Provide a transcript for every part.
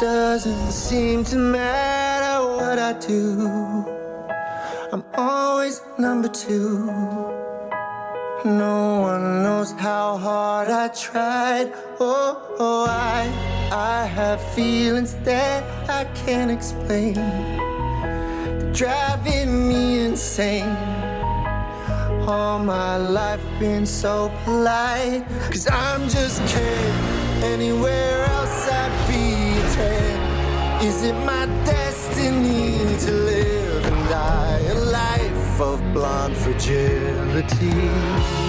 doesn't seem to matter what I do. I'm always number two. No one knows how hard I tried. Oh, oh I, I have feelings that I can't explain. They're driving me insane. All my life been so polite. Cause I'm just kidding. Anywhere else I'd 10. Is it my destiny to live and die a life of blonde fragility?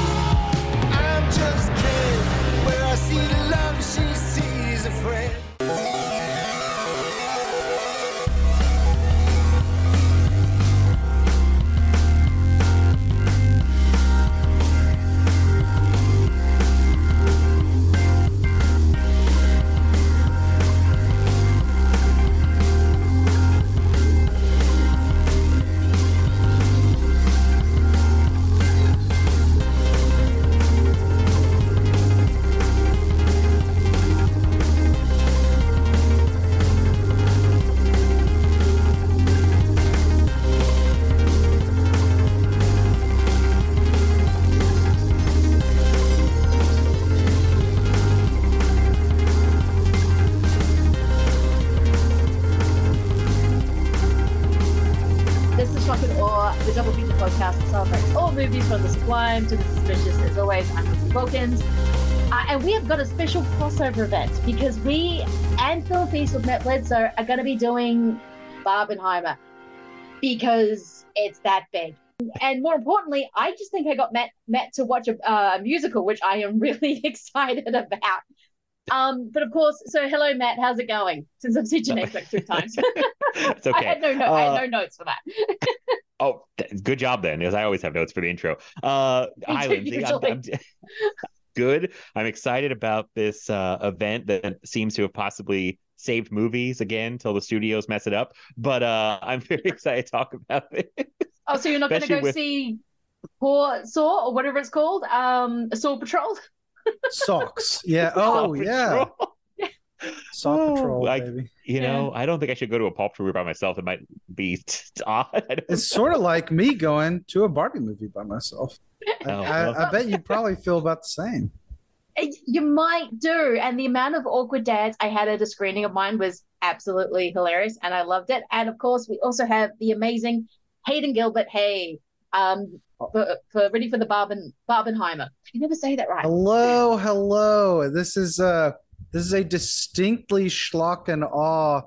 Crossover event because we and Film Feast with Matt Bledsoe are going to be doing Barbenheimer because it's that big. And more importantly, I just think I got Matt Matt to watch a uh, musical, which I am really excited about. Um, but of course, so hello Matt, how's it going? Since I've said your name like three times. it's okay. I had no, no I Uh, had no notes for that. Oh, th- good job then, because I always have notes for the intro. Uh, hi, Lindsay. I'm, I'm good. I'm excited about this uh, event that seems to have possibly saved movies again till the studios mess it up. But uh, I'm very excited to talk about it. Oh, so you're not going to go with- see Paw Saw or whatever it's called, um, Saw Patrol? Socks. Yeah. Paw Oh, yeah. Saw Oh, Patrol, I- baby. You know, I don't think I should go to a Paw Patrol movie by myself. It might be odd. I don't It's sort of like me going to a Barbie movie by myself. I, Oh, I. I bet you probably feel about the same. Eh, You might do. And the amount of awkward dads I had at a screening of mine was absolutely hilarious, and I loved it. And of course, we also have the amazing Hayden Gilbert. Hey, um, for, for ready for the Barben Barbenheimer. You never say that right. Hello, hello. This is uh this is a distinctly schlock and awe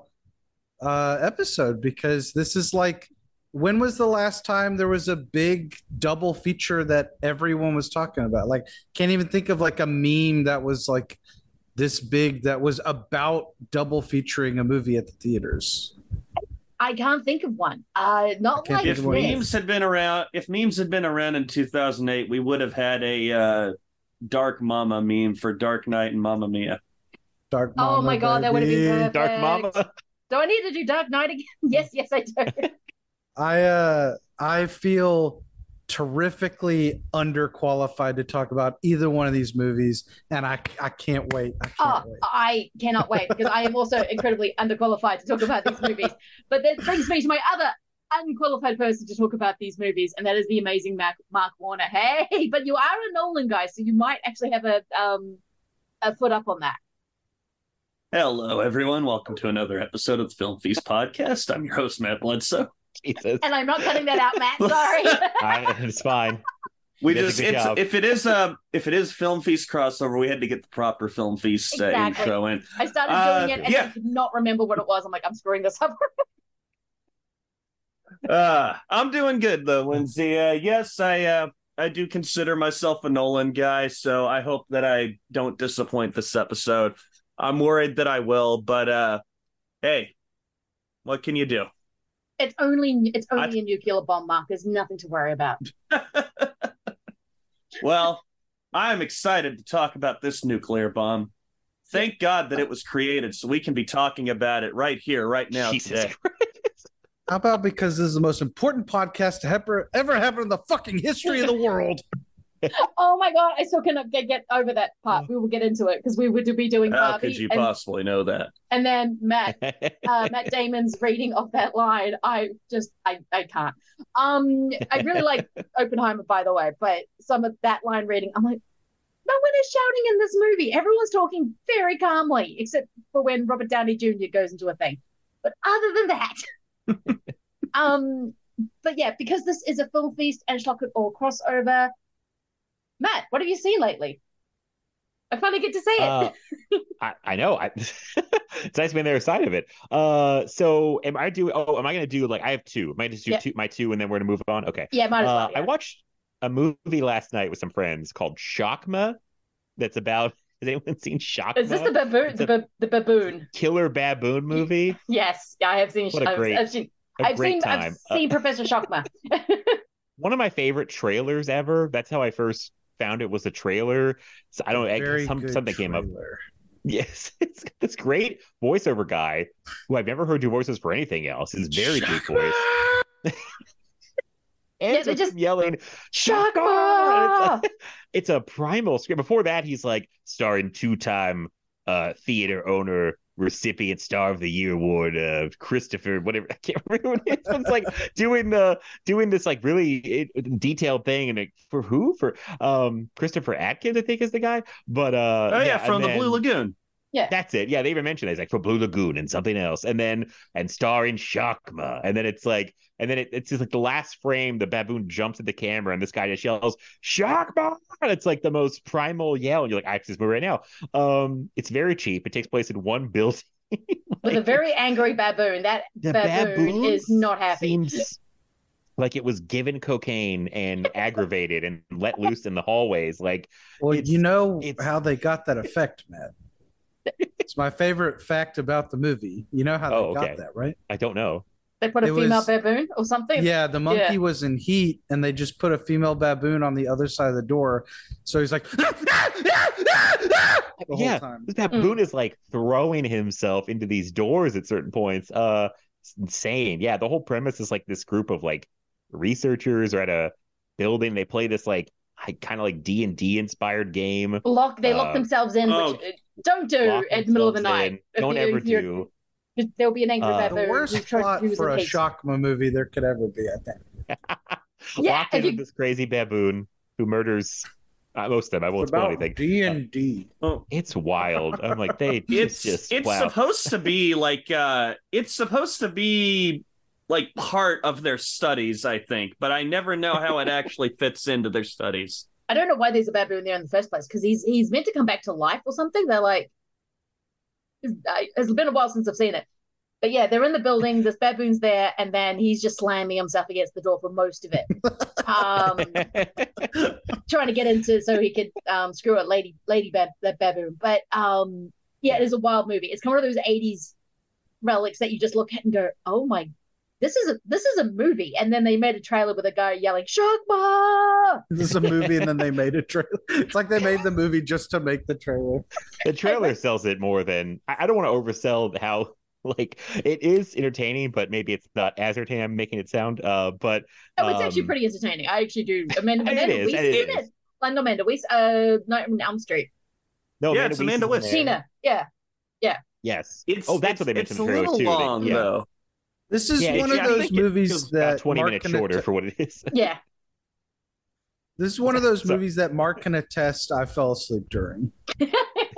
uh episode because this is like when was the last time there was a big double feature that everyone was talking about? Like can't even think of like a meme that was like this big that was about double featuring a movie at the theaters. I can't think of one. Uh, not like if of one. this. memes had been around if memes had been around in 2008 we would have had a uh dark mama meme for dark knight and mama mia Dark Oh my God, that would have been perfect. Dark Mama. Do I need to do Dark Knight again? yes, yes, I do. I uh I feel terrifically underqualified to talk about either one of these movies, and I I can't wait. I Oh, can't wait. I cannot wait because I am also incredibly underqualified to talk about these movies. But that brings me to my other unqualified person to talk about these movies, and that is the amazing Mark, Mark Wanner. Hey, but you are a Nolan guy, so you might actually have a um a foot up on that. hello everyone welcome to another episode of the film feast podcast i'm your host matt bledsoe Jesus. And I'm not cutting that out, Matt. Sorry. I, it's fine. we You just it's, if it is uh if it is film feast crossover we had to get the proper film feast uh, Exactly. intro in I started Uh, doing it and yeah. I could not remember what it was. I'm like, I'm screwing this up. Uh, I'm doing good though, Lindsay. Uh, yes, I uh, I do consider myself a Nolan guy, so I hope that I don't disappoint this episode. I'm worried that I will, but uh, hey, what can you do? It's only it's only I- a nuclear bomb, Mark. There's nothing to worry about. well, I'm excited to talk about this nuclear bomb. Thank God that it was created, so we can be talking about it right here, right now, Jesus today. Christ. How about because this is the most important podcast to ever ever happen in the fucking history of the world? oh my god, I still cannot get, get over that part. We will get into it because we would be doing How Barbie, could you and, possibly know that? and then Matt uh, Matt Damon's reading of that line. I just I I can't. Um, I really like Oppenheimer, by the way, but some of that line reading, I'm like, no one is shouting in this movie. Everyone's talking very calmly, except for when Robert Downey Jr. goes into a thing. But other than that, um, but yeah, because this is a film feast and Schlock and Awe crossover. Matt, what have you seen lately? I finally get to say it. Uh, I, I know. I, it's nice to be on the other side of it. Uh, so am I doing? Oh, am I going to do like I have two? Am I just do Yeah. two, my two, and then we're going to move on? Okay. yeah, might as well. Uh, yeah. I watched a movie last night with some friends called Shakma. That's about. Has anyone seen Shakma? Is this the baboon? The, ba- the baboon? killer baboon movie? Yes, yeah, I have seen. What a I've, great- I've seen. A I've great seen. time. I've Uh, seen Professor Shakma. one of my favorite trailers ever. That's how I first found it was a trailer. So I don't. I, Very some, good something came up. Yes, it's this great voiceover guy who I've never heard do voices for anything else. His very deep voice. And Yeah, they so just- yelling Shakma! Shakma! And It's, it's a primal scream. Before that, he's like starring two-time uh, theater owner, recipient star of the year award, uh, Christopher, whatever. I can't remember what it is. It's like doing the doing this like really detailed thing, and like, for who? For um Christopher Atkins, I think is the guy. But uh, Oh yeah, and from the then- Blue Lagoon. That's it. Yeah, they even mentioned it. It's like for Blue Lagoon and something else, and then and starring Shakma. and then it's like, and then it, it's just like the last frame, the baboon jumps at the camera, and this guy just yells Shakma. and it's like the most primal yell, and you're like, I have to this movie right now. Um, it's very cheap. It takes place in one building. With a very angry baboon. That the baboon baboon is not happy. Seems like it was given cocaine and aggravated and let loose in the hallways. Like Well, you know how they got that effect, Matt. It's my favorite fact about the movie. You know how they Oh, got okay. that, right? I don't know. They put a It female was- baboon or something. Yeah, the monkey Yeah. was in heat, and they just put a female baboon on the other side of the door. So he's like, the whole Yeah. time. This baboon is like throwing himself into these doors at certain points. Uh, it's insane. Yeah, the whole premise is like this group of like researchers are at a building. They play this like kind of like D and D inspired game. Lock. They lock Uh, themselves in, oh, which don't do Lock at the middle of the night. in. Don't you- ever do. There'll be an angry Uh, baboon. The worst tries plot for a hate. Shakma movie there could ever be, I think. Yeah, Locked if in with you- this crazy baboon who murders uh, most of them. I won't spoil anything. D and D. Oh, It's wild. I'm like they. it's just it's wow. supposed to be like uh it's supposed to be like part of their studies i think but i never know how it actually fits into their studies I don't know why there's a baboon there in the first place because he's he's meant to come back to life or something. They're like, it's, it's been a while since I've seen it, but yeah, they're in the building. This baboon's there, and then he's just slamming himself against the door for most of it, um, trying to get into so he could um, screw at Lady Lady Bab- that baboon. But um, yeah, it is a wild movie. It's kind of one of those '80s relics that you just look at and go, "Oh my." This is a this is a movie, and then they made a trailer with a guy yelling "Shakma!" This is a movie, and then they made a trailer. It's like they made the movie just to make the trailer. the trailer sells it more than I, I don't want to oversell how like it is entertaining, but maybe it's not as entertaining. I'm making it sound. Uh, but Oh, it's actually Um, pretty entertaining. I actually do. Amanda, It Amanda is, Wyss it is in is. it. Like, not Amanda Wyss, uh, Nightmare on Elm Street. no, Yeah, it's Amanda Wyss is in Wyss. there. Tina. Yeah. Yeah yes. it's oh, that's it's, what they mentioned it's in a the trailer little too. They- long yeah. though This is Yeah, one of those movies feels that 20 Mark minutes shorter att- for what it is. Yeah. This is one of those So- movies that Mark can attest. I fell asleep during.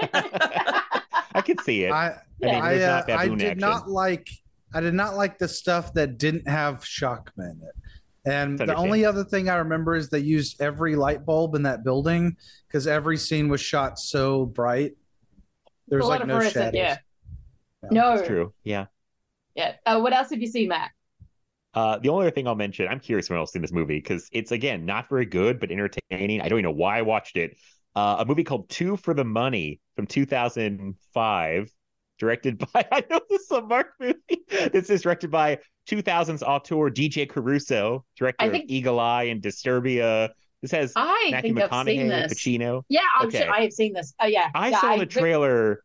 I could see it. I I mean, I, uh, I did action. not like I did not like the stuff that didn't have Shockman in it. And the only other thing I remember is they used every light bulb in that building because every scene was shot so bright. There's A lot like no fluorescent, shadows. yeah. Yeah, no. It's true. Yeah. Yeah. Uh, what else have you seen, Matt? Uh, the only other thing I'll mention, I'm curious when else seen this movie because it's again not very good but entertaining. I don't even know why I watched it. Uh, a movie called Two for the Money from 2005, directed by I know this is a Mark movie. This is directed by 2000s auteur DJ Caruso, director I think- of Eagle Eye and Disturbia. This has I Matthew think I've seen McConaughey, this. Pacino. Yeah, I'm Okay. sure I have seen this. Oh, yeah. I yeah, saw the trailer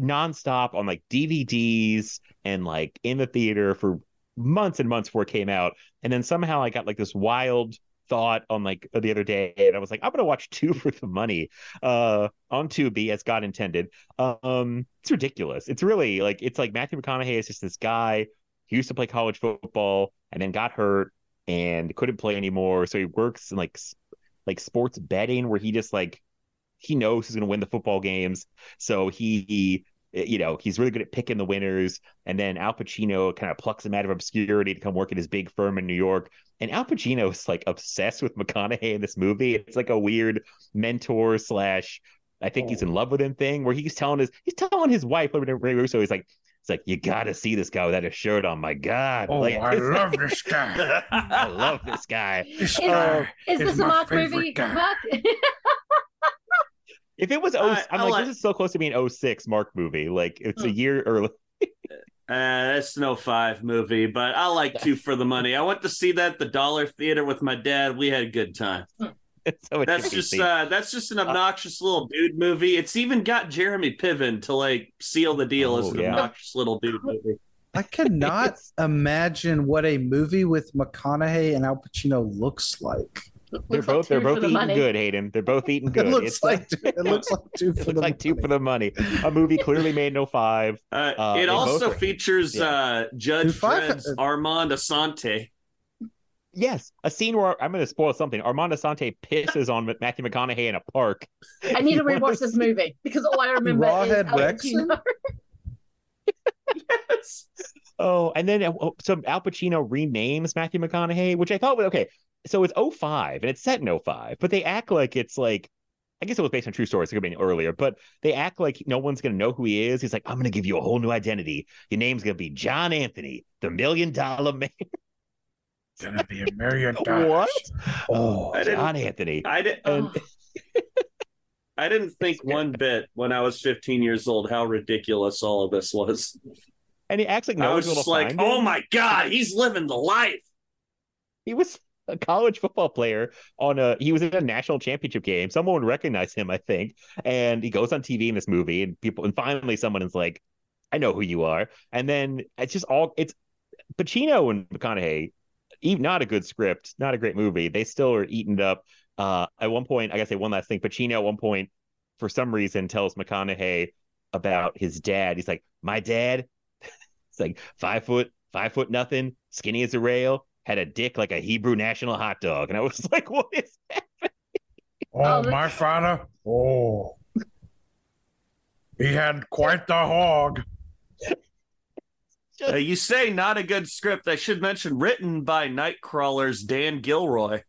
nonstop on like DVDs and like in the theater for months and months before it came out. And then somehow I got like this wild thought on like the other day, and I was like, I'm gonna watch two for the money, uh, on Tubi as God intended. Um, it's ridiculous. It's really like it's like Matthew McConaughey is just this guy who used to play college football and then got hurt and couldn't play anymore. So he works in like like sports betting where he just like he knows he's going to win the football games. So he, he, you know, he's really good at picking the winners. And then Al Pacino kind of plucks him out of obscurity to come work at his big firm in New York. And Al Pacino is like obsessed with McConaughey in this movie. It's like a weird mentor slash I think oh. he's in love with him thing where he's telling his he's telling his wife Rene Russo he's like it's like you got to see this guy without a shirt on. My God! Oh, like, I love this guy. I love this guy. This is, guy is, this a Mark movie? Mark? if it was oh, uh, I'm like, like, this is so close to being 06 Mark movie. Like it's a hmm. year early. Uh, it's no five movie, but I like two for the money. I went to see that the Dollar Theater with my dad. We had a good time. Hmm. so that's just uh, that's just an uh, obnoxious uh, little dude movie. It's even got Jeremy Piven to like seal the deal oh, as an yeah. obnoxious little dude movie. I cannot imagine what a movie with McConaughey and Al Pacino looks like. They're both they're both the eating money. good, Hayden. They're both eating good. It looks it's like, like it looks like two for the like two for the money. A movie clearly made no five. Uh, uh, it also features yeah. uh, Judge Dredd's Armand Assante. Yes, a scene where I'm going to spoil something. Armand Assante pisses on Matthew McConaughey in a park. I need to rewatch this movie because all I remember Rawhead is Rexon. yes. Oh, and then uh, oh, so Al Pacino renames Matthew McConaughey, which I thought was okay. So it's 05 and it's set in 05, but they act like it's like I guess it was based on true stories. It could have been earlier, but they act like no one's going to know who he is. He's like, I'm going to give you a whole new identity. Your name's going to be John Anthony, the million dollar man gonna be a million dollars. What? Oh, I John Anthony. I didn't. Um, I didn't think one bit when I was 15 years old how ridiculous all of this was. And he acts like no I was just like, "Oh my god, he's living the life." He was a college football player on a he was in a national championship game. Someone would recognize him, I think. And he goes on TV in this movie and people and finally someone is like, I know who you are. And then it's just all it's Pacino and McConaughey even not a good script, not a great movie. They still are eaten up. Uh, at one point, I gotta say one last thing. Pacino at one point, for some reason, tells McConaughey about his dad. He's like, "My dad, it's like five foot, five foot nothing, skinny as a rail, had a dick like a Hebrew national hot dog." And I was like, "What is happening?" Oh, my father. Oh, he had quite the hog. Uh, you say not a good script. I should mention written by Nightcrawler's Dan Gilroy.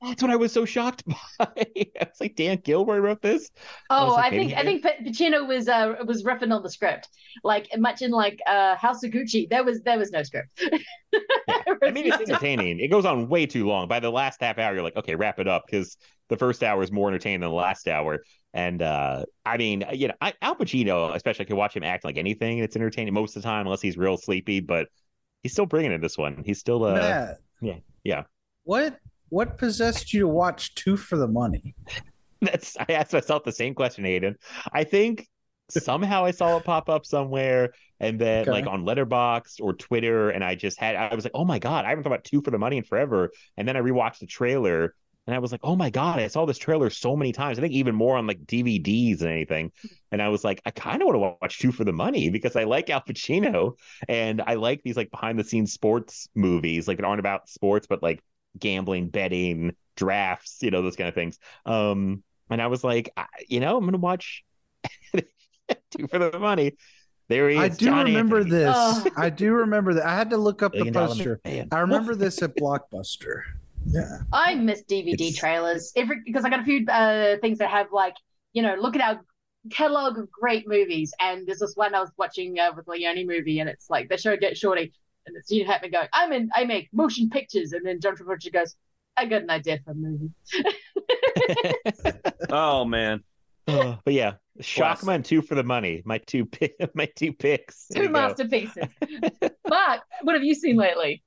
That's what I was so shocked by. I was like Dan Gilroy wrote this. Oh, I, like, I think I think Pacino was uh was riffing on the script, like much in like uh House of Gucci. There was there was no script. yeah. I mean, it's entertaining. It goes on way too long. By the last half hour, you're like, okay, wrap it up because the first hour is more entertaining than the last hour. And uh, I mean, you know, I, Al Pacino, especially, I can watch him act like anything. It's entertaining most of the time, unless he's real sleepy. But he's still bringing it this one. He's still, uh, Matt, yeah, yeah. What what possessed you to watch two for the money? That's I asked myself the same question, Hayden. I think somehow I saw it pop up somewhere, and then okay. like on Letterboxd or Twitter, and I just had I was like, oh my god, I haven't thought about two for the money in forever. And then I rewatched the trailer, and I was like, oh my God, I saw this trailer so many times. I think even more on like DVDs than anything. And I was like, I kind of want to watch Two for the Money because I like Al Pacino and I like these like behind the scenes sports movies, like that aren't about sports, but like gambling, betting, drafts, you know, those kind of things. Um, and I was like, I, you know, I'm going to watch Two for the Money. There he is. I do John remember Anthony. this. Oh. I do remember that. I had to look up the poster. I remember this at Blockbuster. Yeah. I miss DVD it's... trailers every because I got a few uh, things that have like you know look at our catalog of great movies and there's this one I was watching uh, with Leone movie and it's like they show Get Shorty and it's Gene Hackman going I'm in I make motion pictures and then John Travolta goes I got an idea for a movie. oh man. Uh, but yeah, Shockman two for the money. My two my two picks. Two masterpieces. Mark, what have you seen lately?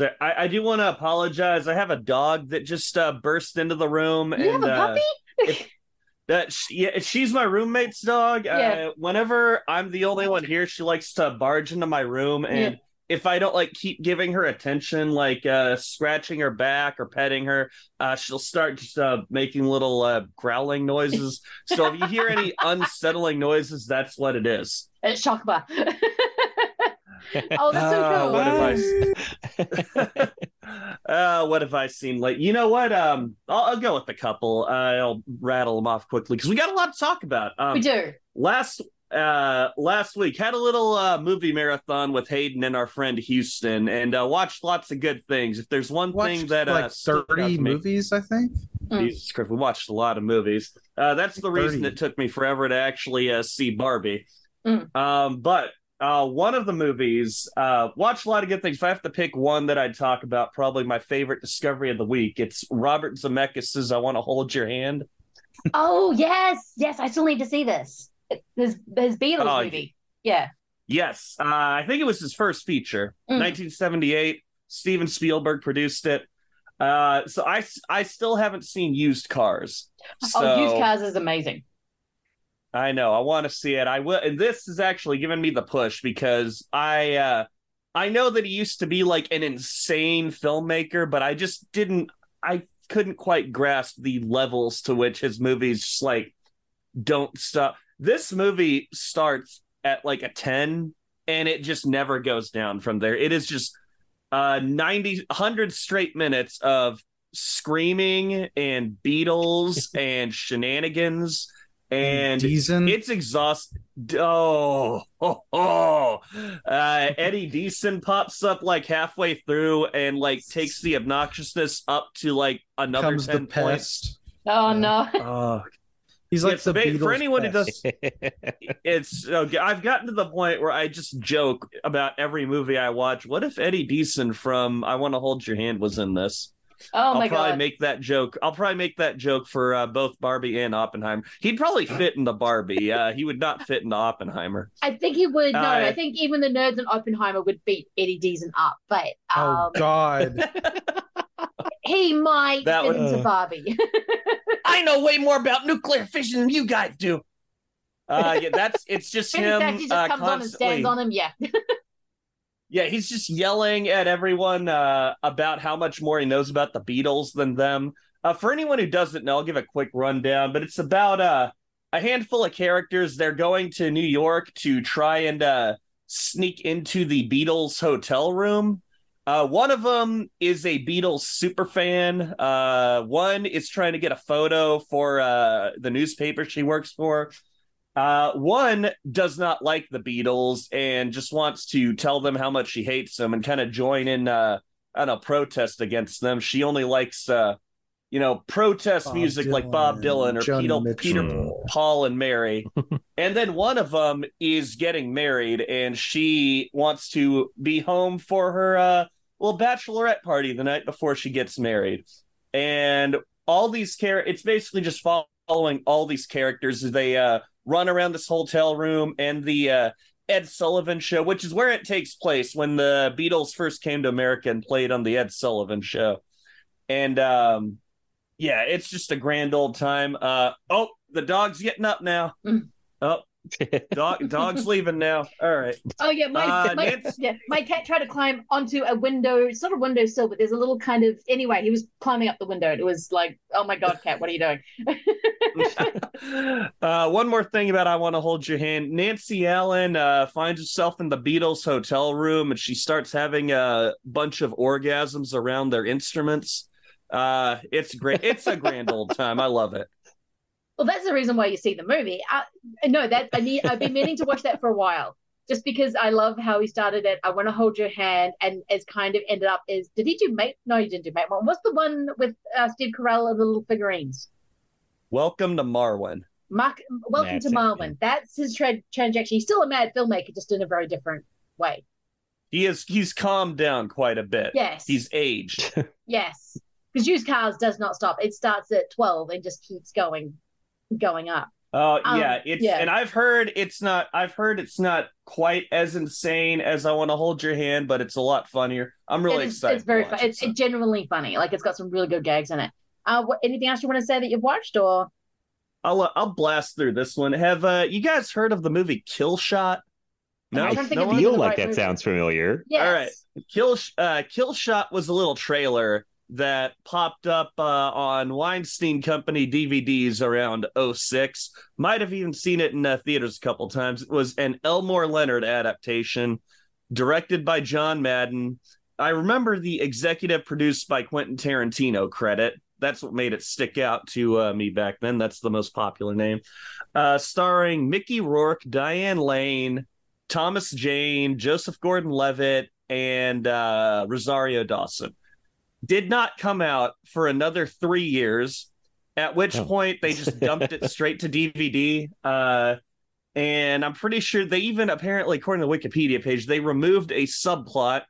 I, I do want to apologize. I have a dog that just uh, burst into the room. You and, have a uh, puppy? Uh, if, that she, yeah, she's my roommate's dog. Yeah. Uh, whenever I'm the only one here, she likes to barge into my room and. Yeah. If I don't like keep giving her attention, like uh, scratching her back or petting her, uh, she'll start just uh, making little uh, growling noises. So if you hear any unsettling noises, that's what it is. It's Shockbar. oh, that's so Uh, cool. what have I? uh, what have I seen? Like, you know what? Um, I'll, I'll go with a couple. Uh, I'll rattle them off quickly because we got a lot to talk about. Um, we do. last uh last week had a little uh movie marathon with Hayden and our friend Houston and uh watched lots of good things. If there's one thing Watched that uh like stuck out thirty to me- movies, I think. Mm. Jesus Christ, we watched a lot of movies. Uh that's the reason 30. it took me forever to actually uh see Barbie. Mm. Um but uh one of the movies uh watched a lot of good things. If I have to pick one that I'd talk about, probably my favorite discovery of the week. It's Robert Zemeckis' I Want to Hold Your Hand. Oh yes, yes. I still need to see this. His his Beatles Oh, movie. Yeah. Yes, uh, I think it was his first feature, Mm. 1978. Steven Spielberg produced it. Uh, so I I still haven't seen Used Cars. So oh, used cars is amazing. I know I want to see it. I will, and this is actually giving me the push because I uh, I know that he used to be like an insane filmmaker, but I just didn't. I couldn't quite grasp the levels to which his movies just like don't stop. This movie starts at like a 10 and it just never goes down from there. It is just uh 90 100 straight minutes of screaming and Beatles and shenanigans and Deezen. it's exhausting. Oh, oh, oh. Uh, Eddie Deezen pops up like halfway through and like takes the obnoxiousness up to like another comes the 10 points. Oh Yeah. no. Oh, He's like so the ba- Beatles for anyone who pest. does it's okay. I've gotten to the point where I just joke about every movie I watch. What if Eddie Deezen from I Want to Hold Your Hand was in this? Oh I'll my probably god. make that joke. I'll probably make that joke for uh, both Barbie and Oppenheimer. He'd probably fit in the Barbie. Uh, he would not fit in the Oppenheimer. I think he would. No, Uh, I think even the nerds in Oppenheimer would beat Eddie Deezen up, but Oh um, God! he might That fit would- into Barbie. I know way more about nuclear fission than you guys do. Uh, yeah, that's it's just him. fact, he just uh, comes on and constantly- stands on him. Yeah. Yeah, he's just yelling at everyone uh, about how much more he knows about the Beatles than them. Uh, for anyone who doesn't know, I'll give a quick rundown, but it's about uh, a handful of characters. They're going to New York to try and uh, sneak into the Beatles hotel room. Uh, one of them is a Beatles super fan. Uh, one is trying to get a photo for uh, the newspaper she works for. Uh, one does not like the Beatles and just wants to tell them how much she hates them and kind of join in, uh, I don't protest against them. She only likes, uh, you know, protest Bob music like Bob Dylan or Joni Peter, Peter, Paul, and Mary. and then one of them is getting married and she wants to be home for her, uh, well, bachelorette party the night before she gets married. And all these care it's basically just following all these characters as they, uh, run around this hotel room and the uh, Ed Sullivan show, which is where it takes place when the Beatles first came to America and played on the Ed Sullivan show. And um, yeah, it's just a grand old time. Uh, oh, the dog's getting up now. Mm. Oh, dog, dog's leaving now. All right. Oh yeah, my Uh, my, Nancy- yeah, my cat tried to climb onto a window. It's not a windowsill, but there's a little kind of anyway. He was climbing up the window. and It was like, oh my god, cat, what are you doing? uh, one more thing about I Want to Hold Your Hand. Nancy Allen uh, finds herself in the Beatles hotel room and she starts having a bunch of orgasms around their instruments. Uh, it's great. It's a grand old time. I love it. Well, that's the reason why you see the movie. I, no, that I need. I've been meaning to watch that for a while, just because I love how he started it. I want to hold your hand, and as kind of ended up is. Did he do mate? No, he didn't do mate one. What's the one with uh, Steve Carell and the little figurines? Welcome to Marwen. Mark, welcome That's to it, Marwen. That's his tra- transaction. He's still a mad filmmaker, just in a very different way. He is he's calmed down quite a bit. Yes, He's aged. yes, because used cars does not stop. It starts at twelve and just keeps going, going up. Oh Um, yeah, it's yeah. and I've heard it's not I've heard it's not quite as insane as I want to hold your hand, but it's a lot funnier. I'm really It is- excited. It's very fun. watch It's, so. it's genuinely funny. Like it's got some really good gags in it. Uh, what, anything else you want to say that you've watched, or I'll uh, I'll blast through this one. Have uh, you guys heard of the movie Kill Shot? No, I'm trying to think no of one? the feel right like that movie. sounds familiar. Yes. All right. Kill uh, Kill Shot was a little trailer that popped up uh, on Weinstein Company DVDs around 06. Might have even seen it in uh, theaters a couple times. It was an Elmore Leonard adaptation, directed by John Madden. I remember the executive produced by Quentin Tarantino credit. That's what made it stick out to uh, me back then. That's the most popular name. Uh, starring Mickey Rourke, Diane Lane, Thomas Jane, Joseph Gordon Levitt, and uh, Rosario Dawson. Did not come out for another three years, at which Oh. point they just dumped it straight to DVD. Uh, and I'm pretty sure they even, apparently, according to the Wikipedia page, they removed a subplot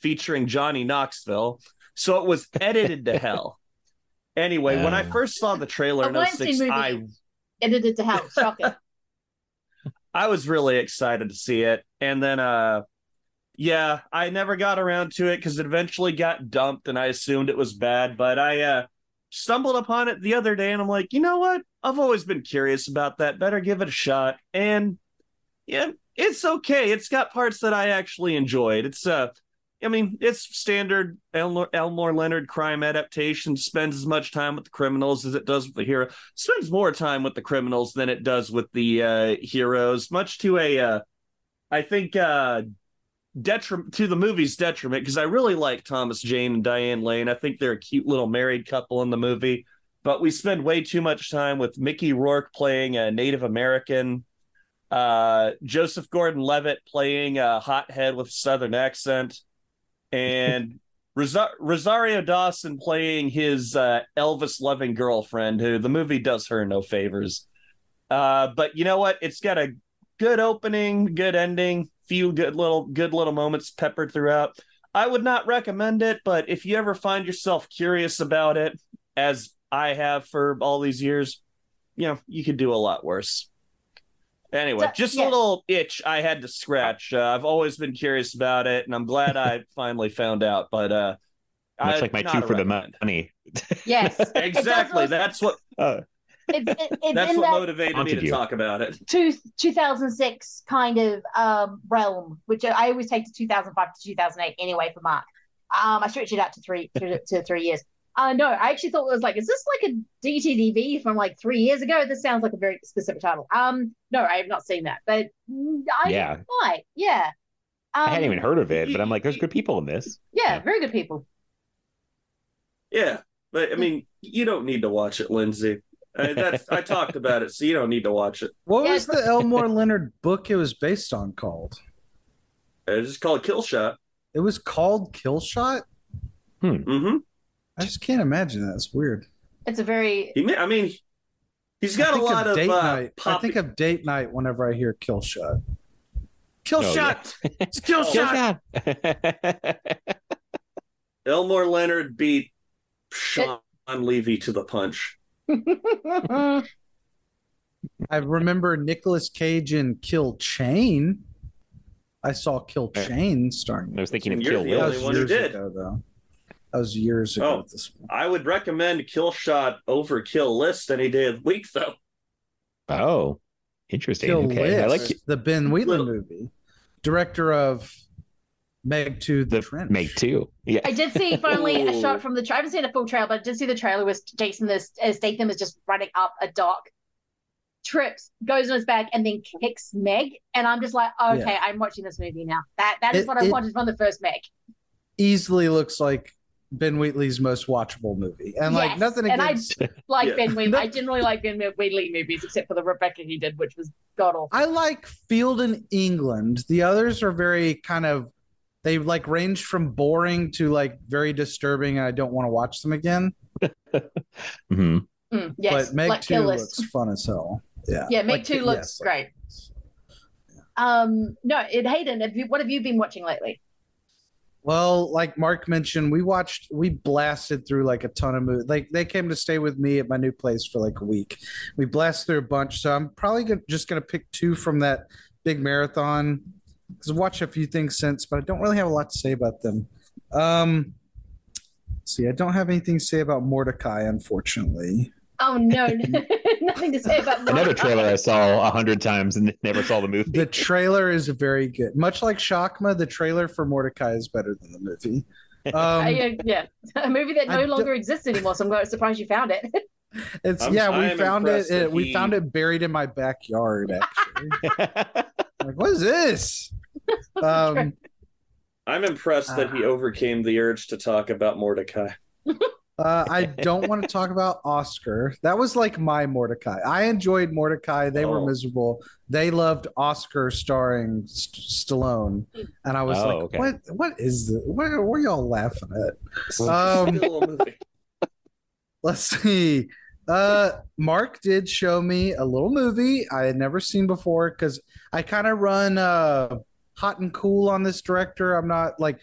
featuring Johnny Knoxville. So it was edited to hell. Anyway, when I Oh. first saw the trailer A in Weinstein 06, movie. I Edited to hell. Shocking. I was really excited to see it. And then uh yeah, I never got around to it because it eventually got dumped and I assumed it was bad. But I uh stumbled upon it the other day and I'm like, you know what? I've always been curious about that. Better give it a shot. And yeah, it's okay. It's got parts that I actually enjoyed. It's uh I mean, it's standard Elmore, Elmore Leonard crime adaptation. Spends as much time with the criminals as it does with the hero. Spends more time with the criminals than it does with the uh, heroes. Much to a, uh, I think, uh, detriment to the movie's detriment because I really like Thomas Jane and Diane Lane. I think they're a cute little married couple in the movie. But we spend way too much time with Mickey Rourke playing a Native American, uh, Joseph Gordon-Levitt playing a hothead with a Southern accent and Rosa- Rosario Dawson playing his uh, Elvis loving girlfriend, who the movie does her no favors. Uh, but you know what? It's got a good opening, good ending, few good little good little moments peppered throughout. I would not recommend it, but if you ever find yourself curious about it, as I have for all these years, you know, you could do a lot worse. Anyway, So- just a little itch I had to scratch. Uh, I've always been curious about it, and I'm glad I finally found out. But uh, Much I- like my two a for the recommend. money. Yes. Exactly. That's what Uh, It's, it, it's that's what that motivated me Haunted to you. talk about it. two, 2006 kind of um, realm, which I always take to 2005 to 2008 anyway for Mark. Um, I stretched it out to three to, to three years. Uh, no, I actually thought it was like, is this like a DTDV from like three years ago? This sounds like a very specific title. Um, no, I have not seen that, but I Yeah. might. Yeah. Um, I hadn't even heard of it, but I'm like, there's good people in this. Yeah, very good people. Yeah, but I mean, you don't need to watch it, Lindsay. I, that's I talked about it, so you don't need to watch it. What was the Elmore Leonard book it was based on called? It's just called Kill Shot. It was called Kill Shot? Mm-hmm. I just can't imagine that. It's weird. It's a very He, ma- I mean, he's got a lot of date uh, night. I think of date night whenever I hear Kill Shot. Kill Oh, Shot. It's Kill Kill Shot. shot. Elmore Leonard beat Shawn Levy to the punch. I remember Nicolas Cage in Kill Chain. I saw Kill Chain starring. I was thinking of You're Kill the That Will. only was one who years did. ago, though. That was years ago. Oh. this. I would recommend Kill Shot over Kill List any day of the week, though. Oh, interesting. Kill okay, I like the Ben Wheatley Little- movie, director of Meg to the, the Trench. make two. Yeah. I did see finally a shot from the. tra- I haven't seen a full trailer, but I did see the trailer with Jason this as Statham is just running up a dock, trips, goes on his back, and then kicks Meg. And I'm just like, okay, Yeah. I'm watching this movie now. That that is It- what I wanted from the first Meg. Easily looks like Ben Wheatley's most watchable movie, and like Yes, nothing and I- against. Like Yeah. Ben Wheatley, I didn't really like Ben Wheatley movies except for the Rebecca he did, which was god awful. I like Field in England. The others are very kind of they like range from boring to like very disturbing, and I don't want to watch them again. hmm Mm, yes, but Meg like Two Kill looks List. fun as hell. Yeah, Yeah, Meg Like, Two yes, looks like- great. Um, no, it Hayden, have you, what have you been watching lately? Well, like Mark mentioned, we watched, we blasted through like a ton of movies. Like they came to stay with me at my new place for like a week. We blasted through a bunch. So I'm probably gonna, just going to pick two from that big marathon because I've watched a few things since, but I don't really have a lot to say about them. Um, let's see, I don't have anything to say about Mortdecai, unfortunately. Oh no, nothing to say about Another trailer I saw a hundred times and never saw the movie. The trailer is very good. Much like Shakma, the trailer for Mortdecai is better than the movie. Um, Uh, yeah, a movie that no I longer exists anymore. So I'm quite surprised you found it. it's I'm- yeah, we I'm found it, impressed that it- We found it buried in my backyard. Actually, like what is this? Um, I'm impressed that he overcame the urge to talk about Mortdecai. uh, I don't want to talk about Oscar. That was like my Mortdecai. I enjoyed Mortdecai. They were Oh. miserable. They loved Oscar starring St- Stallone, and I was Oh, like, okay. "What? What is this? What, what are y'all laughing at?" Um, Still a movie. let's see uh mark did show me a little movie i had never seen before because i kind of run uh hot and cool on this director i'm not like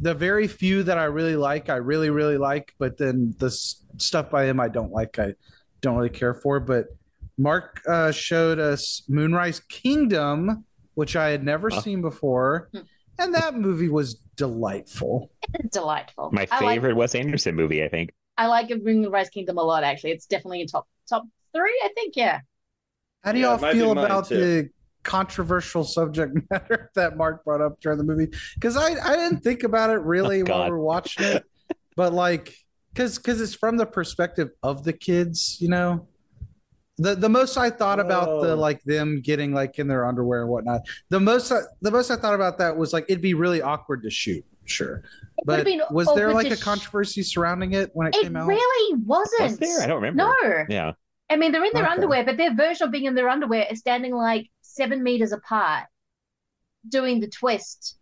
the very few that i really like i really really like but then the s- stuff by him i don't like i don't really care for but mark uh showed us moonrise kingdom which i had never Huh. seen before Hmm. and that movie was delightful Delightful. My I like, favorite Wes Anderson movie, I think. I like Moonrise Kingdom a lot. Actually, it's definitely in top top three. I think. Yeah. How do Yeah, y'all it feel about the controversial subject matter that Mark brought up during the movie? Because I, I didn't think about it really Oh, while we were watching it, but like, because because it's from the perspective of the kids, you know. The the most I thought about the like them getting like in their underwear and whatnot. The most I, the most I thought about that was like it'd be really awkward to shoot, sure. But was there like to a sh- controversy surrounding it when it, It came out? It really wasn't. Was there? I don't remember. No. Yeah. I mean, they're in their Okay. underwear, but their version of being in their underwear is standing like seven meters apart, doing the twist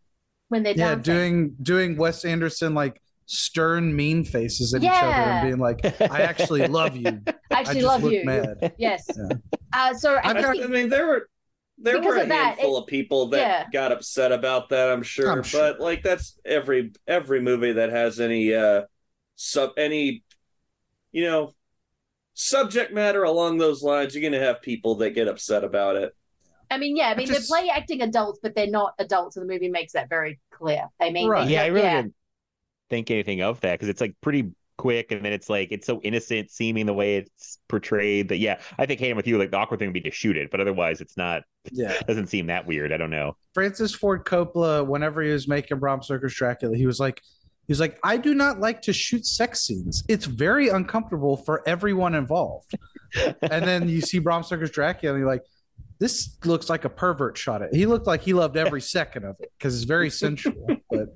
when they're yeah, doing doing Wes Anderson like stern mean faces at each other and being like, "I actually love you. I I actually just love you. mad." Yes. Yeah. Uh, so I I've think got- I mean, there were there Because were a of that, handful of people that yeah. got upset about that. I'm sure, I'm sure. but like that's every every movie that has any uh sub any you know subject matter along those lines. You're gonna have people that get upset about it. I mean, yeah, I mean, just- they're play acting adults, but they're not adults, and the movie makes that very clear. I mean, Right. Yeah, I really yeah. didn't think anything of that because it's like pretty quick and then it's like it's so innocent seeming the way it's portrayed that yeah, I think hey, I'm with you, like the awkward thing would be to shoot it, but otherwise it's not Yeah. doesn't seem that weird. I don't know. Francis Ford Coppola, whenever he was making Bram Stoker's Dracula, he was like, he was like, I do not like to shoot sex scenes. It's very uncomfortable for everyone involved. and then you see Bram Stoker's Dracula, and you're like, this looks like a pervert shot it. He looked like he loved every second of it because it's very sensual. But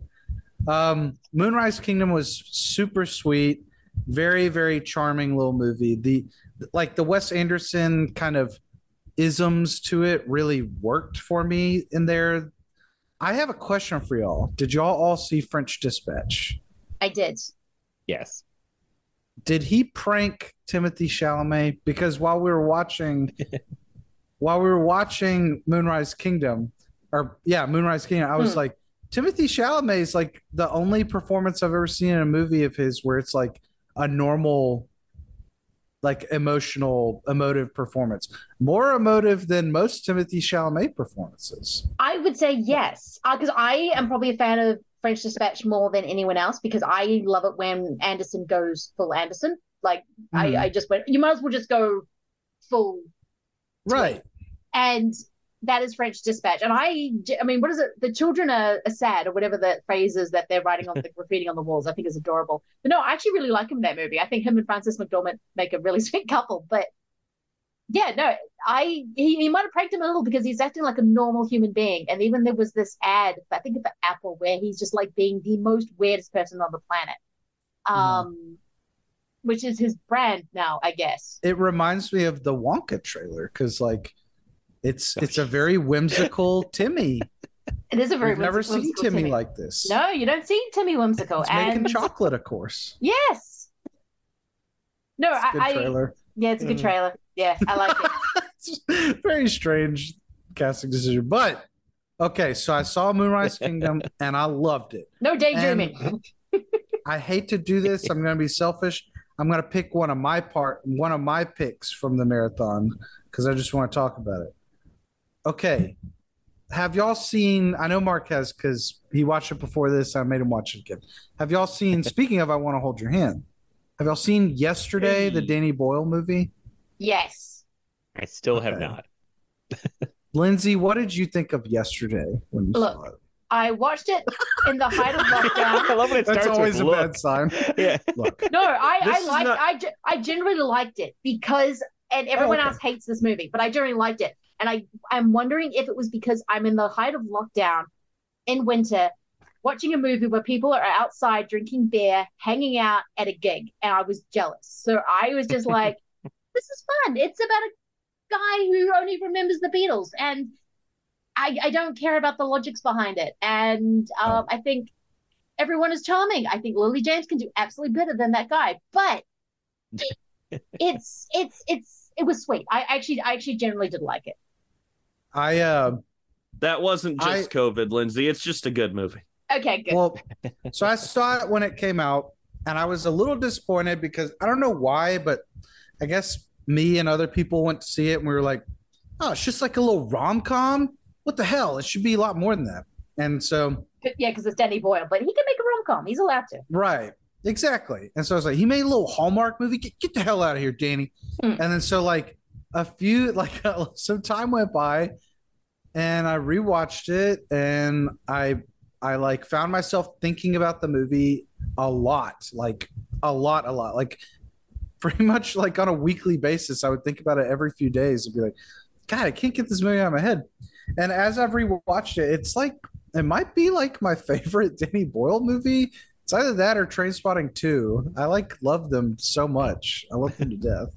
um, Moonrise Kingdom was super sweet, very very charming little movie. The like the Wes Anderson kind of isms to it really worked for me in there. I have a question for y'all. Did y'all all see French Dispatch? I did. Yes. Did he prank Timothy Chalamet? Because while we were watching, while we were watching Moonrise Kingdom, or yeah, Moonrise Kingdom, I was Hmm. like, Timothy Chalamet is like the only performance I've ever seen in a movie of his where it's like a normal, like emotional, emotive performance. More emotive than most Timothy Chalamet performances. I would say yes, because I am probably a fan of French Dispatch more than anyone else because I love it when Anderson goes full Anderson. Like Mhm. I, I just went. You might as well just go full Right. And that is French Dispatch. And I, I mean, what is it? The children are, are sad, or whatever the phrase is that they're writing on the graffiti on the walls. I think is adorable. But no, I actually really like him in that movie. I think him and Frances McDormand make a really sweet couple. But yeah, no, I he, he might have pranked him a little because he's acting like a normal human being. And even there was this ad, I think for Apple, where he's just like being the most weirdest person on the planet. Um, which is his brand now, I guess. it reminds me of the Wonka trailer because like it's it's a very whimsical Timmy. It is a very We've never whimsical seen Timmy, Timmy. like this. No, you don't see Timmy whimsical. He's making chocolate, of course. yes. No, It's a good I, I yeah, it's a good Mm. trailer. Yeah, I like it. very strange casting decision, but okay. So I saw Moonrise Kingdom and I loved it. No daydreaming. I hate to do this. I'm going to be selfish. I'm going to pick one of my part, one of my picks from the marathon because I just want to talk about it. Okay. Have y'all seen? I know Marquez because he watched it before this. I made him watch it again. Have y'all seen? Speaking of, I want to hold your hand. Have y'all seen Yesterday, the Danny Boyle movie? Yes. I still have not. Lindsay, what did you think of Yesterday when you Look, saw it? I watched it in the height of lockdown. I love when it That's always with a look. bad sign. Yeah. Look, No, I, This I is liked not- I, I generally liked it because and everyone oh, okay. else hates this movie, but I generally liked it. And I I'm wondering if it was because I'm in the height of lockdown in winter, watching a movie where people are outside drinking beer, hanging out at a gig, and I was jealous. So I was just like, this is fun. It's about a guy who only remembers the Beatles and I, I don't care about the logics behind it. And um, I think everyone is charming. I think Lily James can do absolutely better than that guy, but it's it's it's it was sweet. I actually I actually generally did like it. I uh That wasn't just I- COVID, Lindsay. It's just a good movie. Okay, good. well, so I saw it when it came out, and I was a little disappointed because I don't know why, but I guess me and other people went to see it, and we were like, "Oh, it's just like a little rom com. What the hell? It should be a lot more than that." And so, yeah, because it's Danny Boyle, but he can make a rom com. He's allowed to. right, exactly. And so I was like, "He made a little Hallmark movie. Get, get the hell out of here, Danny." Hmm. And then so like a few like some time went by, and I rewatched it, and I I like found myself thinking about the movie a lot, like a lot, a lot, like pretty much like on a weekly basis. I would think about it every few days and be like, God, I can't get this movie out of my head. And as I've rewatched it, it's like it might be like my favorite Danny Boyle movie. It's either that or Trainspotting 2. I like love them so much. I love them to death.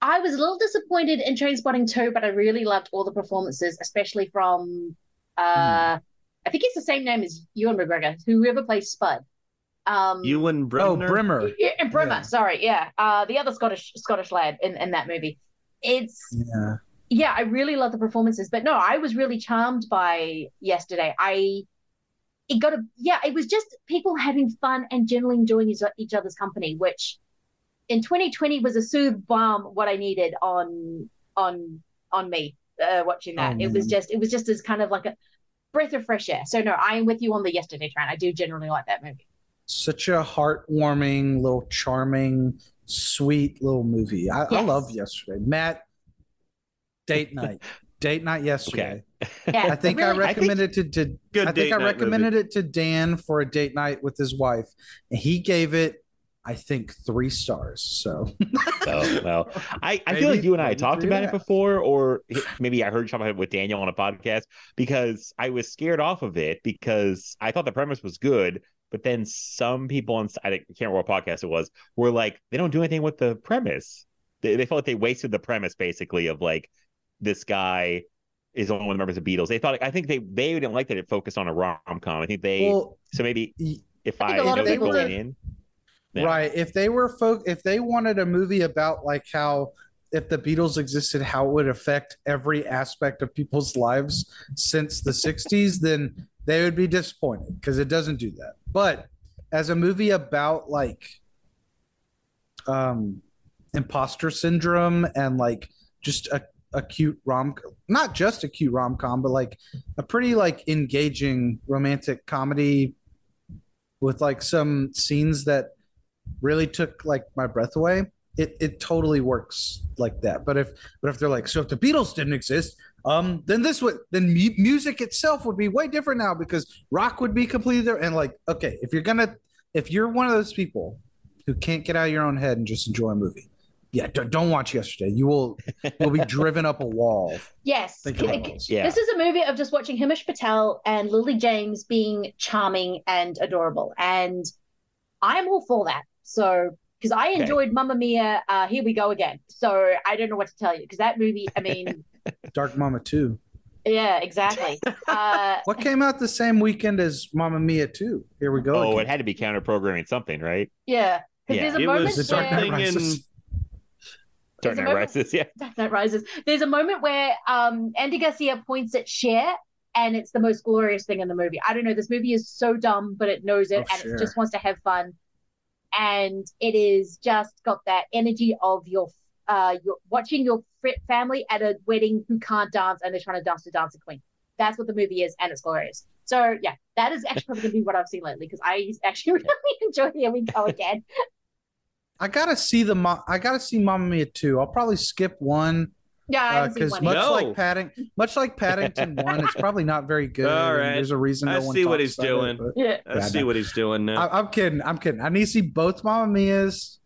I was a little disappointed in Trainspotting 2, but I really loved all the performances, especially from uh I think it's the same name as Ewan McGregor, whoever plays Spud. Um Ewan Oh, Bremner. Bremner. yeah, and Bremner, Yeah. sorry, yeah. Uh the other Scottish Scottish lad in, in that movie. It's Yeah. yeah, I really love the performances. But no, I was really charmed by yesterday. I it got a yeah, it was just people having fun and generally enjoying each, each other's company, which in 2020 was a soothe balm what I needed on on on me uh, watching that. Oh, it was just it was just as kind of like a breath of fresh air. So no, I am with you on the yesterday train. I do generally like that movie. Such a heartwarming, little charming, sweet little movie. I, I love yesterday. Matt, date night. Date night yesterday. Yeah, I think really- I recommended it to, to Good I think I recommended movie. it to Dan for a date night with his wife, and he gave it, I think, three stars. So So, well, I, I feel like you and I talked about it before, or maybe I heard you talk about it with Daniel on a podcast because I was scared off of it because I thought the premise was good, but then some people on I can't remember what podcast it was were like they don't do anything with the premise. They, they felt like they wasted the premise basically of like this guy is only one of the members of Beatles. They thought I think they they didn't like that it focused on a rom com. I think they well, so maybe if I I, think know that going in. Right. If they were folk, if they wanted a movie about like how if the Beatles existed, how it would affect every aspect of people's lives since the '60s, then they would be disappointed because it doesn't do that. But as a movie about like um imposter syndrome and like just a, a cute rom not just a cute rom-com but like a pretty like engaging romantic comedy with like some scenes that really took like my breath away it it totally works like that but if but if they're like so if the beatles didn't exist um then this would then mu- music itself would be way different now because rock would be completely different and like okay if you're gonna if you're one of those people who can't get out of your own head and just enjoy a movie yeah don't, don't watch yesterday you will you'll be driven up a wall Yes. Think about K- this. Yeah. This is a movie of just watching Himesh Patel and Lily James being charming and adorable. And I'm all for that. So, because I Okay. enjoyed Mamma Mia, uh, Here We Go Again. So, I don't know what to tell you. Because that movie, I mean, dark mama 2 yeah, exactly. Uh, what came out the same weekend as Mamma Mia 2 here we go Oh, again. it had to be counter programming something, right? yeah. Yeah. there's a It moment was the Dark where Knight something in Rises. Dark There's Knight Rises, yeah. Dark Knight Rises. There's a moment where um, Andy Garcia points at Cher, and it's the most glorious thing in the movie. I don't know. This movie is so dumb, but it knows it, Oh, and Cher. it just wants to have fun. And it is just got that energy of your uh, your watching your family at a wedding who can't dance and they're trying to dance to Dancing Queen. That's what the movie is, and it's glorious. So yeah, that is actually probably gonna be what I've seen lately because I actually really enjoy Here We Go Again. I gotta see the I gotta see Mamma Mia two. I'll probably skip one Yeah, I uh, haven't seen because one. much. No. like Padding, much like Paddington one, it's probably not very good. All and right. There's a reason no I one see what he's doing. it, but- Yeah. I Yeah, see no. what he's doing now. I, I'm kidding. I'm kidding. I need to see both Mamma Mia's.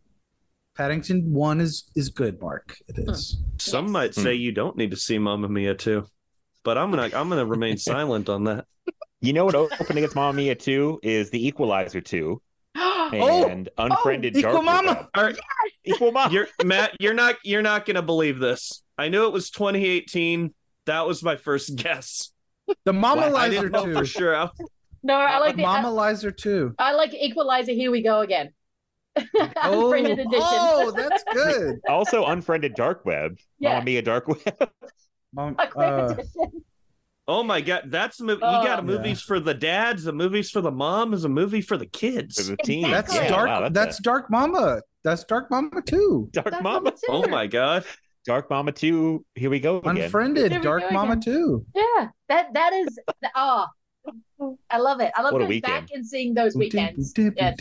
Paddington one is is good. Mark, it hmm. is. Some Yes. might say hmm. you don't need to see Mamma Mia too, but I'm gonna I'm gonna remain silent on that. You know what opened against Mamma Mia 2 is The Equalizer 2 Oh! and Unfriended Equal Dark Mama! Web. All right, Equal Mama. you're Matt. You're not you're not gonna believe this. I knew it was 2018. That was my first guess. The I Mamalizer didn't for sure. I- No, I like the the I, Mamalizer two. I like Equalizer. Here we go again. Oh, Unfriended edition. oh, that's good. Also Unfriended Dark Web. Yeah. Mamma Mia Dark Web. Mom- uh, edition. Oh my god, that's a movie. Oh. you got a movies for the dads, a movies for the moms, a movie for the For kids. the teens. that's Yeah, dark. wow, that's a- Dark Mama. That's Dark Mama too. Dark That's Mama. too. Oh my god. Dark Mama 2. Here we go again. Unfriended. Dark go Mama again. too. Yeah, that that is. Oh, I love it. I love What going back and seeing those weekends. Yes.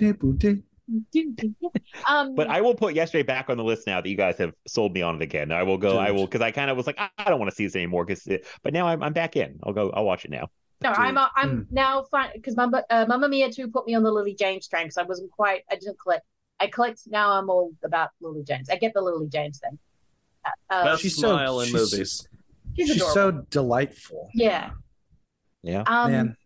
Booty, booty. Um, But I will put yesterday back on the list now that you guys have sold me on it again. I will go. I will because I kind of was like, I, I don't want to see this anymore. Because, but now I'm, I'm back in. I'll go. I'll watch it now. no, I'm Dude. I'm Mm. now fine because Mama uh, Mamma Mia two put me on the Lily James train because I wasn't quite. I didn't click. I clicked. Now I'm all about Lily James. I get the Lily James thing. Uh, Best she's so- in she's- movies. she's, She's so delightful. yeah. Yeah. Um, Man.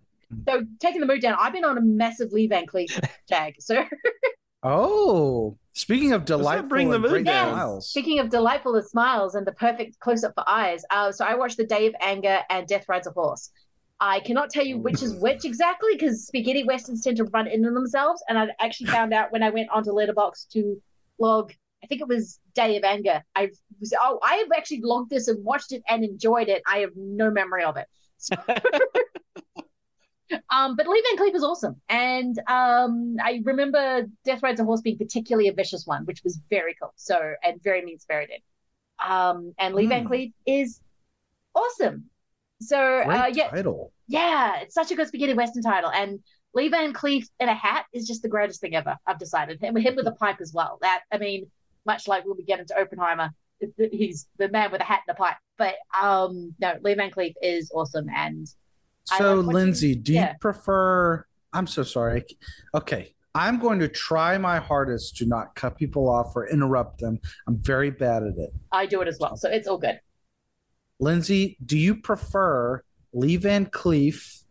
So taking the mood down, I've been on a massive Lee Van Cleef tag. So Oh, speaking of delightful bring the mood great down? smiles. Speaking of delightful with smiles and the perfect close up for eyes, uh, so I watched The Day of Anger and Death Rides a Horse. I cannot tell you which is which exactly because spaghetti westerns tend to run into themselves, and I actually found out when I went onto Letterboxd to log. I think it was Day of Anger. I was oh, I have actually logged this and watched it and enjoyed it. I have no memory of it. So- um, but Lee Van Cleef is awesome, and um, I remember Death Rides a Horse being particularly a vicious one, which was very cool. So and very mean spirited. Um, and Lee Van Hmm. Cleef is awesome. So uh, yeah, title. yeah, it's such a good spaghetti western title, and Lee Van Cleef in a hat is just the greatest thing ever. I've decided him, him with a pipe as well. That I mean, much like when we get into Oppenheimer, he's the man with a hat and a pipe. But um, no, Lee Van Cleef is awesome, and So, like Lindsay, do yeah. you prefer? I'm so sorry. Okay, I'm going to try my hardest to not cut people off or interrupt them. I'm very bad at it. I do it as well, so it's all good. Lindsay, do you prefer Lee Van Cleef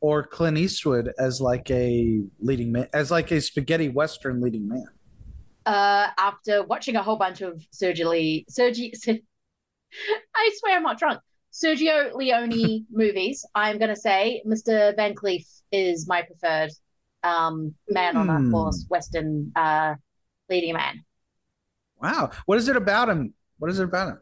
or Clint Eastwood as like a leading man, as like a spaghetti western leading man? Uh, after watching a whole bunch of Sergio Lee, Sergio, I swear I'm not drunk. Sergio Leone movies. I'm gonna say Mr. Van Cleef is my preferred um, man on a Hmm. horse western uh, leading man. Wow, what is it about him? What is it about him?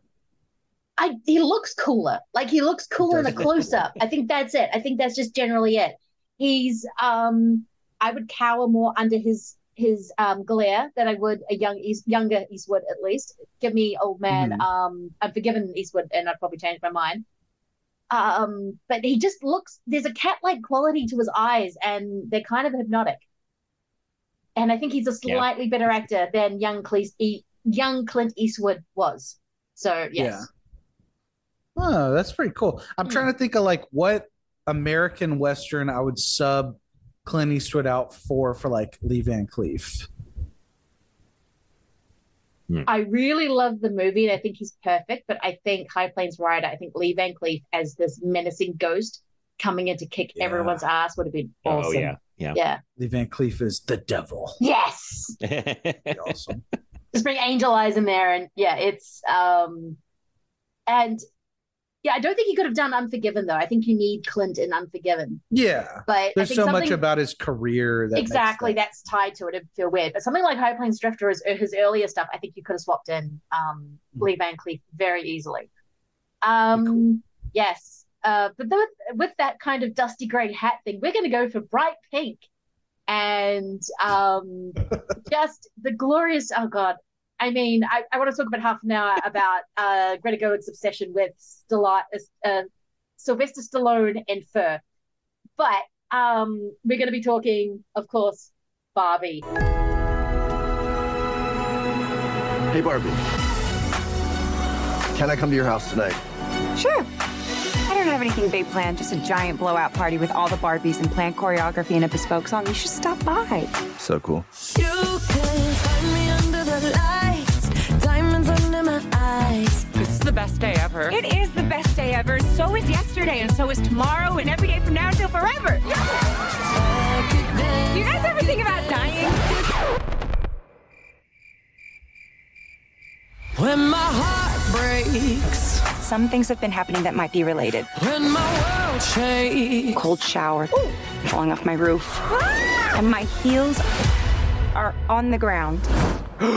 I he looks cooler. Like he looks cooler in a close up. I think that's it. I think that's just generally it. He's um I would cower more under his his um glare than I would a young East, younger Eastwood at least. Give me old man Mhm. um Unforgiven Eastwood and I'd probably change my mind. Um but he just looks there's a cat-like quality to his eyes and they're kind of hypnotic. And I think he's a Yeah. slightly better actor than young Clint E- young Clint Eastwood was. So yes. Yeah. Oh, that's pretty cool. I'm Hmm. trying to think of like what American Western I would sub Clint Eastwood out for for like Lee Van Cleef. I really love the movie and I think he's perfect, but I think High Plains Rider, I think Lee Van Cleef as this menacing ghost coming in to kick Yeah. everyone's ass would have been awesome. Oh yeah. Yeah. Yeah. Lee Van Cleef is the devil. Yes. Pretty awesome. Just bring angel eyes in there and yeah, it's um and yeah, I don't think he could have done Unforgiven though. I think you need Clint in Unforgiven. Yeah. But There's so much about his career that exactly that- that's tied to it. It'd feel weird. But something like High Plains Drifter is his earlier stuff. I think you could have swapped in um, Hmm. Lee Van Cleef very easily. Um, Yes. Uh, but with, with that kind of dusty gray hat thing, we're going to go for bright pink and um, just the glorious. Oh God. I mean, I, I want to talk about half an hour about uh, Greta Gerwig's obsession with Stallone, uh, Sylvester Stallone and fur. But um, we're going to be talking, of course, Barbie. Hey, Barbie. Can I come to your house tonight? Sure. I don't have anything big planned, just a giant blowout party with all the Barbies and planned choreography and a bespoke song. You should stop by. So cool. This is the best day ever. It is the best day ever. So is yesterday, and so is tomorrow, and every day from now until forever. Do you guys ever think about dying? When my heart breaks, Some things have been happening that might be related. when my world shakes. Cold shower, falling off my roof, and my heels are on the ground. What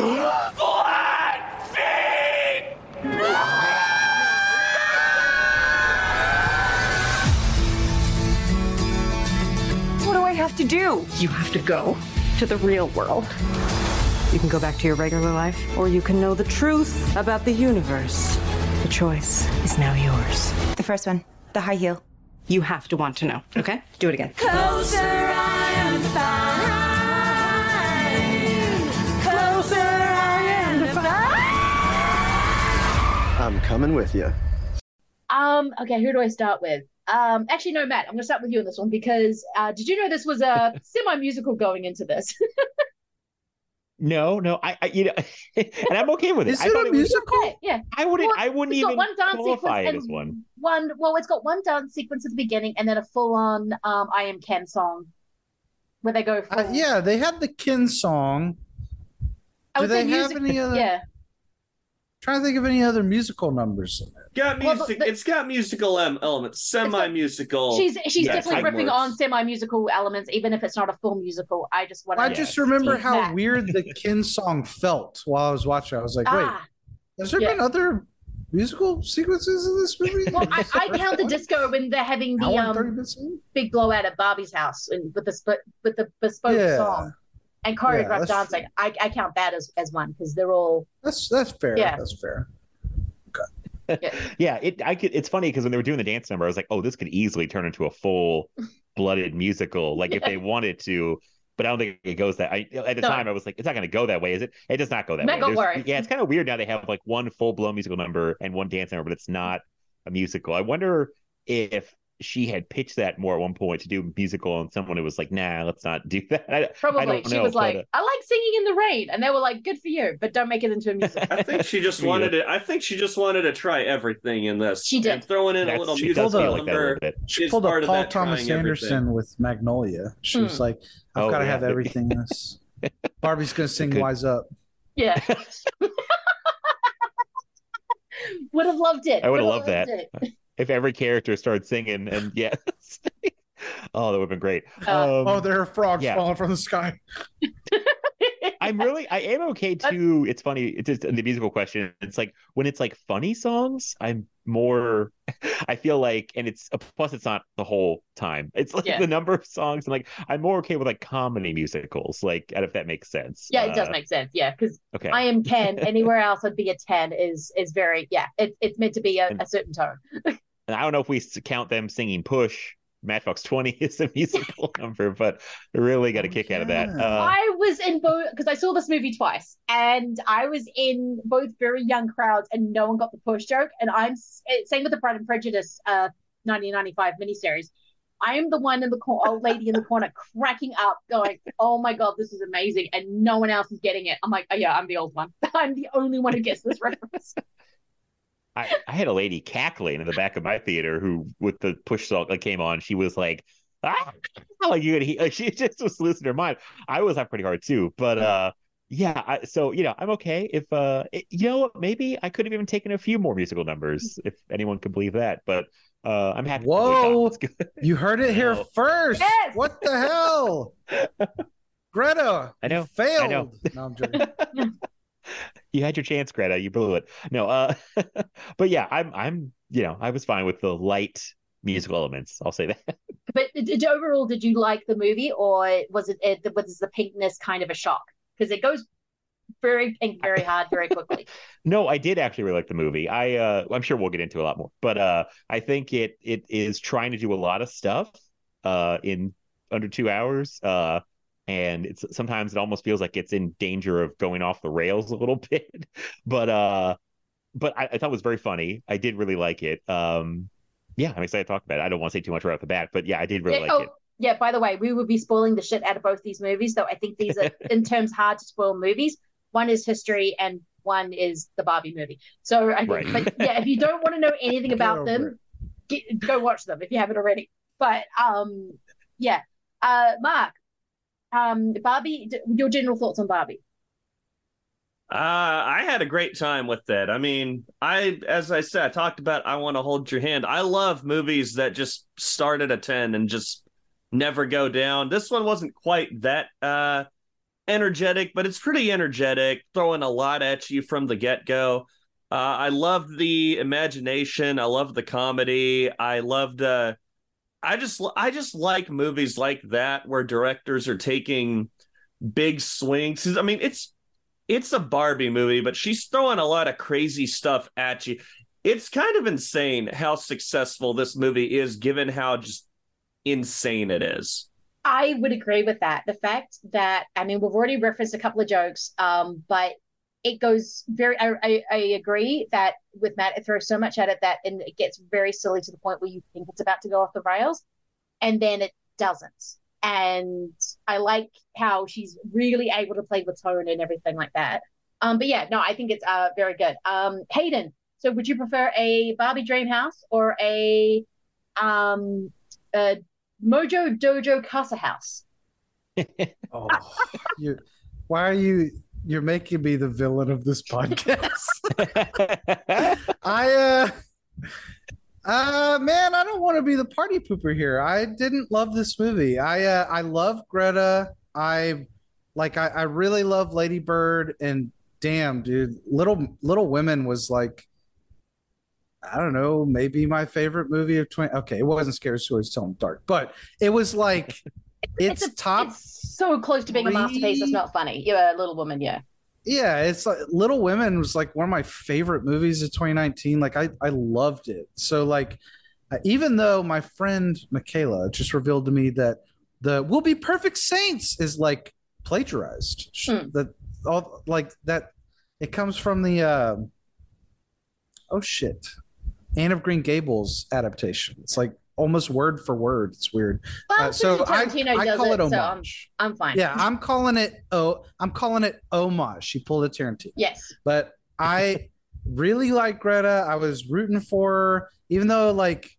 do I have to do? You have to go to the real world. You can go back to your regular life, or you can know the truth about the universe. The choice is now yours. The first one, the high heel. You have to want to know, okay? Do it again. Closer I am to coming with you. Um, okay, who do I start with? Um, actually, no, Matt, I'm gonna start with you on this one because uh, did you know this was a semi-musical going into this? No, no, I, I you know, and I'm okay with it. Is I it a was- musical? okay, yeah. I wouldn't. Well, I wouldn't it's got even one dance qualify sequence it as and one. One, well, it's got one dance sequence at the beginning and then a full-on um, "I Am Ken" song where they go. Full, Uh, yeah, they had the Ken song. Do would they say have music. any other? Yeah, Trying to think of any other musical numbers. in it. Got Well, music. the- it's got musical em- elements, semi-musical. she's she's Yeah, definitely type ripping works. on semi-musical elements, even if it's not a full musical. I just want. I just remember how that. weird the Ken song felt while I was watching. I was like, wait, Ah, has there yeah. been other musical sequences in this movie? well, I, I count the disco when they're having the Hour and 30 um big blowout at Barbie's house and with the sp- with the bespoke Yeah. song and choreographed that's dancing. I, I count that as, as one because they're all That's that's fair. Yeah. That's fair. Yeah, it. I could. It's funny because when they were doing the dance number, I was like, oh, this could easily turn into a full blooded musical, like if they wanted to. But I don't think it goes that. I at the No. time I was like, it's not going to go that way, is it? It does not go that Matt, way. don't worry. Yeah, it's kind of weird now. They have like one full blown musical number and one dance number, but it's not a musical. I wonder if she had pitched that more at one point to do a musical, and someone was like, nah, let's not do that. I, I probably don't she know, was like, uh, I like singing in the rain, and they were like, good for you, but don't make it into a musical. I think she just Yeah. wanted to. I think she just wanted to try everything in this. She did. And throwing in a little she musical does feel like that a number. She It's pulled a part of Paul that Thomas Anderson everything. with Magnolia. She was Hmm. like, I've Oh, got to yeah. have everything in this. Barbie's gonna sing Good. "Wise Up." yeah, would have loved it. I would've Would've loved that. It. If every character started singing, and yeah, oh, that would have been great. Uh, Um, oh, there are frogs yeah. falling from the sky. I'm really, I am okay too. It's funny. It's just the musical question. It's like when it's like funny songs, I'm more. I feel like, and it's plus it's not the whole time. It's like Yeah. the number of songs. and like I'm more okay with like comedy musicals. Like, if that makes sense. yeah, it does Uh, make sense. Yeah, because Okay. I am Ken. Anywhere else, I'd be a ten. Is is very yeah. It's it's meant to be a, And- a certain tone. And I don't know if we count them singing "Push." Matchbox Twenty is a musical number, but I really got a Oh, kick out of that. Uh, I was in both because I saw this movie twice, and I was in both very young crowds, and no one got the push joke. And I'm eh, same with the Pride and Prejudice, uh, 1995 miniseries. I am the one in the cor- old lady in the corner cracking up, going, "Oh my god, this is amazing!" And no one else is getting it. I'm like, "Oh yeah, I'm the old one. I'm the only one who gets this reference." I, I had a lady cackling in the back of my theater who, with the push song that came on, she was like, ah, like you could hear, like, she just was losing her mind. I was laughing pretty hard too, but uh, yeah. I, so you know, I'm okay if uh, it, you know, maybe I could have even taken a few more musical numbers if anyone could believe that, but uh, I'm happy. with what we got. Whoa. It's good. You heard it here first. Yes! What the hell? Greta, I know, failed. I know. No, I'm joking. You had your chance, Greta. You blew it. No, uh, but yeah, I'm, I'm, you know, I was fine with the light musical elements. I'll say that. but did, overall, did you like the movie, or was it, it was the pinkness kind of a shock? Because it goes very pink, very hard, very quickly. No, I did actually really like the movie. I uh I'm sure we'll get into a lot more. But uh I think it it is trying to do a lot of stuff uh in under 2 hours. Uh and it's sometimes it almost feels like it's in danger of going off the rails a little bit. but uh, but I, I thought it was very funny. I did really like it. Um, yeah, I'm excited to talk about it. I don't want to say too much right off the bat, but yeah, I did really Yeah, like oh, it. yeah, by the way, we would be spoiling the shit out of both these movies, though I think these are in terms hard to spoil movies. One is history and one is the Barbie movie. So I think, Right. but yeah, if you don't want to know anything about them, get, go watch them if you haven't already. But um, yeah, uh, Mark, um, Barbie, your general thoughts on Barbie? Uh, I had a great time with it. I mean, I, as I said, I talked about I want to hold your hand. I love movies that just start at a 10 and just never go down. This one wasn't quite that uh energetic, but it's pretty energetic, throwing a lot at you from the get-go. Uh, I loved the imagination. I loved the comedy. I loved uh I just I just like movies like that where directors are taking big swings. I mean, it's it's a Barbie movie, but she's throwing a lot of crazy stuff at you. It's kind of insane how successful this movie is, given how just insane it is. I would agree with that. The fact that I mean, we've already referenced a couple of jokes, um, but it goes very. I, I, I agree that with Matt, it throws so much at it that and it gets very silly to the point where you think it's about to go off the rails, and then it doesn't. And I like how she's really able to play with tone and everything like that. Um, but yeah, no, I think it's uh very good. Um, Hayden, so would you prefer a Barbie Dream House or a um a Mojo Dojo Casa House? Oh, you, why are you? You're making me the villain of this podcast. I uh uh man, I don't want to be the party pooper here. I didn't love this movie. I uh I love Greta. I like I, I really love Lady Bird and damn dude, Little Little Women was like I don't know, maybe my favorite movie of 20 okay, it wasn't Scary Stories Telling Dark, but it was like it's, a- top It's so close to being a masterpiece. It's not funny. You're a little woman, yeah. yeah it's like little women was like one of my favorite movies of 2019 like i i loved it so like uh, even though my friend michaela just revealed to me that the "We'll be perfect saints is like plagiarized Hmm. that all like that it comes from the uh oh shit anne of green gables adaptation it's like almost word for word it's weird Well, Uh, so I, I call it, it, so I'm, I'm fine. yeah i'm calling it oh i'm calling it homage she pulled a tarantino Yes. but I really like Greta. I was rooting for her, even though like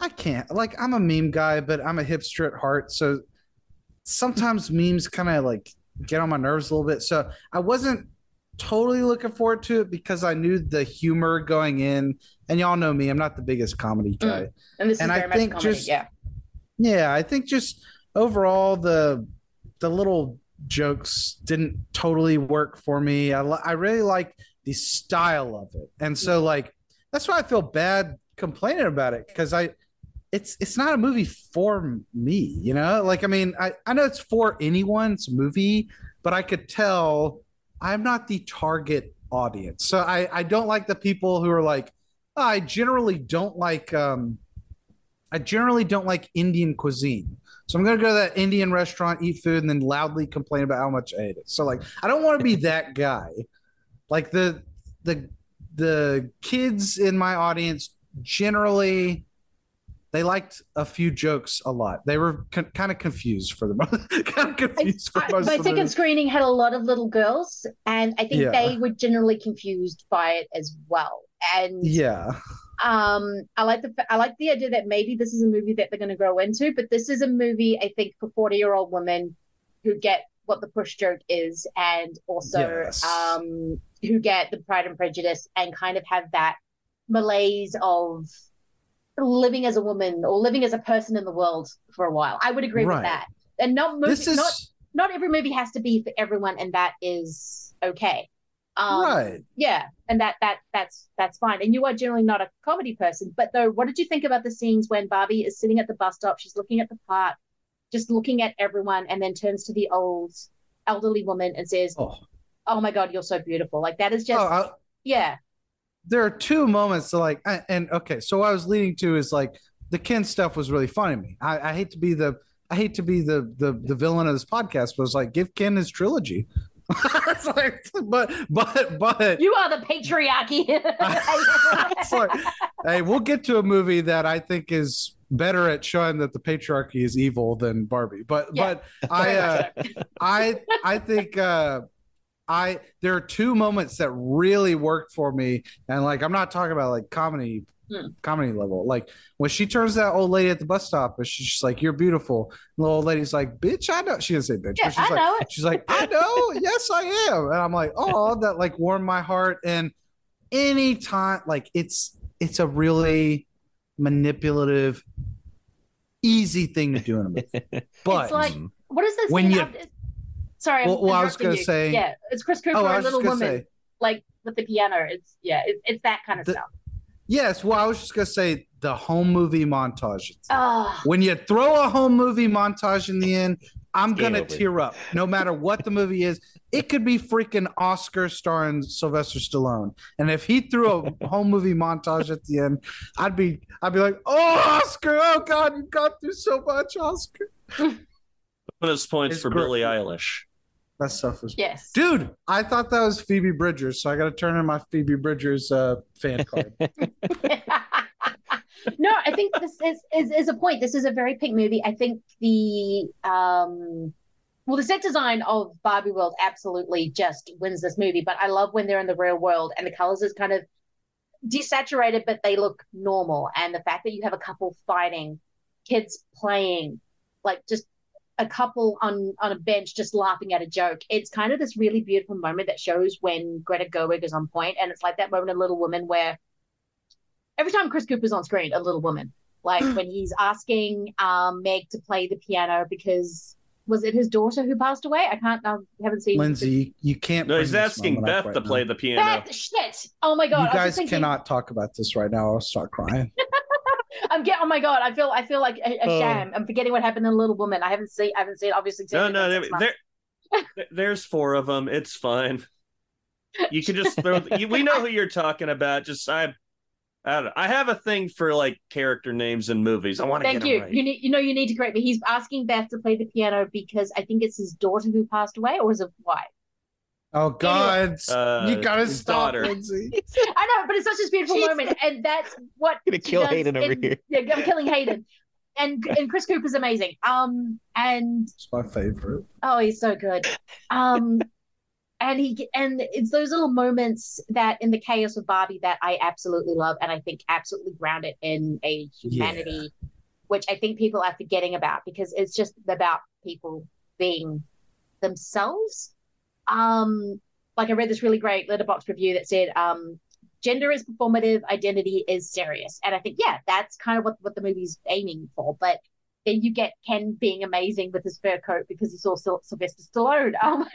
I can't like I'm a meme guy, but I'm a hipster at heart. So sometimes memes kind of like get on my nerves a little bit. So I wasn't totally looking forward to it because I knew the humor going in. And y'all know me, I'm not the biggest comedy mm. guy. And this And is I think comedy. just- yeah. Yeah, I think just overall the the little jokes didn't totally work for me. I I really like the style of it, and so mm-hmm. like that's why I feel bad complaining about it because I it's it's not a movie for me, you know. Like I mean, I I know it's for anyone. It's movie, but I could tell I'm not the target audience. So I I don't like the people who are like "Oh, I generally don't like um I generally don't like Indian cuisine. So I'm gonna go to that Indian restaurant, eat food, and then loudly complain about how much I ate it. So like I don't want to be that guy. Like the the the kids in my audience generally they liked a few jokes a lot. They were con- kind of confused for the most kind of confused for I- most my the second screening had a lot of little girls, and I think Yeah. they were generally confused by it as well. And Yeah. um, I like the I like the idea that maybe this is a movie that they're going to grow into, but this is a movie I think for forty year old women who get what the push joke is, and also Yes. um, who get the Pride and Prejudice, and kind of have that malaise of living as a woman or living as a person in the world for a while. I would agree Right. with that, and not movie, This is not not every movie has to be for everyone, and that is okay. Um, Right. Yeah, and that that that's that's fine. And you are generally not a comedy person, but though, what did you think about the scenes when Barbie is sitting at the bus stop? She's looking at the park, just looking at everyone, and then turns to the old elderly woman and says, oh, "Oh my God, you're so beautiful!" Like that is just oh yeah, there are two moments that like and okay so what i was leading to is like the ken stuff was really funny to me i, I hate to be the I hate to be the the the villain of this podcast, but it's like give Ken his trilogy. it's like, but but but You are the patriarchy. it's like, hey, we'll get to a movie that I think is better at showing that the patriarchy is evil than Barbie. But Yeah. but I uh, I I think uh, I there are two moments that really worked for me, and like I'm not talking about like comedy Hmm. comedy level. Like when she turns that old lady at the bus stop, and she's just like, "You're beautiful." And the old lady's like, "Bitch, I know." She didn't say bitch, Yeah, she's I like, know she's like, "I know, yes, I am," and I'm like, "Oh, that like warmed my heart." And any time, like it's it's a really manipulative, easy thing to do in a movie, but it's like what is this? When you- Sorry, I'm Well- well, I was interrupting gonna you. say- yeah, it's Chris Cooper Oh, I was Little gonna Woman, say- like with the piano. It's yeah, it, it's that kind of The- stuff. yes. Well, I was just gonna say the home movie montage. Oh, when you throw a home movie montage in the end, I'm Game gonna tear up. No matter what the movie is, it could be freaking Oscar starring Sylvester Stallone, and if he threw a home movie montage at the end, I'd be I'd be like, oh Oscar, oh God, you've gone through so much, Oscar. Bonus points It's for great. Billie Eilish. That stuff was yes. dude. I thought that was Phoebe Bridgers, so I got to turn in my Phoebe Bridgers uh, fan card. no, I think this is, is is a point. This is a very pink movie. I think the um well the set design of Barbie World absolutely just wins this movie, but I love when they're in the real world and the colors is kind of desaturated, but they look normal. And the fact that you have a couple fighting, kids playing, like just a couple on on a bench just laughing at a joke. It's kind of this really beautiful moment that shows when Greta Gerwig is on point, and it's like that moment in Little Women where every time Chris Cooper's on screen, a Little Woman, like when he's asking um, Meg to play the piano because was it his daughter who passed away? I can't. I haven't seen. Lindsay, you, you can't. No, he's asking Beth right to play now. the piano. Beth, shit! Oh my god! You guys thinking, cannot talk about this right now. I'll start crying. I'm get. Oh my god! I feel. I feel like a, a Oh. sham. I'm forgetting what happened in Little Woman. I haven't seen. I haven't seen. Obviously, No, no, there, there, there's four of them. It's fine. You can just throw. you, we know who you're talking about. Just I, I don't know. I have a thing for like character names in movies. I want to Thank get you. right. You need. You know. You need to correct me. He's asking Beth to play the piano because I think it's his daughter who passed away, or is it wife? Oh God, Uh, you gotta his stop, daughter. Lindsay. I know, but it's such a beautiful Jeez. moment, and that's what I'm Gonna she kill does Hayden over here. Yeah, I'm killing Hayden, and and Chris Cooper's amazing. Um, and It's my favorite. oh, he's so good. Um, and he and it's those little moments that in the chaos of Barbie that I absolutely love, and I think absolutely grounded in a humanity, which I think people are forgetting about because it's just about people being themselves. Um, like I read this really great Letterboxd review that said, um, gender is performative, identity is serious. And I think, yeah, that's kind of what, what the movie's aiming for. But then you get Ken being amazing with his fur coat because he saw Syl- Sylvester Stallone. Um,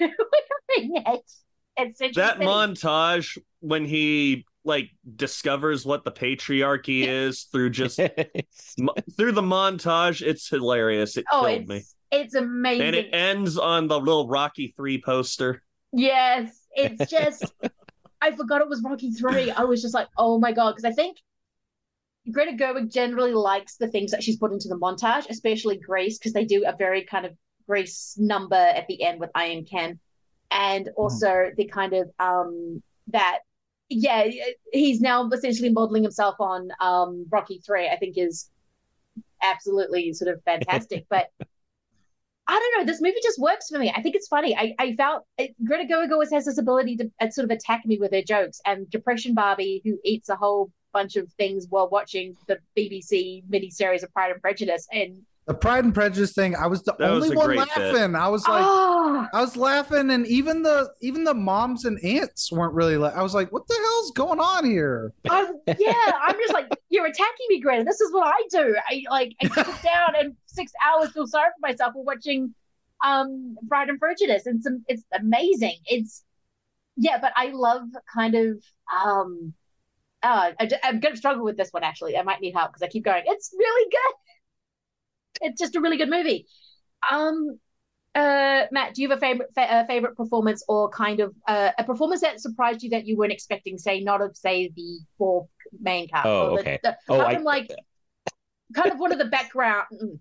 it's, it's that montage when he like discovers what the patriarchy is through just mo- through the montage it's hilarious it oh, killed it's, me it's amazing. and it ends on the little rocky 3 poster Yes, it's just I forgot it was Rocky Three. I was just like, oh my god, because I think Greta Gerwig generally likes the things that she's put into the montage, especially Grace, because they do a very kind of Grace number at the end with Iron Ken, and also the kind of um that yeah he's now essentially modeling himself on um Rocky Three. I think is absolutely sort of fantastic, but. I don't know. This movie just works for me. I think it's funny. I, I felt it, Greta Gerwig always has this ability to uh, sort of attack me with her jokes. And Depression Barbie, who eats a whole bunch of things while watching the BBC miniseries of Pride and Prejudice, and The Pride and Prejudice thing, I was the That only a one great bit. laughing. I was like, oh, I was laughing, and even the even the moms and aunts weren't really. La- I was like, what the hell's going on here? I'm, yeah, I'm just like you're attacking me, Greta. This is what I do. I like I sit down and six hours feel sorry for myself for watching um Pride and Prejudice, and some it's amazing. It's yeah, but I love kind of um. Uh, I, am gonna struggle with this one actually. I might need help because I keep going. It's really good. It's just a really good movie. Um, uh, Matt, do you have a favorite fa- uh, favorite performance or kind of uh, a performance that surprised you that you weren't expecting? Say, not of say the four main cast. Oh, or the, okay. the- Oh, kind I- of like kind of one of the background. mm,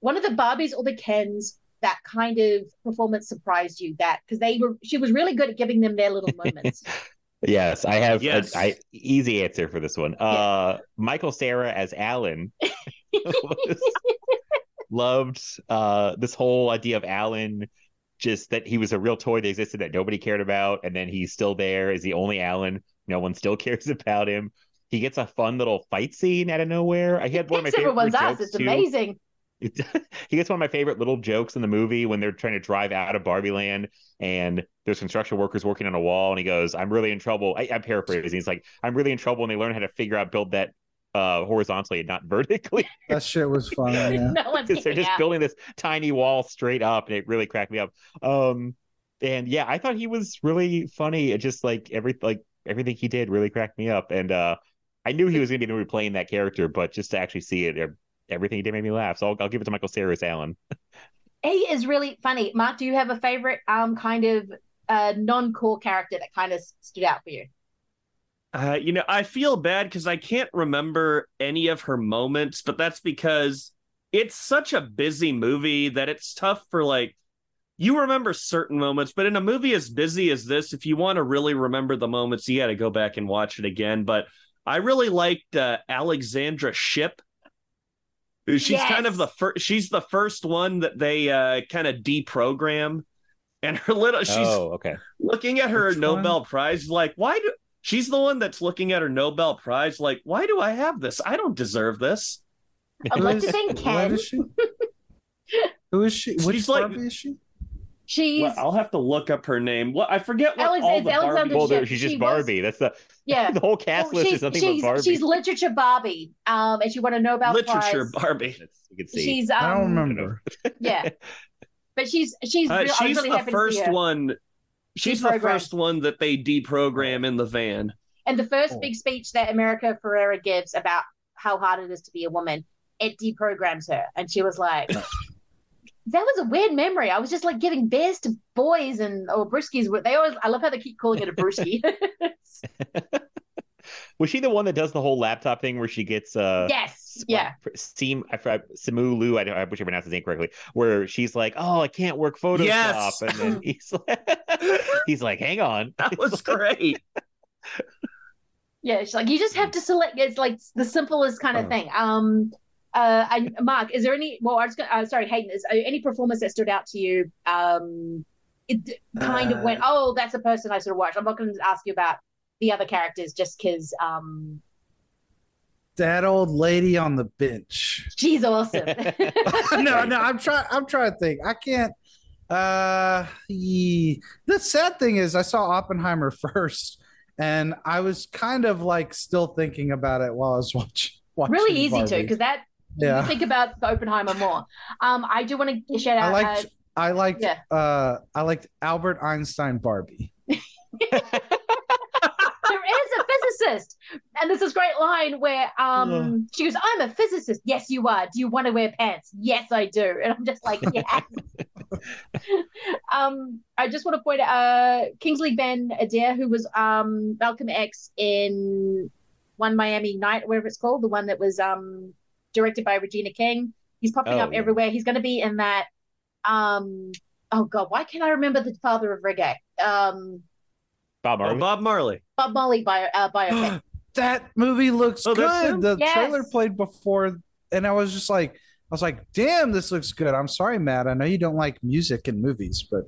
one of the Barbies or the Kens that kind of performance surprised you? That because they were, she was really good at giving them their little moments. Yes, I have Yes. a I, easy answer for this one. Uh, Michael Cera as Alan was- loved uh, this whole idea of Alan, just that he was a real toy that existed that nobody cared about, and then he's still there as the only Alan. No one still cares about him. He gets a fun little fight scene out of nowhere. I had one of my favorite everyone's ass. jokes It's too. amazing. It- he gets one of my favorite little jokes in the movie when they're trying to drive out of Barbie Land and there's construction workers working on a wall and he goes, I'm really in trouble. I, I'm paraphrasing. He's like, I'm really in trouble. And they learn how to figure out build that uh horizontally and not vertically That shit was funny. Yeah. no one's because they're kicking just out. building this tiny wall straight up and it really cracked me up. Um and yeah, I thought he was really funny. It just like every like everything he did really cracked me up. And uh I knew he was gonna be the movie playing that character, but just to actually see it, everything he did made me laugh. So I'll, I'll give it to Michael Cera's Allen. He is really funny. Mark, do you have a favorite um kind of uh non-core character that kind of stood out for you? Uh, you know, I feel bad because I can't remember any of her moments, but that's because it's such a busy movie that it's tough for like you remember certain moments, but in a movie as busy as this, if you want to really remember the moments, you got to go back and watch it again. But I really liked uh, Alexandra Shipp. She's Yes. kind of the first. She's the first one that they uh, kind of deprogram, and her little. She's oh, okay. looking at her Which Nobel Prize, like, why do she's the one that's looking at her Nobel Prize, like, why do I have this? I don't deserve this. I'd Who like is- to think Ken. is she? Who is she? Which She's like- is she? She's Well, I'll have to look up her name. What I forget what Alex- all the Alexander Barbie. Well, there, Shipp. she's She just was- Barbie. That's the yeah. the whole cast Well, list is nothing but Barbie. she's literature Barbie. Um and she won a Nobel Literature Prize. Barbie. You can see. She's um I don't remember. yeah. But she's she's Uh, real, she's really the happy first one. She's the first one that they deprogram in the van. And the first Oh. big speech that America Ferrera gives about how hard it is to be a woman, it deprograms her. And she was like, that was a weird memory. I was just like giving beers to boys and or brewskis. They always, I love how they keep calling it a brewski. Was she the one that does the whole laptop thing where she gets uh yes. Yeah. Seem I forgot Simu Liu, I don't I wish I pronounced his name correctly, where she's like, Oh, I can't work Photoshop. Yes. And then he's like he's like, hang on. That was great. Yeah. She's like, you just have to select. It's like the simplest kind of Oh. thing. Um, uh, I, Mark, is there any, well, I was going to, uh, sorry, Hayden, is uh, any performance that stood out to you? Um, it d- kind of Uh, went, oh, that's a person I sort of watched. I'm not going to ask you about the other characters just because um, That old lady on the bench. she's awesome. no, no, I'm trying. I'm trying to think. I can't. Uh, ye- the sad thing is, I saw Oppenheimer first, and I was kind of like still thinking about it while I was watching. watching really easy to because that Yeah. you think about Oppenheimer more. Um, I do want to shout out. I liked. uh, I liked. yeah. Uh, I liked Albert Einstein Barbie. There is a physicist. And there's this great line where um she goes i'm a physicist. Yes you are. Do you want to wear pants? Yes i do. And i'm just like yeah. um i just want to point out uh Kingsley Ben-Adir who was um malcolm x in one miami night whatever it's called the one that was um directed by regina king. He's popping Oh, up yeah. everywhere. He's going to be in that um oh god why can't i remember the father of reggae? Um Bob Oh, Marley. Bob Marley. Bob Marley bio, uh, biopic. That movie looks Oh, good. The Yes. trailer played before, and I was just like, I was like, damn, this looks good. I'm sorry, Matt. I know you don't like music in movies, but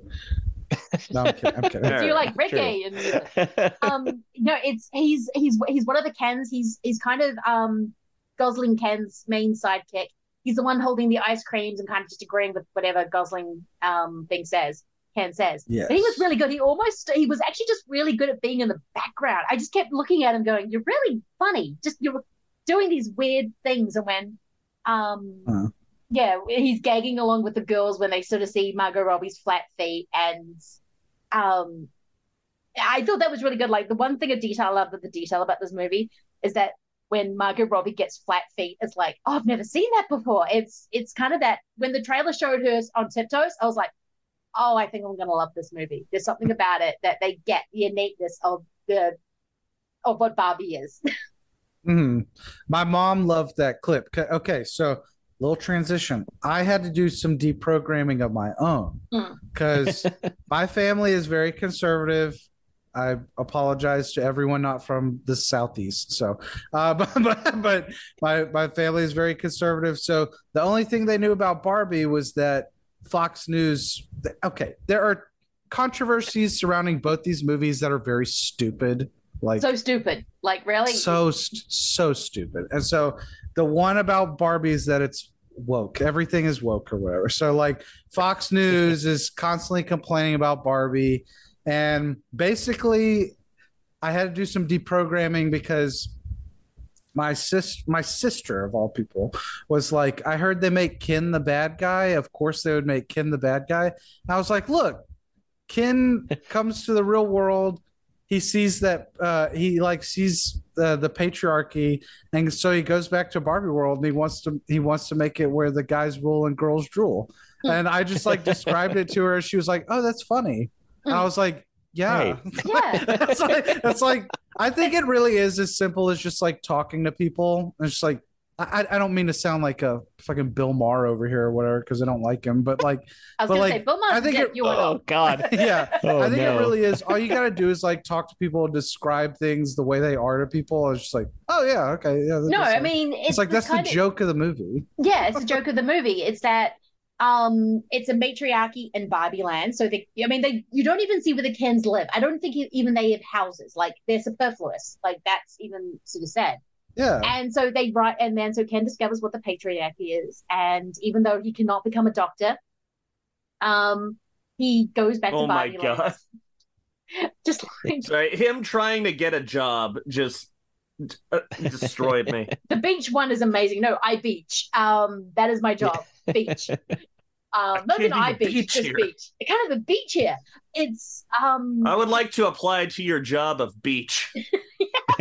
no, I'm kidding. I'm kidding. Do you like True. reggae and music? um no it's he's he's he's one of the Kens he's he's kind of um Gosling Ken's main sidekick he's the one holding the ice creams and kind of just agreeing with whatever Gosling um thing says Ken says Yes. but he was really good he almost he was actually just really good at being in the background I just kept looking at him going you're really funny just you're doing these weird things and when um Uh-huh. yeah he's gagging along with the girls when they sort of see Margot Robbie's flat feet and um I thought that was really good. Like the one thing of detail I love the detail about this movie is that when Margot Robbie gets flat feet, it's like, oh, I've never seen that before. It's it's kind of that when the trailer showed her on tiptoes, I was like, oh, I think I'm gonna love this movie. There's something about it that they get the innateness of the of what Barbie is. Mhm. My mom loved that clip. Okay, so little transition. I had to do some deprogramming of my own Mm. because my family is very conservative. I apologize to everyone not from the southeast. So, uh, but, but but my my family is very conservative. So the only thing they knew about Barbie was that Fox News. Okay, there are controversies surrounding both these movies that are very stupid. Like so stupid. Like really? so st- so stupid. And so the one about Barbie is that it's woke. Everything is woke or whatever. So like Fox News is constantly complaining about Barbie, and basically, I had to do some deprogramming because my sis my sister of all people was like i heard they make ken the bad guy. Of course they would make ken the bad guy. And i was like look ken comes to the real world. He sees that uh, he like sees the, the patriarchy. And so he goes back to barbie world and he wants to he wants to make it where the guys rule and girls drool. And i just like described it to her. She was like oh that's funny. And i was like yeah. Yeah. it's like it's like I think it really is as simple as just like talking to people. It's just like I, I don't mean to sound like a fucking Bill Maher over here or whatever because I don't like him, but like I was but, gonna like, say Bill Maher's I think it- you Oh. God. yeah, Oh, I think no. it really is. All you gotta do is like talk to people describe things the way they are to people. It's just like, oh yeah, okay, yeah. No, I like- mean it's, it's like the that's the kind of- joke of the movie. Yeah, it's the joke of the movie. It's that um it's a matriarchy in Barbie land. So they I mean they you don't even see where the Kens live. I don't think even they have houses. Like they're superfluous. Like that's even sort of sad. Yeah, And so they write and then so Ken discovers what the patriarchy is. And even though he cannot become a doctor, um he goes back Oh to my Barbie god! land. Just like Sorry, him trying to get a job just destroyed me. the beach one is amazing. No, I beach. Um that is my job. Beach. Um, not even I beach, beach just here. beach. It kind of a beach here. It's um. I would like to apply to your job of beach.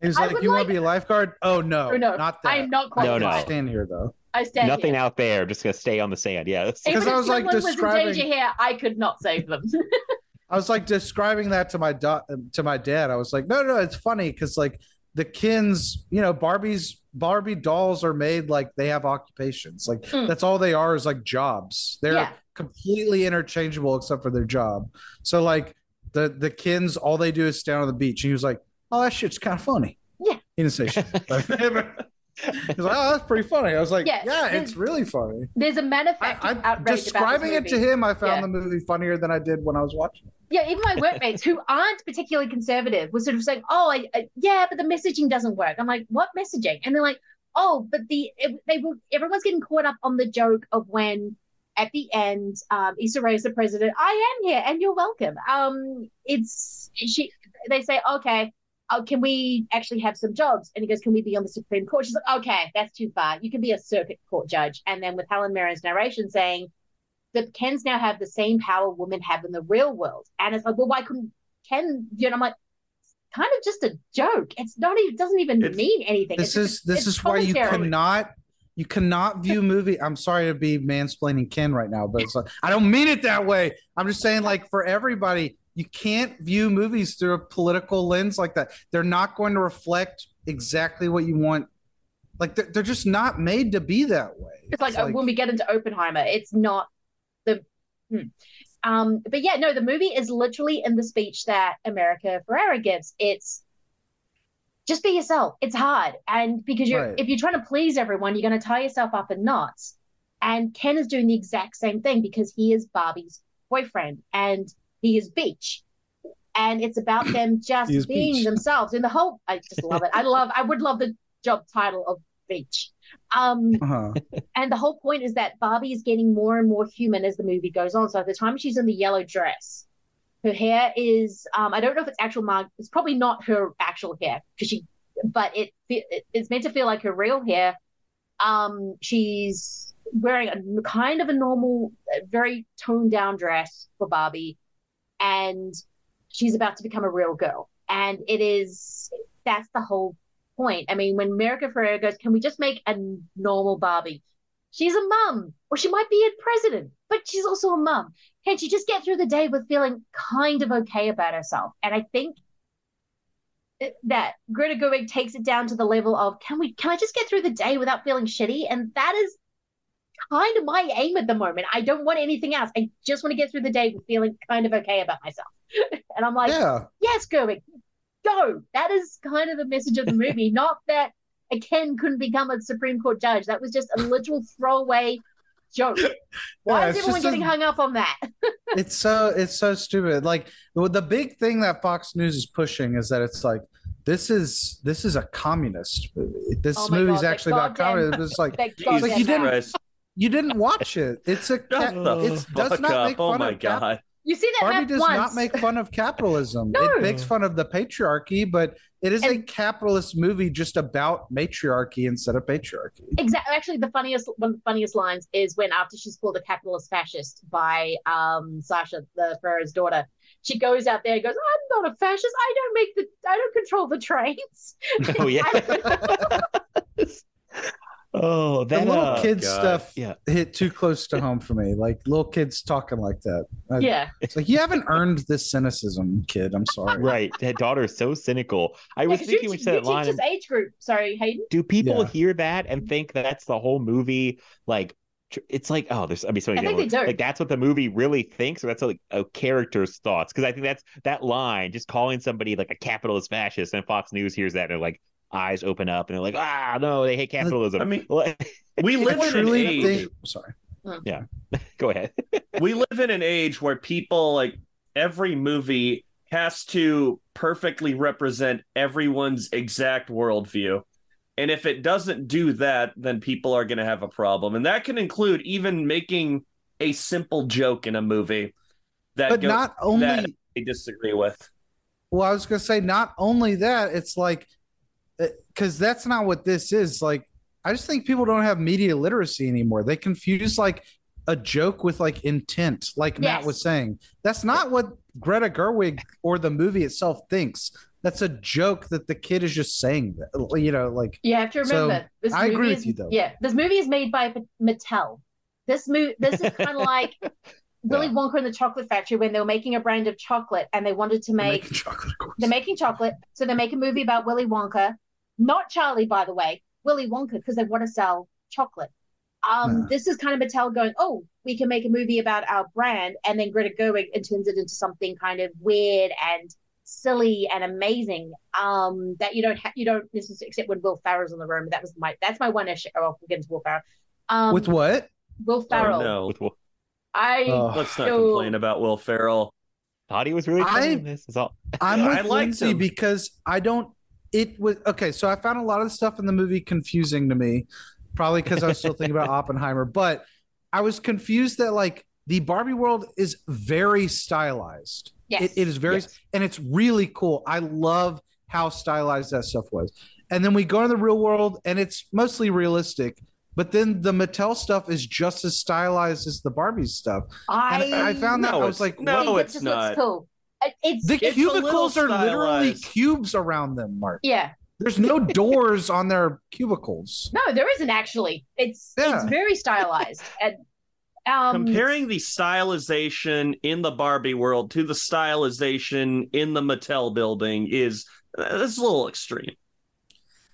he's I like, would you want like- to be a lifeguard? Oh no, Oh, no, not that. I am not quite. No, I no. can't stand here though. I stand Nothing here. out there. Just gonna stay on the sand. Yeah. that's- Even 'Cause I if was, like, someone describing- was in danger here, I could not save them. I was like describing that to my do- to my dad. I was like, no, no, it's funny because like the Kens, you know, Barbie's Barbie dolls are made like they have occupations. Like Mm. that's all they are is like jobs. They're Yeah. completely interchangeable except for their job. So like the the Kens, all they do is stand on the beach. And he was like, oh, that shit's kind of funny. Yeah. He didn't say shit. He's like, oh, that's pretty funny. I was like, Yeah, yeah, it's really funny. There's a manifest I, outrage describing it to him, I found Yeah. the movie funnier than I did when I was watching. it. Yeah, even my workmates who aren't particularly conservative were sort of saying, "Oh, I, I, yeah, but the messaging doesn't work." I'm like, "What messaging?" And they're like, "Oh, but the it, they were everyone's getting caught up on the joke of when." At the end, um, Issa Rae is the president. I am here, and you're welcome. Um, it's she. They say, okay, oh, can we actually have some jobs? And he goes, can we be on the Supreme Court? She's like, okay, that's too far. You can be a circuit court judge. And then with Helen Mirren's narration saying, that Kens now have the same power women have in the real world. And it's like, well, why couldn't Ken? You know, I'm like, kind of just a joke. It's not even, it doesn't even It's- mean anything. This It's is this is why you cannot you cannot view movie. I'm sorry to be mansplaining Ken right now, but it's like I don't mean it that way. I'm just saying, like for everybody, you can't view movies through a political lens like that. They're not going to reflect exactly what you want. Like they're, they're just not made to be that way. It's like, uh, when we get into Oppenheimer, it's not the. hmm. Um, but yeah, no, the movie is literally in the speech that America Ferrera gives. It's just be yourself. It's hard, and because you're Right. if you're trying to please everyone, you're going to tie yourself up in knots. And Ken is doing the exact same thing because he is Barbie's boyfriend and he is Beach. And it's about them just being Beach. themselves. And the whole, I just love it. I love, I would love the job title of Beach. Um, Uh-huh. and the whole point is that Barbie is getting more and more human as the movie goes on. So at the time she's in the yellow dress, her hair is um, I don't know if it's actual mark. It's probably not her actual hair because she, but it, it it's meant to feel like her real hair. Um, she's wearing a kind of a normal, very toned down dress for Barbie, and she's about to become a real girl. And it is that's the whole point. I mean, when America Ferrera goes, can we just make a normal Barbie? She's a mum, or she might be a president, but she's also a mum. Can she just get through the day with feeling kind of okay about herself? And I think that Greta Gerwig takes it down to the level of can we can I just get through the day without feeling shitty? And that is kind of my aim at the moment. I don't want anything else. I just want to get through the day with feeling kind of okay about myself. and I'm like, yeah. yes, Gerwig, go. That is kind of the message of the movie. Not that a Ken couldn't become a Supreme Court judge. That was just a literal throwaway joke. Why Yeah, is everyone just a- getting hung up on that? it's so it's so stupid. Like the big thing that Fox News is pushing is that it's like this is this is a communist movie. This Oh my movie's God, that actually about communism. It's like it's like you didn't Christ. You didn't watch it. It's a ca- Shut the it does not up. make Oh fun my of cap- god. You see that Barbie does once. not make fun of capitalism. No. It makes fun of the patriarchy, but it is a capitalist movie just about matriarchy instead of patriarchy. Exactly. Actually, the funniest one of the funniest lines is when after she's called a capitalist fascist by um Sasha, the Ferrera's daughter, she goes out there and goes, "I'm not a fascist. I don't make the. I don't control the trains." Oh yeah. oh, The that little uh, kid God. stuff yeah. hit too close to home for me. Like little kids talking like that. I- yeah. It's like you haven't earned this cynicism, kid. I'm sorry. Right, that daughter is so cynical. I was thinking you, when you you said that line, teach this age group. Sorry, Hayden. do people Yeah. hear that and think that's the whole movie? Like, it's like, oh, there's, I mean, so many I think they do. like that's what the movie really thinks, or that's like a character's thoughts. Because I think that's that line, just calling somebody like a capitalist fascist, and Fox News hears that and they're like, eyes open up, and they're like, ah, no, they hate capitalism. I mean, we I live in an truly age. think. Sorry. Yeah, go ahead. we live in an age where people like every movie has to perfectly represent everyone's exact worldview. And if it doesn't do that, then people are going to have a problem. And that can include even making a simple joke in a movie that But go- not only. that they disagree with. Well, I was gonna say not only that. It's like because that's not what this is. Like I just think people don't have media literacy anymore. They confuse like a joke with like intent. Like Matt was saying, that's not what Greta Gerwig or the movie itself thinks. That's a joke that the kid is just saying. That you know, like You have to So, remember. this I agree movie with is, you, though. Yeah, this movie is made by Mattel. This movie, this is kind of like Willy Wonka and the Chocolate Factory when they were making a brand of chocolate and they wanted to they're make making chocolate. Of. They're making chocolate, so they make a movie about Willy Wonka, not Charlie, by the way, Willy Wonka, because they want to sell chocolate. Um, Yeah. this is kind of Mattel going, oh, we can make a movie about our brand, and then Greta Gerwig and turns it into something kind of weird and silly and amazing. Um, that you don't ha- you don't necessarily except when Will Ferrell's in the room. That was my that's my one issue. Oh, we'll get into Will Ferrell. Um, with what? Will Ferrell. Oh, no. With Will- I Oh. Let's not so- complain about Will Ferrell. thought he was really funny I- in this. Is all. I'm with I Lindsay him. because I don't. It was okay. So I found a lot of the stuff in the movie confusing to me, probably because I was still thinking about Oppenheimer. But I was confused that like the Barbie world is very stylized. Yes. It, it is very, Yes. and it's really cool. I love how stylized that stuff was. And then we go in the real world, and it's mostly realistic. But then the Mattel stuff is just as stylized as the Barbie stuff. I, And I found that No, I was it's- like, no, it's not. looks cool. It- It's the It's cubicles are literally cubes around them, Mark. yeah. There's no doors on their cubicles. No, there isn't actually. It's Yeah. it's very stylized. and um Comparing the stylization in the Barbie world to the stylization in the Mattel building is uh, that's a little extreme.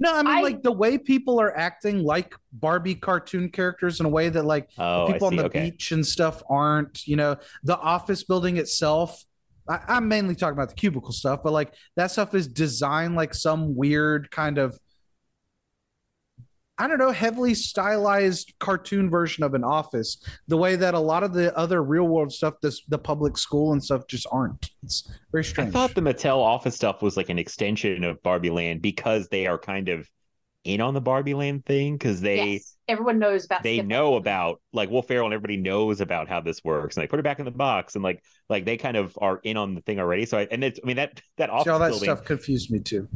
No, I mean I- like the way people are acting like Barbie cartoon characters in a way that like Oh, people on the Okay. beach and stuff aren't. You know, the office building itself. I, I'm mainly talking about the cubicle stuff, but like that stuff is designed like some weird kind of. I don't know, heavily stylized cartoon version of an office, the way that a lot of the other real world stuff, this the public school and stuff, just aren't. It's very strange. I thought the Mattel office stuff was like an extension of Barbie Land because they are kind of in on the Barbie Land thing because they yes, everyone knows about they Skip. know about like Will Ferrell and everybody knows about how this works and they put it back in the box and like like they kind of are in on the thing already. So I and it's I mean that that office See, all that building. stuff confused me too.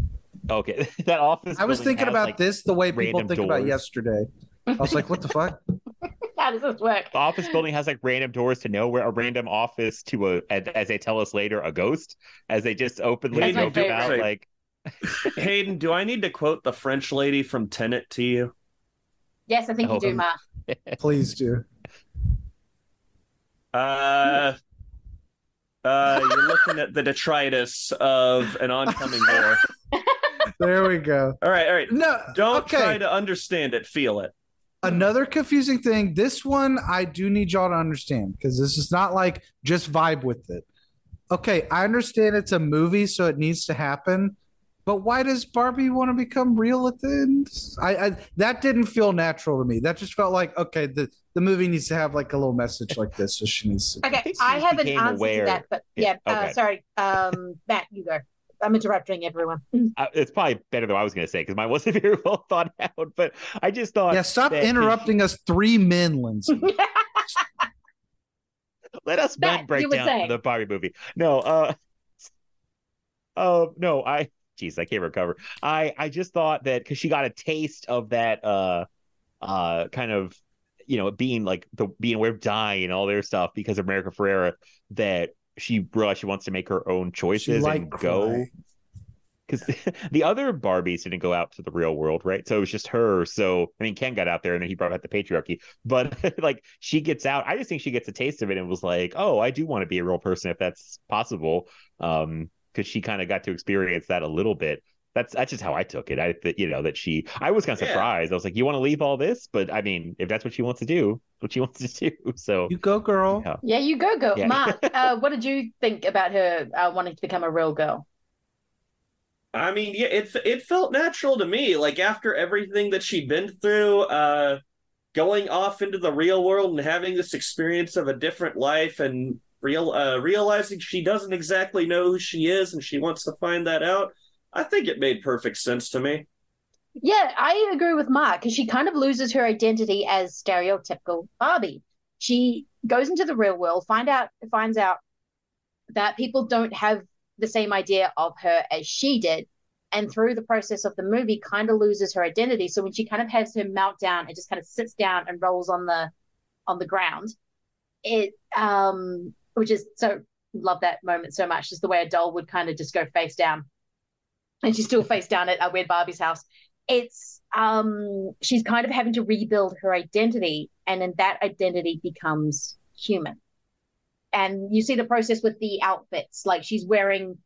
Okay, that office. I was thinking has, about like, this the way people random think about yesterday. I was like, what the fuck? How does this work? The office building has like random doors to nowhere, a random office to a, as, as they tell us later, a ghost, as they just openly That's joke about like Hayden, do I need to quote the French lady from Tenet to you? Yes, I think you Oh, do, Mark. Please do. Uh, uh, you're looking at the detritus of an oncoming war. there we go. All right, all right. No, Don't okay. try to understand it, feel it. Another confusing thing. This one I do need y'all to understand because this is not like just vibe with it. Okay, I understand it's a movie, so it needs to happen. But why does Barbie want to become real at the end? I, I that didn't feel natural to me. That just felt like okay, the the movie needs to have like a little message like this, so she needs to. Okay, think she I have an became answer aware- to that, but Yeah, yeah, uh, sorry, um, Matt, you go. I'm interrupting everyone. Uh, it's probably better than what I was going to say because mine wasn't very well thought out. But I just thought, Yeah, stop that- interrupting us, three men, Lindsay. let us Matt, men break down saying. the Barbie movie. No, uh, oh no, I, jeez, I can't recover. I, I just thought that because she got a taste of that, uh, uh, kind of, you know, being like the being aware of dying and all their stuff because of America Ferrera, that she realized she wants to make her own choices like and go. cry. Because the other Barbies didn't go out to the real world, right? So it was just her. So I mean, Ken got out there, and then he brought out the patriarchy. But like, she gets out. I just think she gets a taste of it, and was like, "Oh, I do want to be a real person if that's possible." Um, because she kind of got to experience that a little bit. That's that's just how I took it. I that you know that she. I was kind of Yeah. surprised. I was like, "You want to leave all this?" But I mean, if that's what she wants to do, what she wants to do. So You go, girl. yeah. Yeah, you go, girl. Yeah. Mark, uh, what did you think about her uh, wanting to become a real girl? I mean, yeah, it it felt natural to me. Like after everything that she'd been through, uh, going off into the real world and having this experience of a different life, and real uh, realizing she doesn't exactly know who she is, and she wants to find that out. I think it made perfect sense to me. Yeah, I agree with Mark because she kind of loses her identity as stereotypical Barbie. She goes into the real world, find out finds out that people don't have the same idea of her as she did, and through the process of the movie, kind of loses her identity. So when she kind of has her meltdown and just kind of sits down and rolls on the on the ground, it um, which is so love that moment so much, just the way a doll would kind of just go face down, and she's still face down at uh, Weird Barbie's house. It's um she's kind of having to rebuild her identity and then that identity becomes human. And you see the process with the outfits like she's wearing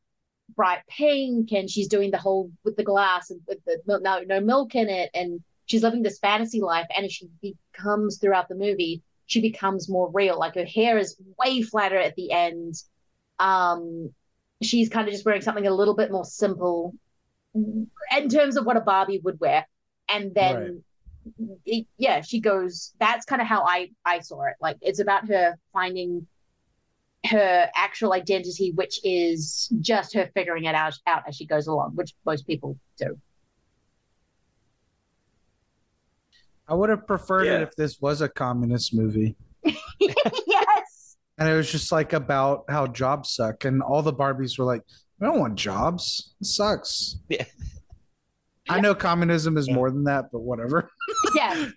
bright pink and she's doing the whole with the glass and with the no no milk in it and she's living this fantasy life and she becomes throughout the movie she becomes more real like her hair is way flatter at the end um she's kind of just wearing something a little bit more simple in terms of what a Barbie would wear. And then, it- yeah, she goes. That's kind of how I I saw it. Like it's about her finding her actual identity, which is just her figuring it out out as she goes along, which most people do. I would have preferred Yeah. it if this was a communist movie. yes. And it was just like about how jobs suck. And all the Barbies were like, we don't want jobs. It sucks. Yeah. I know communism is more than that, but whatever. Yeah.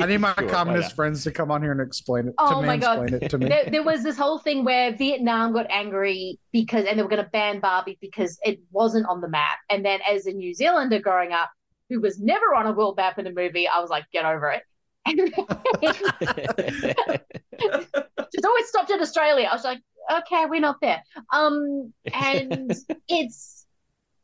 I need my Sure, communist not? friends to come on here and explain it Oh to my God. it to me. There, there was this whole thing where Vietnam got angry because, and they were going to ban Barbie because it wasn't on the map. And then, as a New Zealander growing up, who was never on a world map in a movie, I was like, get over it. She's always stopped at Australia. I was like, okay, we're not there. Um, and it's,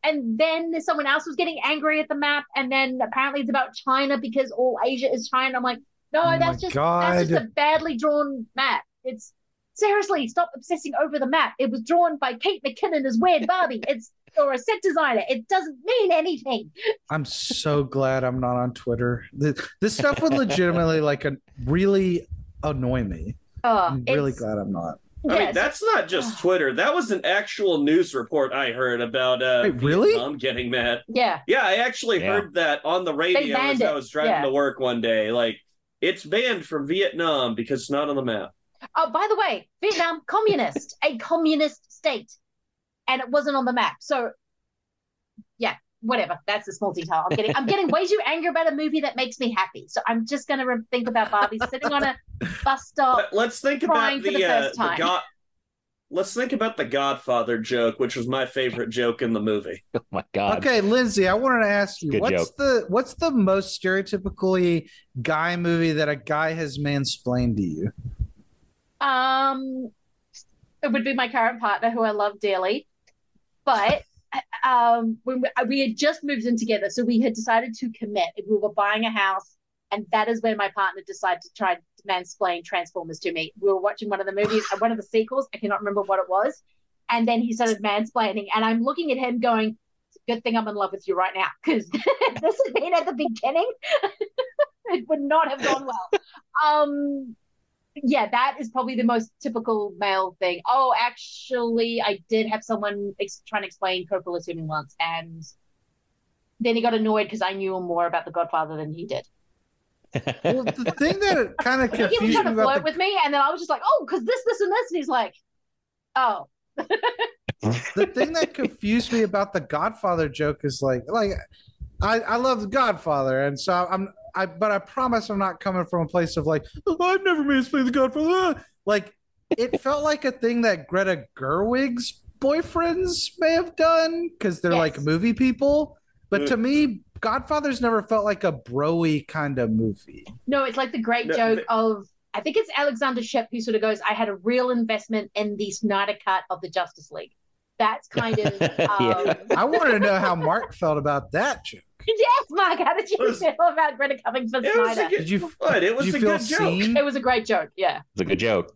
and then someone else was getting angry at the map, and then apparently it's about China because all Asia is China. I'm like, no, Oh that's just that's just a badly drawn map. It's seriously stop obsessing over the map. It was drawn by Kate McKinnon as Weird Barbie. It's or a set designer. It doesn't mean anything. I'm so glad I'm not on Twitter. This, this stuff would legitimately like a, really annoy me. Oh, I'm really glad I'm not. I mean, that's not just Twitter. That was an actual news report I heard about uh Wait, really? Vietnam getting mad. yeah. Yeah, I actually Yeah. heard that on the radio banned as I was driving Yeah. to work one day. Like, it's banned from Vietnam because it's not on the map. Oh, by the way, Vietnam communist, a communist state, and it wasn't on the map. So, yeah, whatever. That's a small detail. I'm getting, I'm getting way too angry about a movie that makes me happy. So I'm just gonna re- think about Barbie sitting on a bus stop. But let's think about the, the uh, first the. God. Let's think about the Godfather joke, which was my favorite joke in the movie. oh my god. Okay, Lindsay, I wanted to ask you Good what's joke. the what's the most stereotypically guy movie that a guy has mansplained to you? Um, it would be my current partner, who I love dearly, but um, when we, we had just moved in together, so we had decided to commit. We were buying a house, and that is when my partner decided to try to mansplain Transformers to me. We were watching one of the movies, one of the sequels. I cannot remember what it was, and then he started mansplaining, and I'm looking at him going. "It's a Good thing I'm in love with you right now, because this had been at the beginning. it would not have gone well. Um, yeah, that is probably the most typical male thing. Oh, actually, I did have someone ex- trying to explain Coppola to me once, and then he got annoyed because I knew more about The Godfather than he did. Well, the thing that kind of He was confused trying me to flirt the, with me, and then I was just like, "Oh, because this, this, and this," and he's like, "Oh, the thing that confused me about the Godfather joke is like, like, I I love the Godfather, and so I'm I, but I promise I'm not coming from a place of like, oh, I've never mansplained the Godfather. Ah! Like, it felt like a thing that Greta Gerwig's boyfriends may have done because they're like movie people. But to me, Godfather's never felt like a broy kind of movie. no." It's like the great No, joke th- of I think it's Alexandra Shipp who sort of goes, "I had a real investment in the Snyder cut of the Justice League." That's kind of um, Yeah. I wanted to know how Mark felt about that joke. yes, Mark. How did you was- feel about Greta coming for It was a Snyder? good, Did you what? It was a you feel good joke. seen? It was a great joke. Yeah. It's a good joke.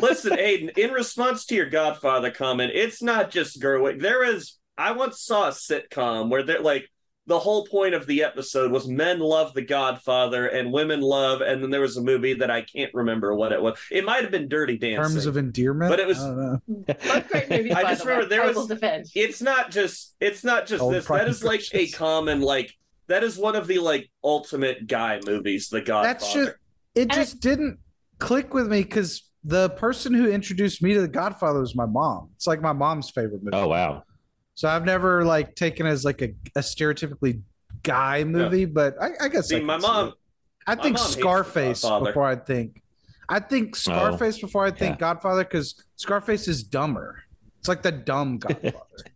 Listen, Hayden, in response to your Godfather comment, it's not just Gerwig. There is, I once saw a sitcom where they're like, the whole point of the episode was men love the Godfather and women love, and then there was a movie that I can't remember what it was. It might have been Dirty Dancing. terms of endearment. But it was- I don't know. Both great movies. I just remember there I was- will defend. it's not just it's not just Old this. That is like a common like that is one of the like ultimate guy movies, The Godfather. That's just it. And Just didn't click with me because the person who introduced me to the Godfather was my mom. It's like my mom's favorite movie. Oh wow. So I've never like taken it as like a, a stereotypically guy movie, but I, I guess See, can my mom, it. I think mom Scarface before I think. I think Scarface before I think yeah. Godfather because Scarface is dumber. It's like the dumb Godfather.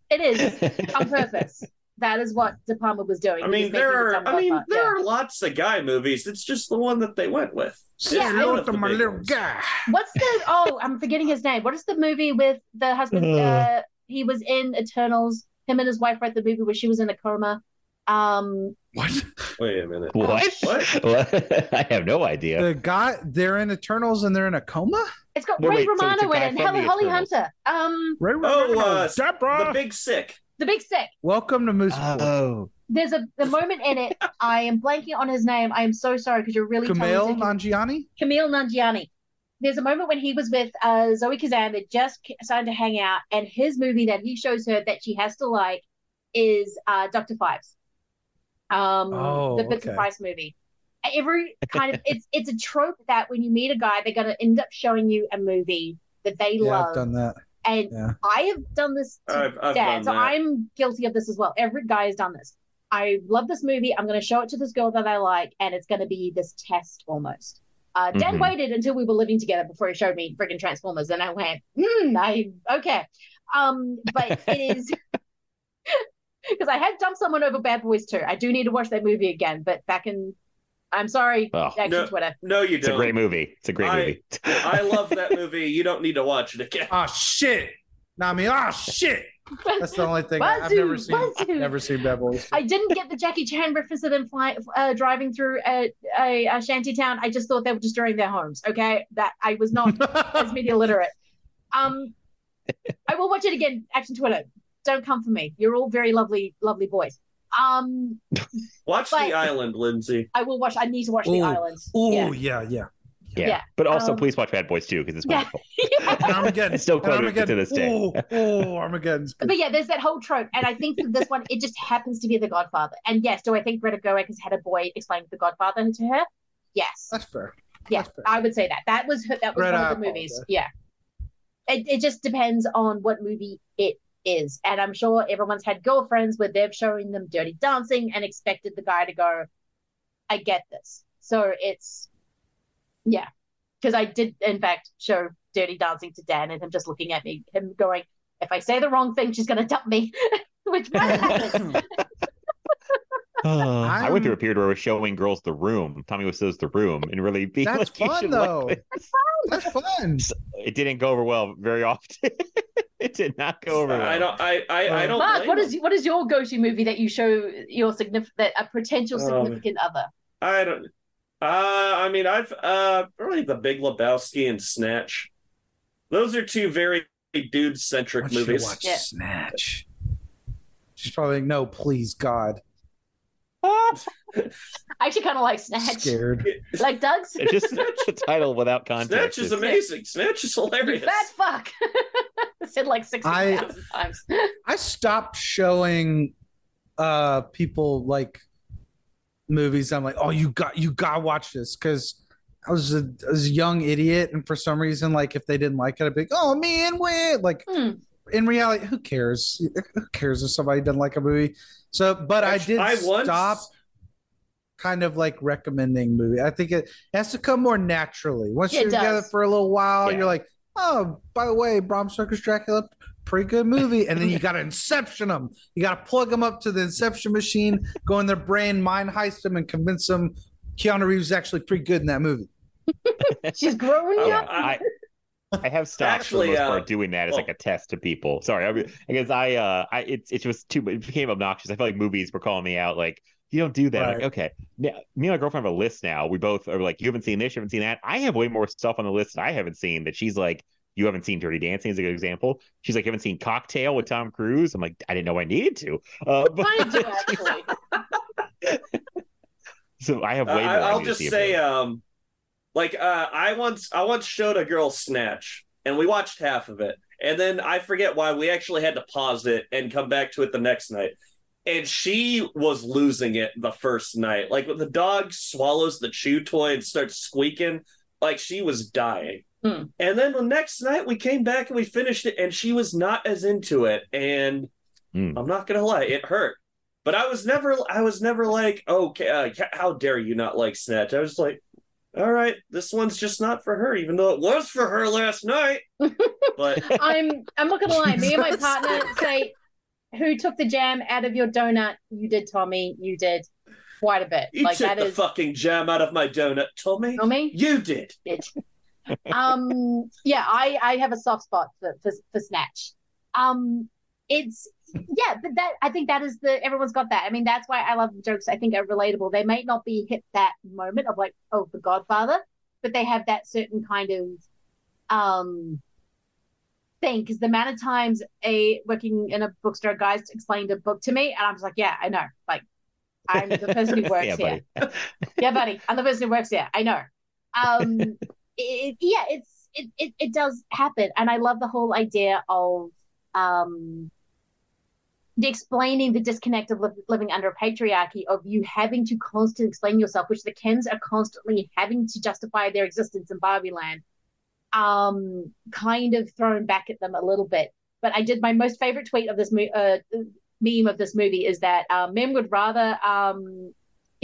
It is on purpose. That is what De Palma was doing. I mean, there making the are. I mean, there Yeah. are lots of guy movies. It's just the one that they went with. It's Yeah, I- one of the my little guy. What's the? Oh, I'm forgetting his name. What is the movie with the husband? Uh, he was in Eternals. Him and his wife wrote the movie where she was in a coma. Um, What? Wait a minute. What? What? What? I have no idea. The guy they're in Eternals and they're in a coma. it's got Wait, Ray wait, so Romano guy in it Holly, the Holly Hunter. Um, Ray Oh, uh, Deborah. The Big Sick. the Big Sick. Welcome to Moose. Oh, There's a the moment in it. I am blanking on his name. I am so sorry because you're really Kumail talented. Nanjiani. Kumail Nanjiani. There's a moment when he was with uh, Zoe Kazan. They just k- started to hang out, and his movie that he shows her that she has to like is uh, Doctor Phibes, um, Oh, the Vincent okay. Price movie. Every kind of it's it's a trope that when you meet a guy, they're gonna end up showing you a movie that they Yeah, love, I've done that. and Yeah. I have done this to I've, I've dad, done so that. I'm guilty of this as well. Every guy has done this. I love this movie. I'm going to show it to this girl that I like, and it's going to be this test almost. Uh, Dan Mhm. waited until we were living together before he showed me freaking Transformers, and I went, hmm, I okay. Um, but it is because I had dumped someone over Bad Boys too. I do need to watch that movie again, but back in, I'm sorry, Oh. Action No. Twitter. No, you it's a don't. great movie. It's a great I- movie. I love that movie. You don't need to watch it again. Oh shit! No, I mean, oh shit! That's the only thing I, have never seen. wazoo. Never seen Bad Boys. I didn't get the Jackie Chan reference of them fly, uh, driving through a, a, a shanty town. I just thought they were destroying their homes. Okay, that I was not as media literate. Um, I will watch it again. Action Twitter, don't come for me. You're all very lovely, lovely boys. Um, Watch The Island, Lindsay. I will watch. I need to watch The Island. Oh Yeah. yeah, yeah. Yeah. yeah. But also, Um, please watch Bad Boys too because it's Yeah. wonderful. And Armageddon. I still And quote it Armageddon. to this day. Oh, oh Armageddon's good. But yeah, there's that whole trope, and I think that this one it just happens to be The Godfather. And yes, do I think Greta Gerwig has had a boy explain The Godfather to her? Yes. That's fair. Yeah, That's fair. I would say that. That was her, that was Greta, one of the movies. apologize. Yeah. It it just depends on what movie it is. And I'm sure everyone's had girlfriends where they've shown them dirty dancing and expected the guy to go, I get this. So it's yeah. Because I did in fact show dirty dancing to Dan and him just looking at me, him going, if I say the wrong thing, she's gonna dump me. Which might have happened. Uh, I went through a I'm- period where I was showing girls the room. Tommy was says the room and really being That's like, fun though. like this. That's fun. It didn't go over well very often. it did not go over. I well. don't. I. I, I don't. Mark, blame what him. is what is your go-to movie that you show your significant a potential Um, significant other? I don't. Uh, I mean, I've uh probably The Big Lebowski and Snatch. Those are two very dude centric movies. watch Yeah. Snatch. She's probably like, no, please, God. I actually kind of like Snatch, Scared. like Doug's. It's just the title without context. Snatch is amazing. Snatch is hilarious. fat fuck. Said like sixty I- thousand times. I stopped showing uh people like movies. I'm like, oh, you got you got to watch this because I was a, I was a young idiot, and for some reason, like if they didn't like it, I'd be like, oh man, wait. Like Hmm. in reality, who cares? Who cares if somebody doesn't like a movie? So, but Actually, I did I once- stop kind of like recommending movie. I think it has to come more naturally. Once it you're together for a little while, Yeah. you're like, oh, by the way, Bram Stoker's Dracula, pretty good movie. And then you got to inception them. You got to plug them up to the inception machine, go in their brain, mind heist them, and convince them Keanu Reeves is actually pretty good in that movie. She's growing Yeah, up. I, I have stopped Actually, for the most uh, part doing that as well- like a test to people. Sorry, I mean, because I uh I it it was too it became obnoxious. I felt like movies were calling me out like you don't do that. Right. Like okay, now, me and my girlfriend have a list now. We both are like you haven't seen this, you haven't seen that. I have way more stuff on the list that I haven't seen that she's like. You haven't seen Dirty Dancing is a good example. She's like, you haven't seen Cocktail with Tom Cruise. I'm like, I didn't know I needed to. Uh, but, I do actually. so I have way more. I, I I'll need to just say, um, like uh, I once I once showed a girl Snatch, and we watched half of it, and then I forget why we actually had to pause it and come back to it the next night. And she was losing it the first night. Like when the dog swallows the chew toy and starts squeaking, like she was dying. Hmm. And then the next night we came back and we finished it, and she was not as into it. And Hmm. I'm not gonna lie, it hurt. But I was never, I was never like, okay, uh, how dare you not like Snatch? I was like, all right, this one's just not for her, even though it was for her last night. But I'm I'm not gonna lie. Me and my partner say, "Who took the jam out of your donut? You did, Tommy. You did quite a bit. you like took that the is fucking jam out of my donut, Tommy. Tommy. You did. Did. Um. Yeah. I I have a soft spot for for, for snatch. Um. It's yeah, but that I think that is the everyone's got that. I mean, that's why I love the jokes. I think are relatable. They may not be hit that moment of like, oh, the Godfather, but they have that certain kind of um thing. Because the amount of times a working in a bookstore guys explained a book to me, and I'm just like, yeah, I know. Like, I'm the person who works yeah, here yeah, buddy. I'm the person who works here. I know. Um, it, yeah, it's it, it it does happen, and I love the whole idea of um explaining the disconnect of li- living under a patriarchy of you having to constantly explain yourself, which the Kens are constantly having to justify their existence in Barbie Land. Um, kind of thrown back at them a little bit. But I did my most favorite tweet of this mo- uh, meme of this movie is that uh, men would rather um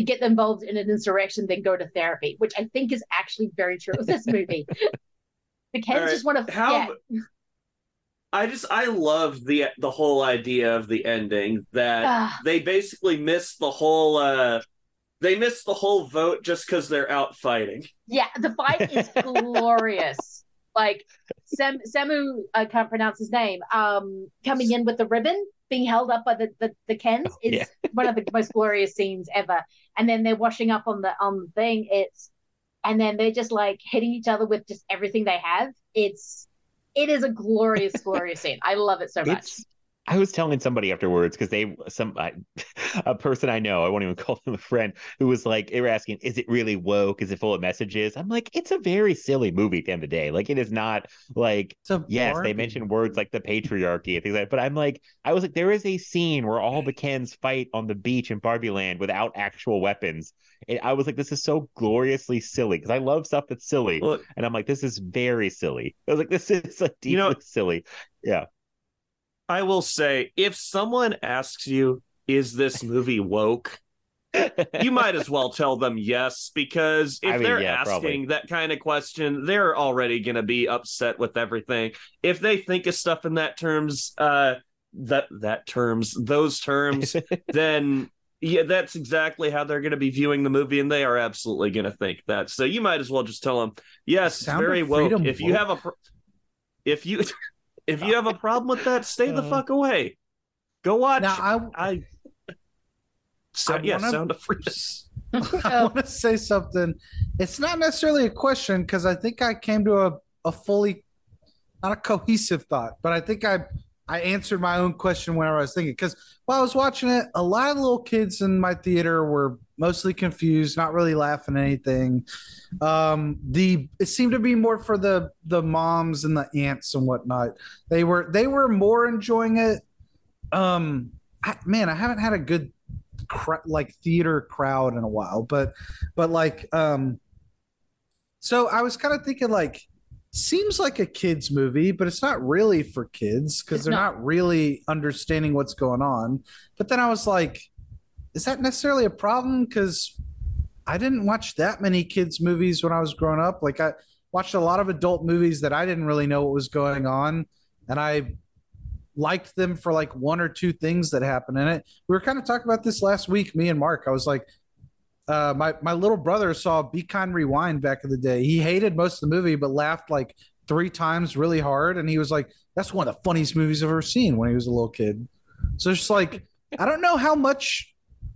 get involved in an insurrection than go to therapy, which I think is actually very true of this movie. the All right, just want to how- yeah. I just I love the the whole idea of the ending that Ah. they basically missed the whole uh they missed the whole vote just because they're out fighting. Yeah, the fight is glorious. Like Sam, Samu, I can't pronounce his name. Um, coming in with the ribbon being held up by the the, the Kens Oh, is yeah. one of the most glorious scenes ever. And then they're washing up on the on the thing. It's and then they're just like hitting each other with just everything they have. It's it is a glorious, glorious scene. I love it so much. It's. I was telling somebody afterwards because they some I, a person I know I won't even call them a friend who was like they were asking is it really woke? Is it full of messages? I'm like it's a very silly movie at the end of the day. Like it is not like yes they mention words like the patriarchy and things like that but I'm like I was like there is a scene where all the Kens fight on the beach in Barbie Land without actual weapons and I was like this is so gloriously silly because I love stuff that's silly Look, and I'm like this is very silly. I was like this is like deeply You know- silly. Yeah I will say if someone asks you, is this movie woke? you might as well tell them yes because if I mean, they're yeah, asking probably. that kind of question they're already going to be upset with everything if they think of stuff in that terms uh that that terms those terms then yeah that's exactly how they're going to be viewing the movie and they are absolutely going to think that so you might as well just tell them yes it's Sound of very woke Freedom if you have a pr- if you If you have a problem with that, stay the Uh. fuck away. Go watch. Now I I. So, I yeah, wanna- Sound of Freedom. I want to say something. It's not necessarily a question because I think I came to a, a fully not a cohesive thought, but I think I I answered my own question whenever I was thinking. Because while I was watching it, a lot of little kids in my theater were mostly confused, not really laughing at anything. Um, the it seemed to be more for the the moms and the aunts and whatnot. They were they were more enjoying it. Um, I, man, I haven't had a good like theater crowd in a while, but but like um, so I was kind of thinking like seems like a kids movie, but it's not really for kids because they're not. not really understanding what's going on. But then I was like, is that necessarily a problem? Because I didn't watch that many kids movies when I was growing up. Like I watched a lot of adult movies that I didn't really know what was going on, and I liked them for like one or two things that happened in it. We were kind of talking about this last week, me and Mark. I was like, uh, my my little brother saw Be Kind Rewind back in the day. He hated most of the movie, but laughed like three times really hard, and he was like, "That's one of the funniest movies I've ever seen." When he was a little kid, so it's just like I don't know how much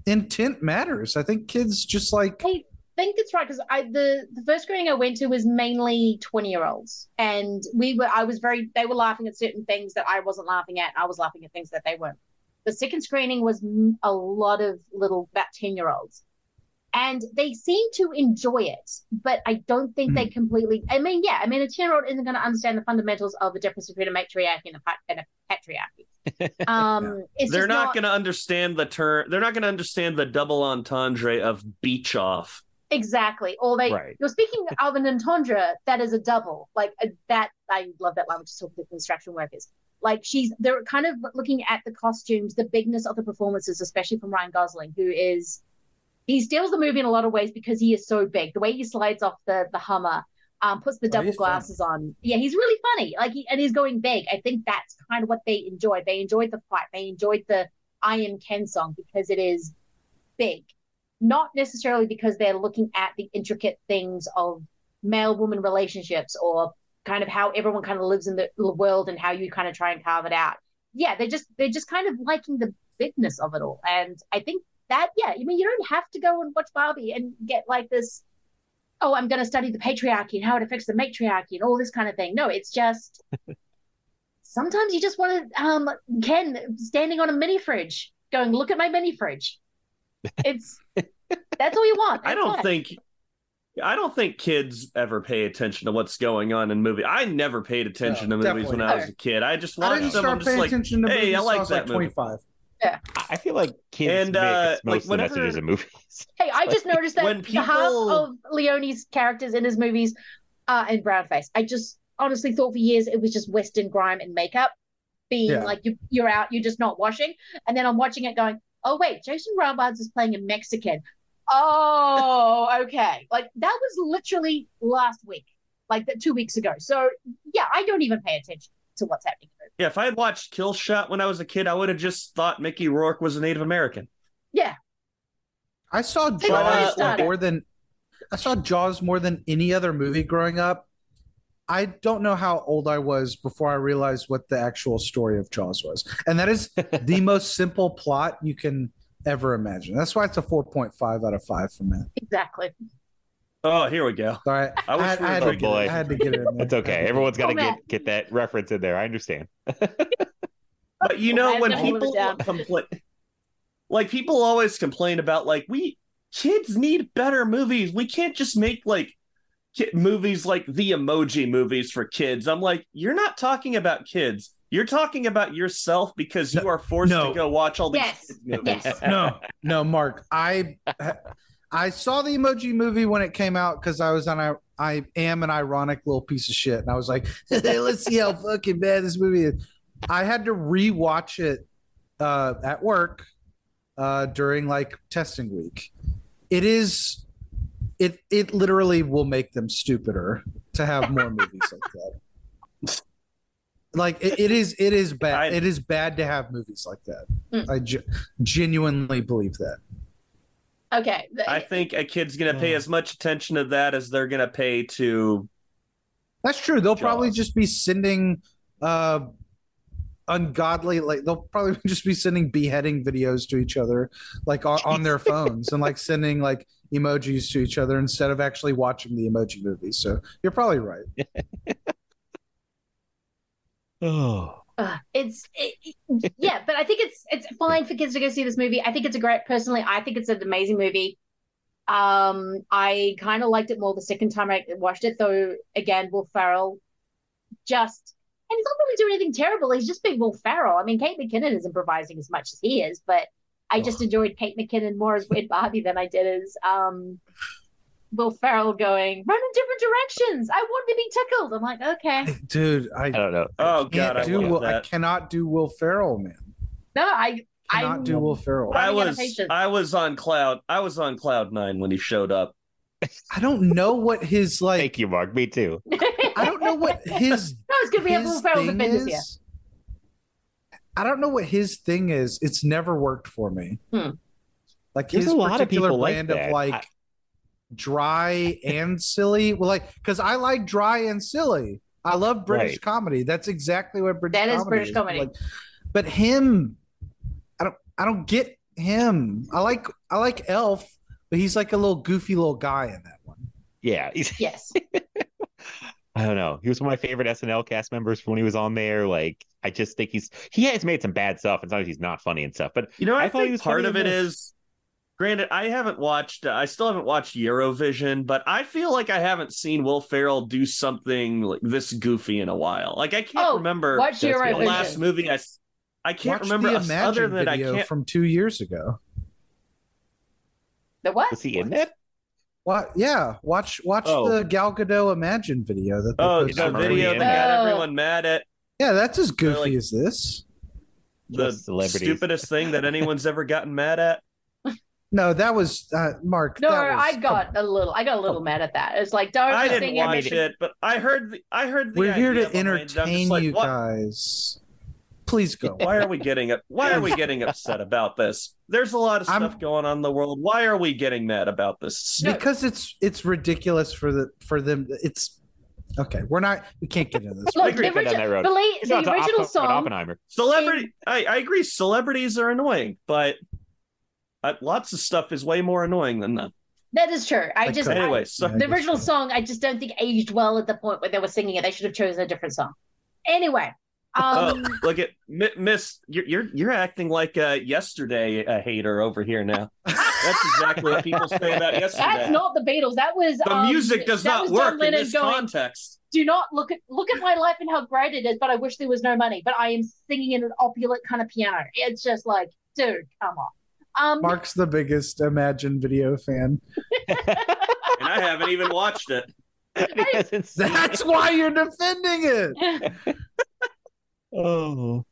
intent matters. I think kids just like I think it's right because I the the first screening I went to was mainly twenty year olds, and we were I was very they were laughing at certain things that I wasn't laughing at. I was laughing at things that they weren't. The second screening was a lot of little about ten year olds, and they seem to enjoy it, but I don't think they completely. I mean, yeah, I mean a ten year old isn't going to understand the fundamentals of the difference between a matriarchy and a, pa- and a patriarchy. Um, it's They're just not, going to understand the term. They're not going to understand the double entendre of beach off. Exactly. Or they Right. you're speaking of an entendre that is a double. Like uh, that I love that language to talk to construction workers. Like she's they're kind of looking at the costumes, the bigness of the performances, especially from Ryan Gosling, who is he steals the movie in a lot of ways because he is so big. The way he slides off the the Hummer, um, puts the Oh, double funny. glasses on. Yeah, he's really funny. Like he and he's going big. I think that's kind of what they enjoyed. They enjoyed the fight. They enjoyed the I am Ken song because it is big not necessarily because they're looking at the intricate things of male woman relationships or kind of how everyone kind of lives in the the world and how you kind of try and carve it out. Yeah, they're just they're just kind of liking the bigness of it all. And I think that yeah, I mean you don't have to go and watch Barbie and get like this oh, I'm going to study the patriarchy and how it affects the matriarchy and all this kind of thing. No, it's just sometimes you just want to um Ken standing on a mini fridge going look at my mini fridge. It's that's all you want. I don't That's think. I don't think kids ever pay attention to what's going on in movie. I never paid attention No, to movies when definitely I was a kid. I just I watched didn't them. I'm start just paying like, attention to hey, movies I till like I was that like movie. 25. I feel like kids And, uh, miss most like, of the messages in movies. Hey, I just noticed that When the half of Leone's characters in his movies are in brownface. I just honestly thought for years it was just Western grime and makeup, being Yeah. like you, you're out, you're just not washing. And then I'm watching it going, oh wait, Jason Robards is playing a Mexican. Oh, okay. Like that was literally last week, like that two weeks ago. So yeah, I don't even pay attention to what's happening. In the Yeah, if I had watched Kill Shot when I was a kid, I would have just thought Mickey Rourke was a Native American. Yeah, I saw They've Jaws more than I saw Jaws more than any other movie growing up. I don't know how old I was before I realized what the actual story of Jaws was. And that is the most simple plot you can ever imagine. That's why it's a 4.5 out of 5 for me. exactly. Oh, here we go. All right. I wish had, we were had Oh, to get it, boy. I had to get it in there. That's okay. Everyone's got to Oh, get get that reference in there. I understand. But you know, when have to hold it people complain, like people always complain about, like we kids need better movies. We can't just make like ki- movies like the emoji movies for kids. I'm like, you're not talking about kids. You're talking about yourself because you are forced no. to go watch all these Yes, kids movies. yes. no, no, Mark. I I saw the Emoji Movie when it came out because I was on a I am an ironic little piece of shit, and I was like, let's see how fucking bad this movie is. I had to rewatch it uh, at work uh, during like testing week. It is it it literally will make them stupider to have more movies like that. Like it, it is it is bad. I- it is bad to have movies like that. Mm. I ge- genuinely believe that. Okay. I think a kid's gonna pay Oh. as much attention to that as they're gonna pay to That's true. They'll probably just be sending uh ungodly like they'll probably just be sending beheading videos to each other like on, on their phones and like sending like emojis to each other instead of actually watching the emoji movie so you're probably right Oh, It's it, yeah, but I think it's it's fine for kids to go see this movie. I think it's a great personally. I think it's an amazing movie. Um, I kind of liked it more the second time I watched it, though. Again, Will Ferrell just and he's not really doing anything terrible. He's just being Will Ferrell. I mean, Kate McKinnon is improvising as much as he is, but I just enjoyed Kate McKinnon more as Weird Barbie than I did as um Will Ferrell going run in different directions. I want to be tickled. I'm like, okay, dude i I don't know. Oh god, I do love will, i cannot do will ferrell man no, I cannot I do will ferrell I running out of was. I was on cloud I was on cloud nine when he showed up. i don't know what his like Thank you, Mark. Me too. i don't know what his No, it's gonna be a Will Ferrell thing defenders here. is- I don't know what his thing is. It's never worked for me. Hmm. Like There's his a lot of particular people like brand that. of like I- dry and silly. Well, like because I like dry and silly. I love British Right. comedy. That's exactly what British That is comedy British comedy. Like, but him, I don't. I don't get him. I like. I like Elf, but he's like a little goofy little guy in that one. Yeah, he's, Yes. I don't know. He was one of my favorite SNL cast members from when he was on there. Like, I just think he's he has made some bad stuff, and sometimes he's not funny and stuff. But You know, I, I thought he think was part of in it this. is. Granted, I haven't watched. Uh, I still haven't watched Eurovision, but I feel like I haven't seen Will Ferrell do something like this goofy in a while. Like I can't Oh, remember Watch the. Eurovision. last movie I. s- I can't Watch remember the us- other than I can't. from two years ago. The what? was he in that? What? Yeah, watch watch Oh. the Gal Gadot Imagine video that. Oh, the I'm on already video that that. got Oh. everyone mad at Yeah, that's as goofy like- as this. the stupidest thing that anyone's ever gotten mad at. No, that was uh, Mark. No, that was, I got a little. I got a little mad at that. It's like don't I didn't it. watch it, but I heard. The, I heard. The We're here to behind it. I'm just entertain like, you what- guys. Please go. Why are we getting up? Why are we getting upset about this? There's a lot of I'm- stuff going on in the world. Why are we getting mad about this? No. because it's it's ridiculous for the for them. It's okay. We're not. We can't get into this. Look, agree the, with that origi- road. believe, the No, it's original Opp- song. Oppenheimer. Celebrity. I, I agree. Celebrities are annoying, but uh, lots of stuff is way more annoying than that. That is true. I Like, just uh, I- Anyway, so the original so. song I just don't think aged well at the point where they were singing it. They should have chosen a different song. Anyway, Oh, um, look at Mi- Miss. You're, you're you're acting like a yesterday a hater over here now. That's exactly what people say about yesterday. that's not the Beatles. That was the um, music does not work in this going, context. Do not look at look at my life and how great it is, but I wish there was no money. But I am singing in an opulent kind of piano. It's just like, dude, come on. Um, Mark's the biggest Imagine video fan. And I haven't even watched it. He That's it. why you're defending it. Oh.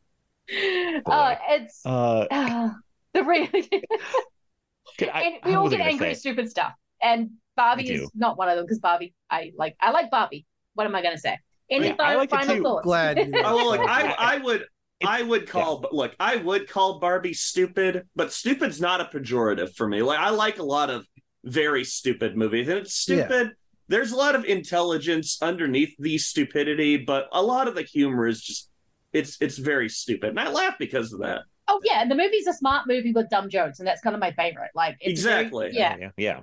uh, it's Uh, uh, the re- could I, and we I all get angry at stupid stuff. And Barbie is not one of them because Barbie, I like, I like Barbie. What am I going to say? Any Yeah, final, like final thoughts? Glad. You Oh, look, I I would I would call but look, I would call Barbie stupid, but stupid's not a pejorative for me. Like I like a lot of very stupid movies. And it's Yeah. stupid. There's a lot of intelligence underneath the stupidity, but a lot of the humor is just it's it's very stupid. And I laugh because of that. Oh yeah, and the movie's a smart movie with dumb jokes, and that's kind of my favorite. Like it's very- Exactly. yeah. yeah, yeah.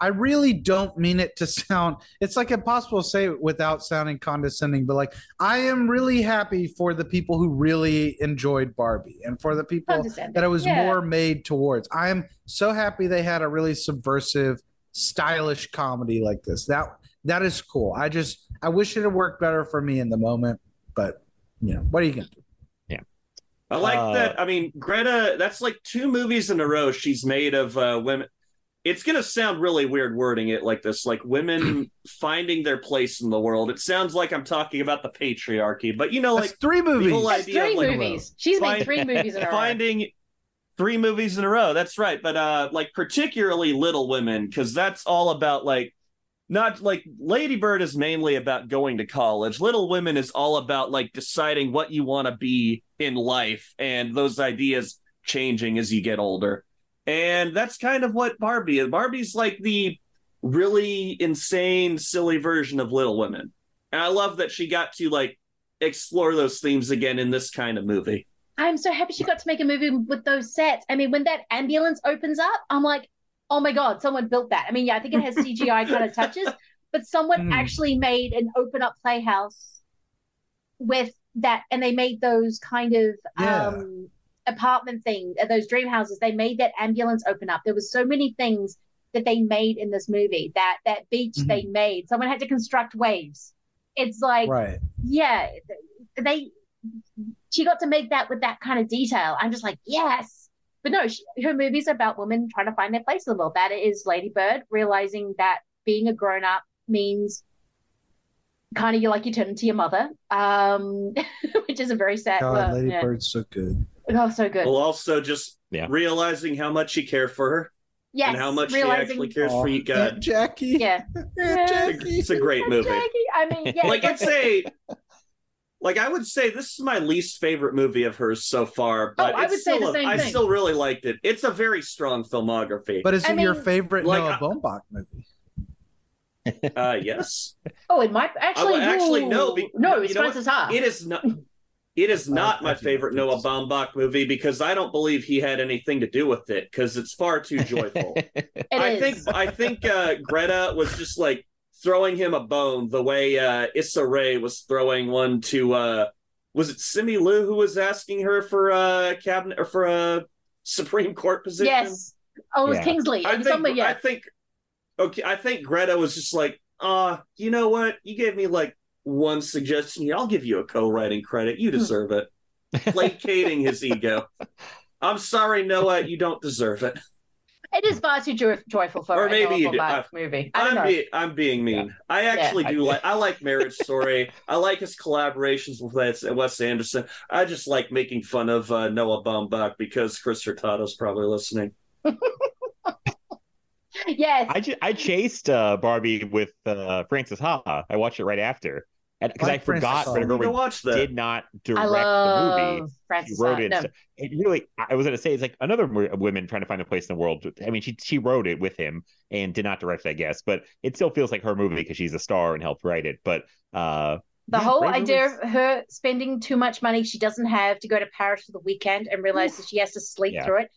I really don't mean it to sound. It's like impossible to say it without sounding condescending, but like I am really happy for the people who really enjoyed Barbie and for the people that it was Yeah. more made towards. I am so happy they had a really subversive, stylish comedy like this. That that is cool. I just I wish it had worked better for me in the moment, but you know what are you gonna do? Yeah. I like Uh, that. I mean, Greta, that's like two movies in a row she's made of uh, women. It's going to sound really weird wording it like this, like women finding their place in the world. It sounds like I'm talking about the patriarchy, but you know, That's like three movies. whole That's idea three of, like, movies. She's find- made three movies in a row. finding three movies in a row. That's right. But uh like particularly Little Women, because that's all about like not like Lady Bird is mainly about going to college. Little Women is all about like deciding what you want to be in life and those ideas changing as you get older. And that's kind of what Barbie is. Barbie's like the really insane, silly version of Little Women. And I love that she got to like explore those themes again in this kind of movie. I'm so happy she got to make a movie with those sets. I mean, when that ambulance opens up, I'm like, oh my god, someone built that. I mean, yeah, I think it has CGI kind of touches, but someone Hmm. actually made an open up playhouse with that, and they made those kind of Yeah. um apartment thing, uh, those dream houses. They made that ambulance open up. There was so many things that they made in this movie. That that beach Mhm. they made. Someone had to construct waves. It's like right. yeah, they she got to make that with that kind of detail. I'm just like, yes. But no, she, her movies are about women trying to find their place in the world. That is Lady Bird realizing that being a grown up means kind of you like you turn into your mother, um, which is a very sad. God, well, Lady yeah. Bird's so good. Oh, so good. Well, also just Yeah. realizing how much he cared for her yes, and how much realizing, he actually cares for you. Aunt God, Jackie. Yeah, Aunt Yeah. Jackie. it's a great movie. Jackie, I mean, yeah, like I'd say, like I would say, this is my least favorite movie of hers so far. But Oh, I it's would say still the a- same I thing. still really liked it. It's a very strong filmography. But is I it your favorite like, Noah I- Baumbach movie? uh, yes, oh, it might actually. well, actually, no, be- no, you it's know what? Frances Ha. it is not. It is not I my favorite Noah this. Baumbach movie because I don't believe he had anything to do with it because it's far too joyful. It I is. think I think uh, Greta was just like throwing him a bone the way uh, Issa Rae was throwing one to uh, was it Simu Liu who was asking her for a cabinet or for a Supreme Court position? yes. Oh, it was Yeah. Kingsley. I was think somebody, yeah. I think okay. I think Greta was just like, uh, you know what? You gave me like one suggestion here. I'll give you a co-writing credit. You Hmm. deserve it. Placating his ego. I'm sorry, Noah. You don't deserve it. It is far too joy- joyful for Or a maybe you do. I- movie. I don't I'm, know. be- I'm being mean. I actually Yeah. do like. I like Marriage Story. I like his collaborations with Wes, Wes Anderson. I just like making fun of uh, Noah Baumbach because Chris Hurtado's probably listening. yes. I ju- I chased uh, Barbie with uh, Frances Ha. I watched it right after, because I Like Frances forgot Greta I to Gerwig watch that. did not direct I the movie. Frances She wrote Ha. it. No. so- It really. I was going to say it's like another wo- women trying to find a place in the world. I mean, she she wrote it with him and did not direct, it, I guess, but it still feels like her movie because she's a star and helped write it. But uh, The yeah, whole Greta idea Gerwig's- of her spending too much money she doesn't have to go to Paris for the weekend and realize that she has to sleep Yeah. through it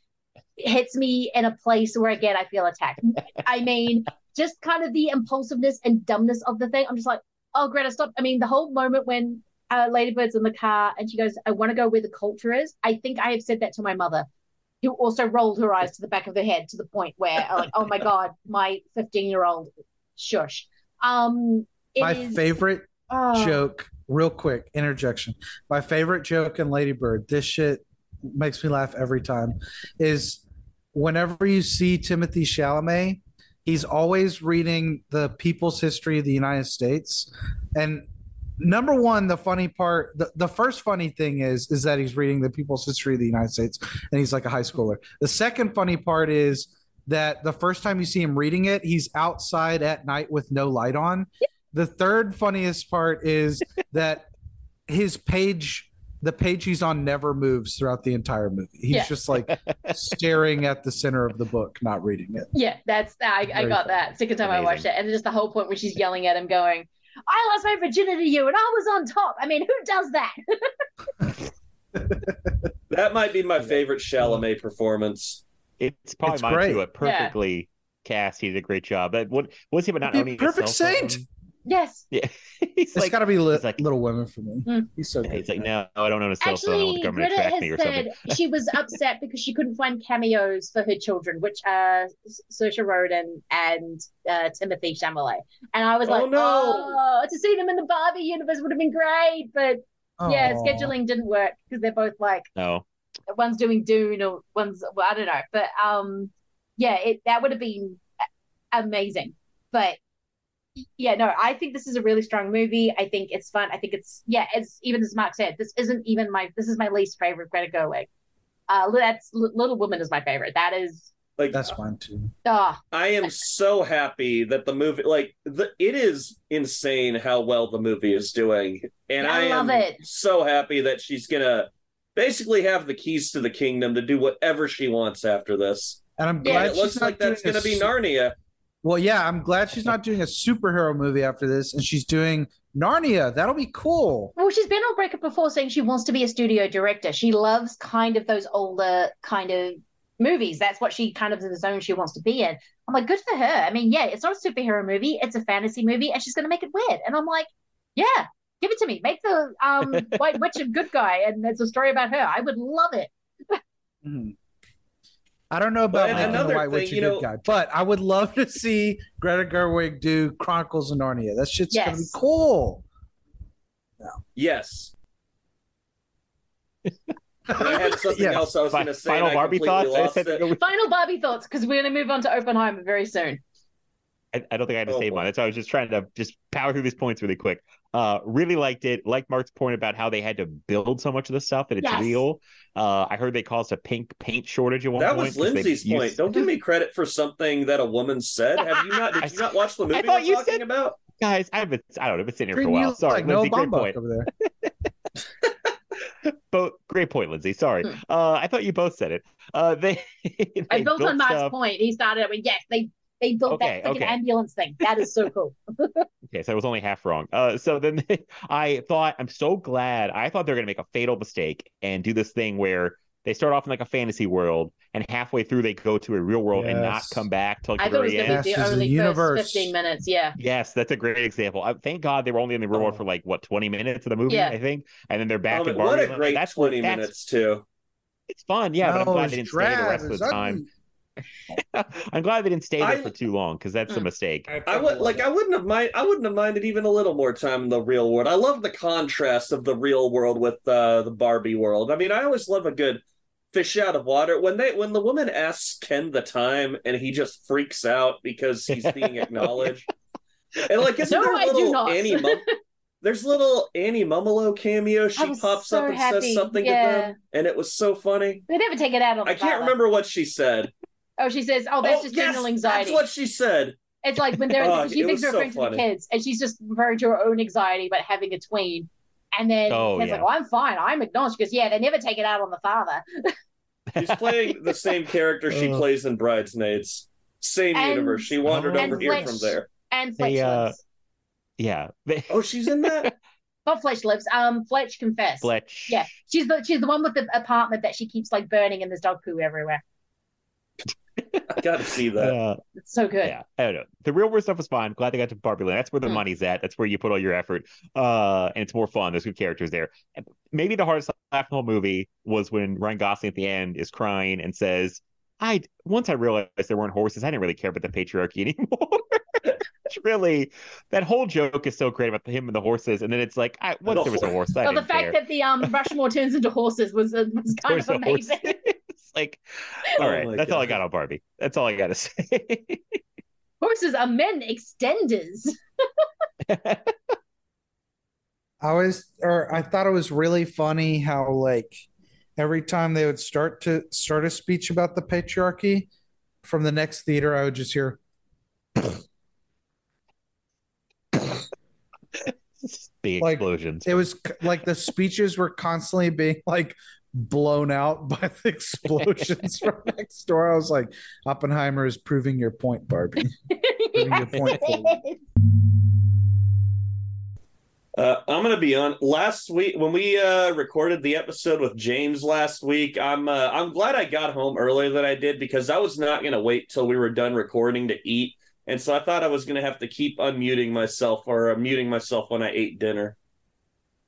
hits me in a place where again I feel attacked. I mean, just kind of the impulsiveness and dumbness of the thing. I'm just like, oh Greta, stop. I mean, the whole moment when uh, Lady Bird's in the car and she goes, I want to go where the culture is. I think I have said that to my mother, who also rolled her eyes to the back of her head to the point where like, oh my god, my 15 year old, shush. Um, My is- favorite oh. joke, real quick interjection. My favorite joke in Lady Bird, this shit makes me laugh every time, is whenever you see Timothée Chalamet, he's always reading the people's history of the United States. And number one, the funny part, the, the first funny thing is, is that he's reading the people's history of the United States and he's like a high schooler. The second funny part is that the first time you see him reading it, he's outside at night with no light on. The third funniest part is that his page, the page he's on, never moves throughout the entire movie. He's Yeah. just like staring at the center of the book, not reading it. Yeah, that's I, I got funny. that. Second time I watched it, and just the whole point where she's yelling at him, going, "I lost my virginity to you, and I was on top." I mean, who does that? That might be my favorite Chalamet performance. it's probably It's mine great. too. A perfectly cast. He did a great job. But what was he? But not Be a owning a perfect saint. phone? Saint. yes, Yeah, he's It's like, got to be li- like- Little Women for me. Mm. He's so good. he's like, no, I don't own a cell phone. I want actually, the government to Greta track me or has something. said she was upset because she couldn't find cameos for her children, which are Saoirse Ronan and uh, Timothée Chalamet. And I was Oh, like, no. "Oh, to see them in the Barbie universe would have been great," but yeah, scheduling didn't work because they're both like No, one's doing Dune or one's well, I don't know, but um, yeah, it that would have been amazing. But yeah, no, I think this is a really strong movie. I think it's fun. I think it's yeah, it's even as Mark said, this isn't even my this is my least favorite Greta Gerwig. Uh, that's Little Woman is my favorite. That is Like That's mine too. ah I am so happy that the movie, like the, it is insane how well the movie is doing, and Yeah, I, I love am it. so happy that she's gonna basically have the keys to the kingdom to do whatever she wants after this. And I'm glad And it looks not like that's gonna be su- Narnia. Well, yeah, I'm glad she's not doing a superhero movie after this, and she's doing Narnia. That'll be cool. Well, she's been on Breaker before saying she wants to be a studio director. She loves kind of those older kind of movies. That's what she kind of is in the zone she wants to be in. I'm like, good for her. I mean, yeah, it's not a superhero movie, it's a fantasy movie, and she's gonna make it weird. And I'm like, yeah, give it to me. Make the um White Witch a good guy, and it's a story about her. I would love it. Mhm. I don't know about But making the another White Witch thing, a you good know- guy, but I would love to see Greta Gerwig do Chronicles of Narnia. That shit's gonna be Yes. cool. Yes. I had something Yes. else I was going to say. final Barbie thoughts. Said. Final Barbie thoughts, because we're gonna move on to Oppenheimer very soon. I, I don't think I had to Oh, say boy. one. That's why I was just trying to just power through these points really quick. Uh, really liked it. Like Mark's point about how they had to build so much of the stuff that it's Yes. real. Uh, I heard they caused a pink paint shortage at one That point. was 'cause they Lindsay's used- point. Don't give me credit for something that a woman said. Have you not? Did you not watch the movie I thought we're you talking said- about? Guys, I've been I don't know, I've been sitting here for a Treating you while. Sorry, like Noah Lindsay, great point. over there. But great point, Lindsay. Sorry. Hmm. Uh, I thought you both said it. Uh, they, they I built on Mark's point. He started with yes, they they built Okay, that freaking okay. ambulance thing. That is so cool. Okay, so I was only half wrong. Uh, so then I thought, I'm so glad. I thought they were going to make a fatal mistake and do this thing where they start off in like a fantasy world, and halfway through they go to a real world and not come back till like I the thought it was very gonna end. be Yes, the this is a only universe. first fifteen minutes. Yeah. Yes, that's a great example. I, thank God they were only in the real world Oh. for like what 20 minutes of the movie, Yeah. I think, and then they're back Um, in what a great that's what- 20 that's- minutes, too. It's fun, yeah, but I'm No, glad it's they didn't stay the drab, rest of it's the time. Ugly. I'm glad they didn't stay there I- for too long because that's a Mm. mistake. I would like. I wouldn't have mind. I wouldn't have minded even a little more time in the real world. I love the contrast of the real world with uh, the Barbie world. I mean, I always love a good fish out of water. When they when the woman asks Ken the time and he just freaks out because he's being acknowledged. And like, isn't No, there I do little not. Annie? Mum- There's little Annie Mumolo cameo. She pops so up and happy. says something Yeah. to them, and it was so funny. They never take it out on. I the can't father. remember what she said. Oh, she says, "Oh, that's oh, just yes, general anxiety." That's what she said. It's like when they're Oh, she it thinks they're so referring to the kids, and she's just referring to her own anxiety about having a tween. And then Oh, Ken's yeah. like, "Well, I'm fine. I'm acknowledged." Because yeah, they never take it out on the father. She's playing the same character she plays in Bridesmaids. Same And- universe. She wandered and over here Fletch. from there. And Fletch They, uh, lives. Yeah, they, Oh, she's in that? Not Fletch lives. Um, Fletch confessed. Fletch. Yeah, she's the she's the one with the apartment that she keeps like burning, and there's dog poo everywhere. I gotta see that. Uh, It's so good. Yeah, I don't know. The real world stuff was fine. Glad they got to Barbie Land. That's where the Mm. money's at. That's where you put all your effort. Uh, and it's more fun. There's good characters there. And Maybe the hardest laugh in the whole movie was when Ryan Gosling at the end is crying and says, "I once I realized there weren't horses, I didn't really care about the patriarchy anymore." it's really that whole joke is so great about him and the horses, and then it's like, I, once The there was a horse, I Well, the didn't fact care. that the um Rushmore turns into horses was uh, was kind There's of amazing. it's like, oh all right, Oh right, my that's all I got on Barbie. That's all I got to say. Horses are men extenders. I was, or I thought it was really funny how like every time they would start to start a speech about the patriarchy, from the next theater, I would just hear, Big Like, explosions. it was like the speeches were constantly being like blown out by the explosions from next door. I was like, Oppenheimer is proving your point, Barbie. Proving your point. Uh, I'm gonna be on. Last week when we uh, recorded the episode with James last week, I'm uh, I'm glad I got home earlier than I did because I was not gonna wait till we were done recording to eat, and so I thought I was gonna have to keep unmuting myself or uh, muting myself when I ate dinner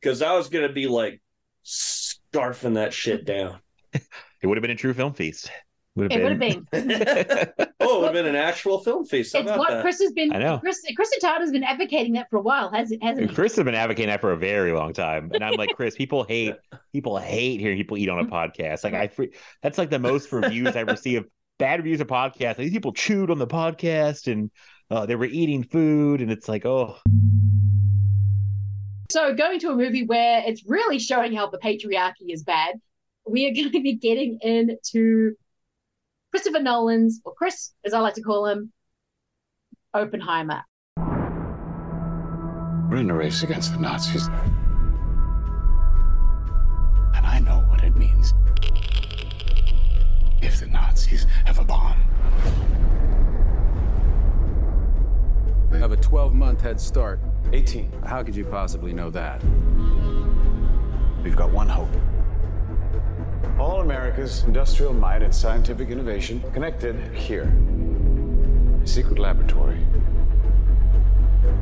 because I was gonna be like scarfing that shit down. It would have been a true film feast. Would It would have been. oh, it would have been an actual film feast. How It's about what that? Chris has been. I know. Chris Kristen Todd has been advocating that for a while, hasn't hasn't he? Chris has been advocating that for a very long time, and I'm like, Chris, people hate people hate hearing people eat on a podcast. Like I, that's like the most reviews I ever see of bad reviews of podcasts. These people chewed on the podcast and uh, they were eating food, and it's like, oh, So going to a movie where it's really showing how the patriarchy is bad, we are going to be getting into Christopher Nolan's, or Chris, as I like to call him, Oppenheimer. We're in a race against the Nazis. And I know what it means. If the Nazis have a bomb. have a 12 month head start. 18. How could you possibly know that? We've got one hope. All America's industrial might and scientific innovation connected here. A secret laboratory.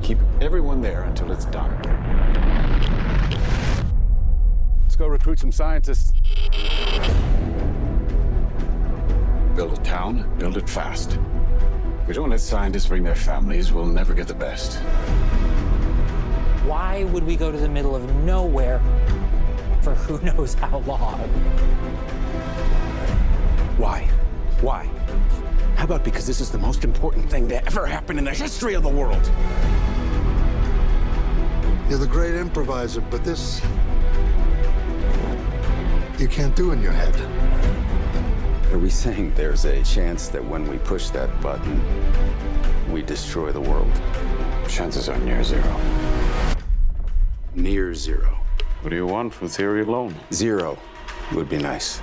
Keep everyone there until it's done. Let's go recruit some scientists. Build a town, build it fast. If we don't let scientists bring their families, we'll never get the best. Why would we go to the middle of nowhere for who knows how long? Why? Why? How about because this is the most important thing to ever happen in the history of the world? You're the great improviser, but this. you can't do in your head. Are we saying there's a chance that when we push that button, we destroy the world? Chances are near zero. Near zero. What do you want from theory alone? Zero would be nice.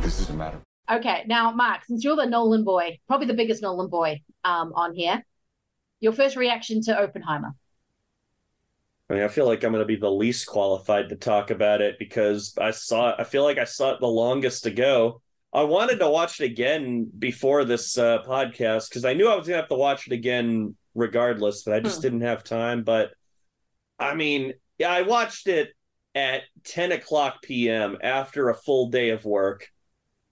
This is a matter. Okay, now Mark, since you're the Nolan boy, probably the biggest Nolan boy um, on here, your first reaction to Oppenheimer. I mean, I feel like I'm going to be the least qualified to talk about it because I saw. I feel like I saw it the longest to go. I wanted to watch it again before this uh, podcast because I knew I was going to have to watch it again regardless, but I just Hmm. didn't have time. But I mean, yeah, I watched it at 10 o'clock p.m. after a full day of work,